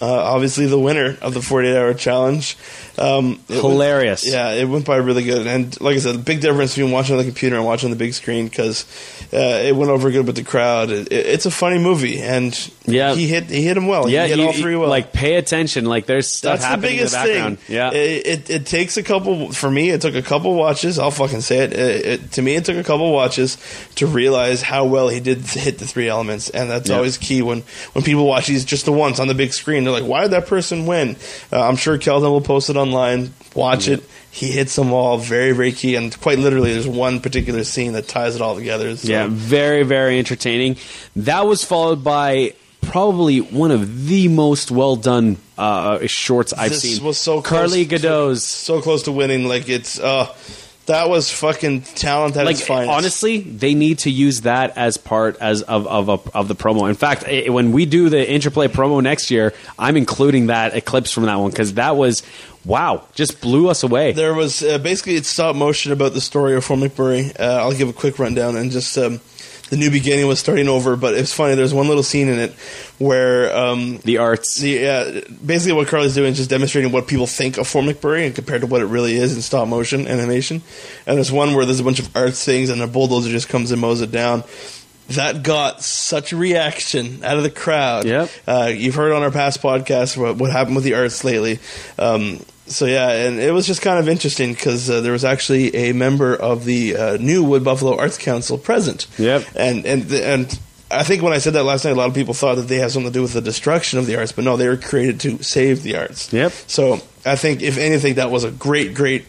Uh, obviously, the winner of the 48 hour challenge. Um, it went- Hilarious. yeah, it went by really good. And like I said, the big difference between watching on the computer and watching on the big screen because uh, it went over good with the crowd. It, it- it's a funny movie, and Yeah. he hit he hit him well. Yeah, he hit you, all three well. like pay attention. Like there's stuff That's the happening biggest in the background. thing. Yeah, it, it it takes a couple. For me, it took a couple watches. I'll fucking say it. It. To me, it took a couple watches to realize how well he did hit the three elements, and that's always key when when people watch these just the once on the big screen. They're like, why did that person win? Uh, I'm sure Kelton will post it online. Watch it. He hits them all very, very key, and quite literally, there's one particular scene that ties it all together. So. Yeah, very, very entertaining. That was followed by probably one of the most well done uh, shorts I've This seen. was so Carly Godot's. so close to winning. Like it's uh, that was fucking talent at like its finest. honestly, they need to use that as part as of of, of, of the promo. In fact, eh, when we do the interplay promo next year, I'm including that eclipse from that one because that was wow, just blew us away. there was uh, basically it's stop motion about the story of Fort McMurray. Uh, I'll give a quick rundown and just um, the new beginning was starting over. But it's funny. There's one little scene in it where um, the arts. the uh, basically what Carly's doing is just demonstrating what people think of Fort McMurray and compared to what it really is in stop motion animation. And there's one where there's a bunch of arts things and a bulldozer just comes and mows it down. That got such a reaction out of the crowd. Yep. Uh, you've heard on our past podcasts what, what happened with the arts lately. Um, so yeah, and it was just kind of interesting because uh, there was actually a member of the uh, new Wood Buffalo Arts Council present. Yep. And and and I think when I said that last night, a lot of people thought that they had something to do with the destruction of the arts, but no, they were created to save the arts. Yep. So I think if anything, that was a great, great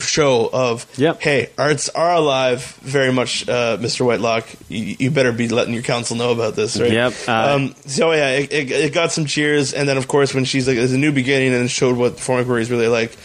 show of Yep. hey, arts are alive very much, uh, Mr. Whitelock. You, you better be letting your council know about this, right? Yep. Uh, um, so yeah, it, it, it got some cheers, and then of course when she's like, "There's a new beginning," and showed what Fort McMurray is really like.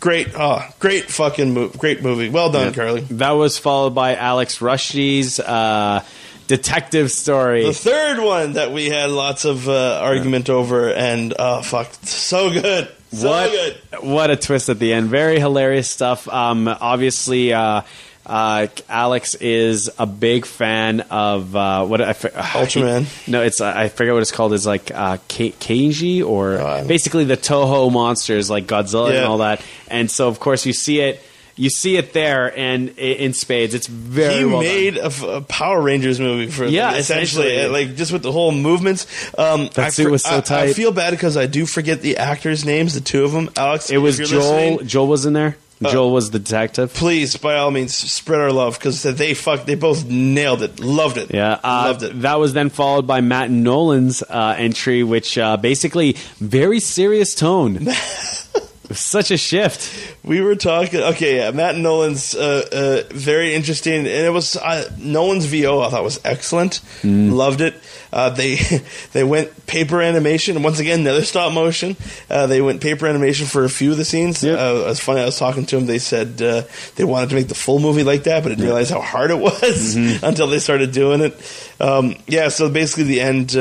Great, oh, great fucking move, great movie. Well done, Carly. That was followed by Alex Rushdie's uh, detective story. The third one that we had lots of uh, argument over, and oh fuck, so good, so what good. what a twist at the end! Very hilarious stuff. Um, obviously, uh, uh, Alex is a big fan of uh, what I for- Ultraman. No, it's uh, I forget what it's called. It's like uh, K- kaiju or basically the Toho monsters like Godzilla Yeah. and all that. And so, of course, you see it. You see it there, and in spades, it's very he well made a, Power Rangers movie for Yeah, essentially, essentially. uh, like just with the whole movements. Um, That I suit was so I- I, feel bad because I do forget the actors' names, the two of them. Alex, It was Joel. Joel was in there. Uh, Joel was the detective. please, by all means, spread our love because they fuck, they both nailed it, loved it, Yeah, uh, loved it. That was then followed by Matt Nolan's uh, entry, which uh, basically very serious tone. Such a shift. We were talking. Okay, yeah, Matt Nolan's uh, uh, very interesting, and it was uh, Nolan's VO. I thought was excellent. Mm. Loved it. Uh, they they went paper animation, once again, another stop motion. Uh, they went paper animation for a few of the scenes. Yep. Uh, it was funny. I was talking to them. They said uh, they wanted to make the full movie like that, but didn't realize how hard it was Mm-hmm. until they started doing it. Um, yeah. So basically, the end.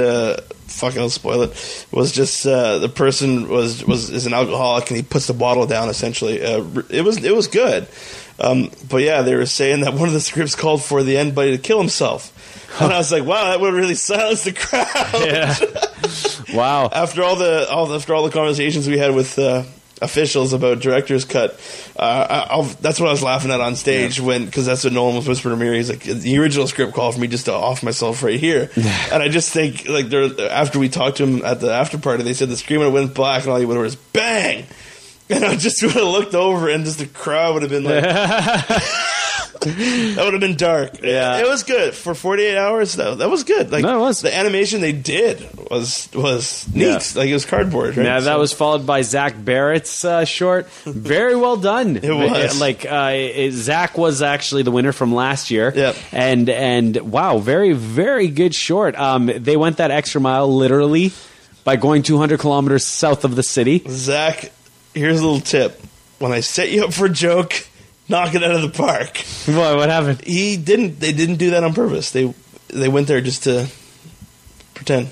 Uh, fucking I'll spoil it. Was just uh, the person was was is an alcoholic and he puts the bottle down. Essentially, uh, it was it was good. Um, but yeah, they were saying that one of the scripts called for the end buddy to kill himself, and I was like, wow, that would really silence the crowd. Yeah. wow. after all the all after all the conversations we had with uh, officials about director's cut, uh, that's what I was laughing at on stage when because that's what Nolan was whispering to me. He's like, the original script called for me just to off myself right here, and I just think like after we talked to him at the after party, they said the screen have went black and all you heard is bang. And I just would have looked over, and just the crowd would have been like, that would have been dark. Yeah. it was good for 48 hours. though. that was good. Like No, it was. the animation they did was was neat. Yeah. Like it was cardboard. Right? Yeah, that So- was followed by Zach Barrett's uh, short. Very well done. It was. like uh, it- Zach was actually the winner from last year. Yep. and and wow, very very good short. Um, they went that extra mile literally by going 200 kilometers south of the city. Zach. Here's a little tip: when I set you up for a joke, knock it out of the park. What what happened? He didn't. They didn't do that on purpose. They they went there just to pretend.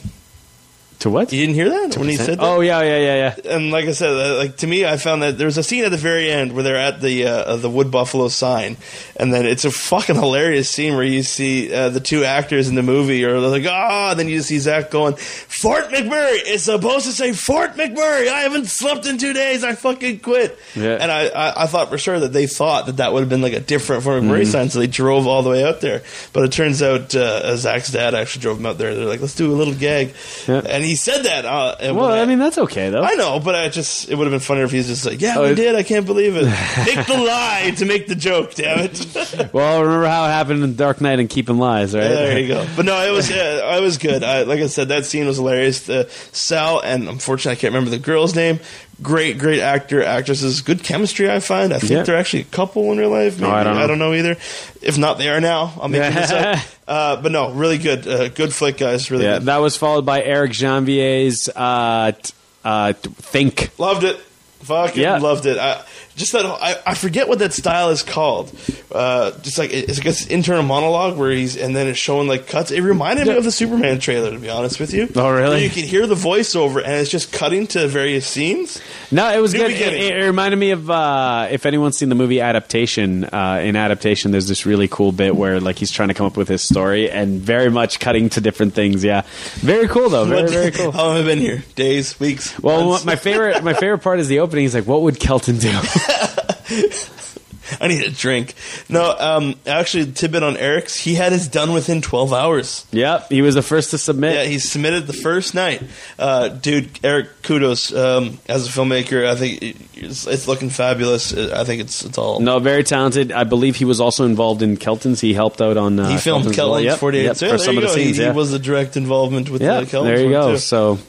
To what? You didn't hear that when he said that. Oh yeah yeah yeah yeah. and like I said, uh, like to me, I found that there was a scene at the very end where they're at the uh, the Wood Buffalo sign, and then it's a fucking hilarious scene where you see uh, the two actors in the movie are like, ah, then you see Zach going, Fort McMurray. It's supposed to say Fort McMurray. I haven't slept in two days. I fucking quit. Yeah. And I, I, I thought for sure that they thought that that would have been like a different Fort McMurray Mm-hmm. sign, so they drove all the way out there. But it turns out uh, Zach's dad actually drove him out there. They're like, let's do a little gag, Yeah. and he said that. Uh, Well, when I mean that's okay though. I know, but I just it would have been funnier if he's just like, "Yeah, Oh, we did. I can't believe it. Make the lie to make the joke. Damn it." Well, remember how it happened in Dark Knight and Keeping Lies, right? there you go. But no, it was uh, I was good. I, like I said, that scene was hilarious. Uh, Sal and unfortunately I can't remember the girl's name. Great, great actor, actresses. Good chemistry. I find. I think Yeah. they're actually a couple in real life. Maybe. I don't know. either. If not, they are now. I'm making this up. Uh, but no, really good. Uh, good flick, guys. Really Yeah, good. that was followed by Eric Janvier's uh, t- uh, t- Think. Loved it. Fucking Yeah. loved it. I, just that I, I forget what that style is called. Uh, just like it's like an internal monologue where he's and then it's showing like cuts. It reminded me of the Superman trailer to be honest with you. Oh, really? Where you can hear the voiceover and it's just cutting to various scenes. No, it was New good. It, it reminded me of uh, if anyone's seen the movie Adaptation. Uh, in Adaptation, there's this really cool bit where like he's trying to come up with his story and very much cutting to different things. Yeah, very cool though. Very very cool. How long have I been here? Days, weeks. Well, months? my favorite my favorite part is the opening. He's like, "What would Kelton do?" I need a drink. No, um, actually, tidbit on Eric's. He had his done within 12 hours. yep, he was the first to submit. Yeah, he submitted the first night. Uh, dude, Eric, kudos um, as a filmmaker. I think it's, it's looking fabulous. I think it's it's all. No, very talented. I believe he was also involved in Kelton's. He helped out on. Uh, he filmed Kelton's. Kelton's Yep, 48 yep, so yeah, for some of the scenes. he, yeah. he was the direct involvement with yeah, the Kelton's there you go. too. So,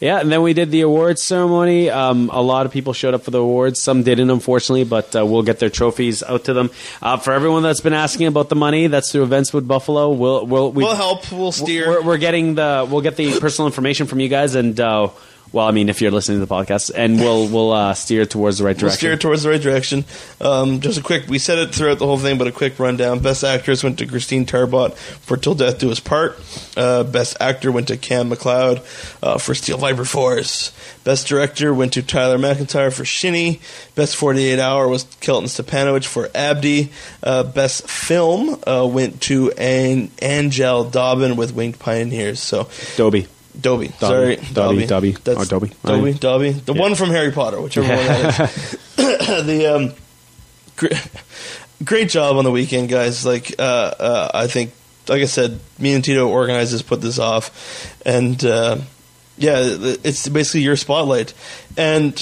yeah, and then we did the awards ceremony. Um, a lot of people showed up for the awards. Some didn't, unfortunately, but uh, we'll get their trophies out to them. Uh, for everyone that's been asking about the money, that's through Events Wood Buffalo. We'll we'll we, We'll help. We'll steer. We're, we're getting the we'll get the personal information from you guys, and uh, well, I mean, if you're listening to the podcast, and we'll we'll uh, steer towards the right We'll direction. steer towards the right direction. Um, just a quick, we said it throughout the whole thing, but a quick rundown. Best actress went to Christine Tarbot for Till Death Do Us Part. Uh, best actor went to Cam McLeod uh, for Steel Viper Force. Best director went to Tyler McIntyre for Shinny. Best 48 Hour was Kelton Stepanovich for Abdi. Uh, best film uh, went to An- Angel Dobbin with Winged Pioneers. So Dobie. Dobby, sorry, Dobby, Dobby, That's or Dobby. Dobby, I- Dobby, the one from Harry Potter, whichever one that is. the um, gr- great job on the weekend, guys. Like, uh, uh, I think, like I said, me and Tito organizers put this off, and uh, yeah, it's basically your spotlight. And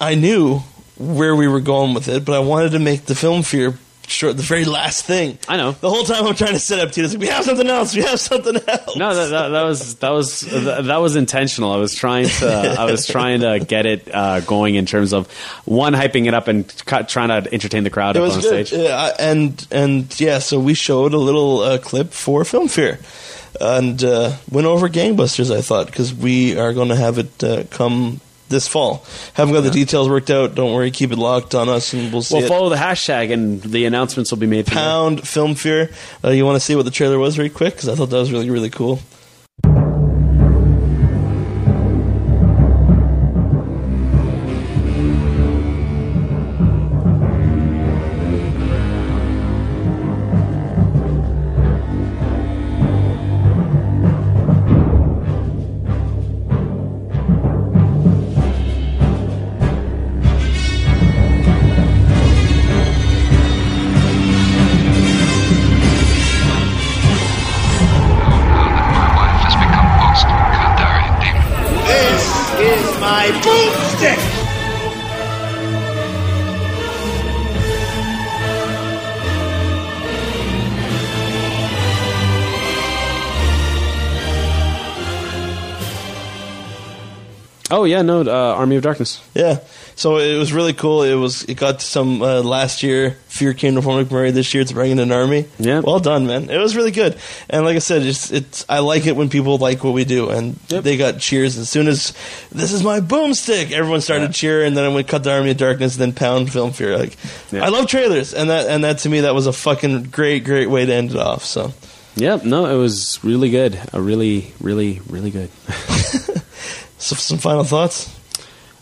I knew where we were going with it, but I wanted to make the film fear short, the very last thing. I know. The whole time I'm trying to set up Tito's like, we have something else. We have something else. No, that, that, that was that was that was intentional. I was trying to I was trying to get it uh, going in terms of one hyping it up and trying to entertain the crowd It was on good, stage. Yeah, and and yeah. So we showed a little uh, clip for Film Fear, and uh, went over gangbusters. I thought because we are going to have it uh, come this fall. Haven't got the details worked out. Don't worry, keep it locked on us, and we'll see. Well, it. follow the hashtag and the announcements will be made. Pound Film Fear. Uh, you want to see what the trailer was, very quick, because I thought that was really really cool. Yeah, no, uh, Army of Darkness. Yeah, so it was really cool. It was it got some uh, last year. Fear came to Fort McMurray this year. It's bringing an army. Yeah. well done, man. It was really good. And like I said, it's it's I like it when people like what we do, and Yep. they got cheers as soon as this is my boomstick. Everyone started cheering, and then I went cut the Army of Darkness, and then Pound Film Fear. Like Yeah. I love trailers, and that and that to me that was a fucking great great way to end it off. So Yep, no, it was really good. A really, really, really good. so some final thoughts.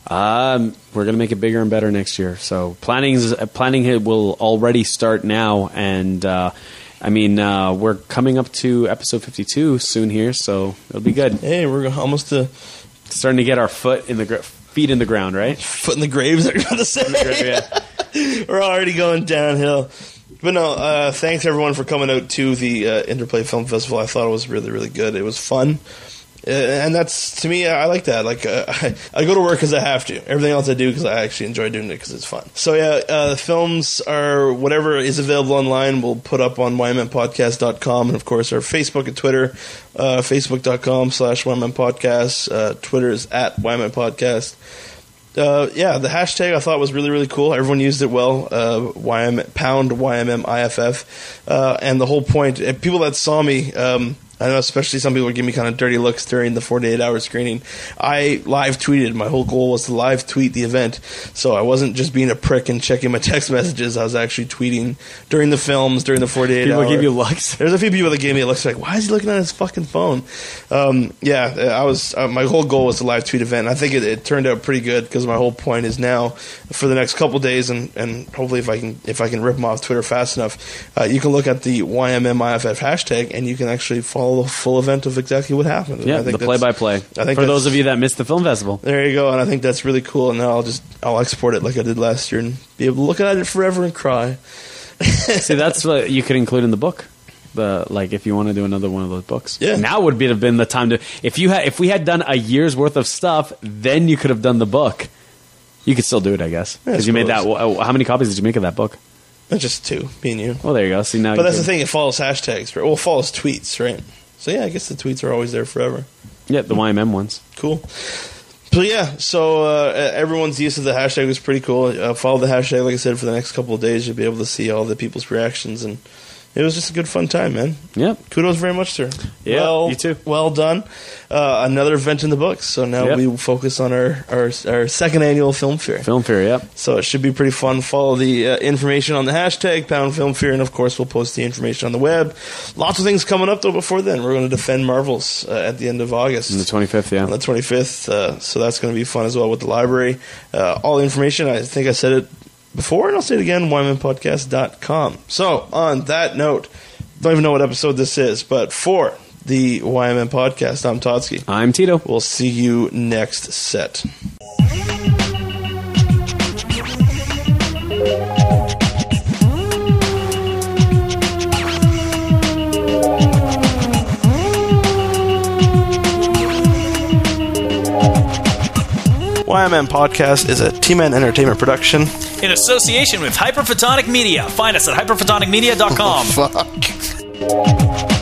Um, we're gonna make it bigger and better next year. So planning is, planning it will already start now, and uh, I mean uh, we're coming up to episode fifty two soon here, so it'll be good. Hey, we're almost to Starting to get our foot in the gr- feet in the ground, right? foot in the graves. I'm say. yeah. We're already going downhill. But no, uh, thanks everyone for coming out to the uh, Interplay Film Festival. I thought it was really, really good. It was fun. Uh, and that's to me, I like that. Like uh, I, I go to work because I have to. Everything else I do because I actually enjoy doing it because it's fun. So yeah, uh, the films are whatever is available online. We'll put up on ymanpodcast.com and of course our Facebook and Twitter. Uh, Facebook.com slash ymanpodcast. Uh, Twitter is at ymanpodcast. Uh, yeah, the hashtag I thought was really really cool. Everyone used it well. Uh, YM pound YMM IFF, uh, and the whole point. People that saw me. Um, I know, especially some people were giving me kind of dirty looks during the 48 hour screening. I live tweeted. My whole goal was to live tweet the event, so I wasn't just being a prick and checking my text messages. I was actually tweeting during the films, during the 48 People hour. give you looks. There's a few people that gave me looks like, why is he looking at his fucking phone? Um, yeah, I was. Uh, my whole goal was to live tweet event. I think it, it turned out pretty good because my whole point is now for the next couple days, and, and hopefully if I can if I can rip them off Twitter fast enough, uh, you can look at the YMMIFF hashtag and you can actually follow the full event of exactly what happened. And Yeah, I think the play-by-play. I think For those of you that missed the film festival, there you go, and I think that's really cool. And now I'll just I'll export it like I did last year and be able to look at it forever and cry. see that's what you could include in the book. The like, if you want to do another one of those books, Yeah. Now would be have been the time to if you had if we had done a year's worth of stuff, then you could have done the book. You could still do it, I guess, Yeah, because you made that. How many copies did you make of that book? Just two, me and you. Well, there you go. See now, But that's the thing; it follows hashtags, right? Well, it follows tweets, right? So yeah, I guess the tweets are always there forever. Yeah, the YMM ones. Cool. So yeah, so uh, everyone's use of the hashtag was pretty cool. Uh, follow the hashtag, like I said, for the next couple of days. You'll be able to see all the people's reactions, and it was just a good fun time, man. Yep. Kudos very much, sir. Yeah, well, you too. Well done. Uh, another event in the books. So now Yep. we will focus on our, our our second annual film fair. Film Fair. Yep. So it should be pretty fun. Follow the uh, information on the hashtag Pound Film fair, and of course we'll post the information on the web. Lots of things coming up though. Before then, we're going to defend Marvels uh, at the end of August. On the twenty fifth. Yeah. on the 25th. Uh, so that's going to be fun as well with the library. Uh, all the information, I think I said it before, and I'll say it again, wymanpodcast.com. So on that note, don't even know what episode this is, but for the YMM podcast, I'm Totsky. I'm Tito. We'll see you next set. YMM Podcast is a T-Man Entertainment production. In association with Hyperphotonic Media. Find us at hyperphotonicmedia.com. Fuck.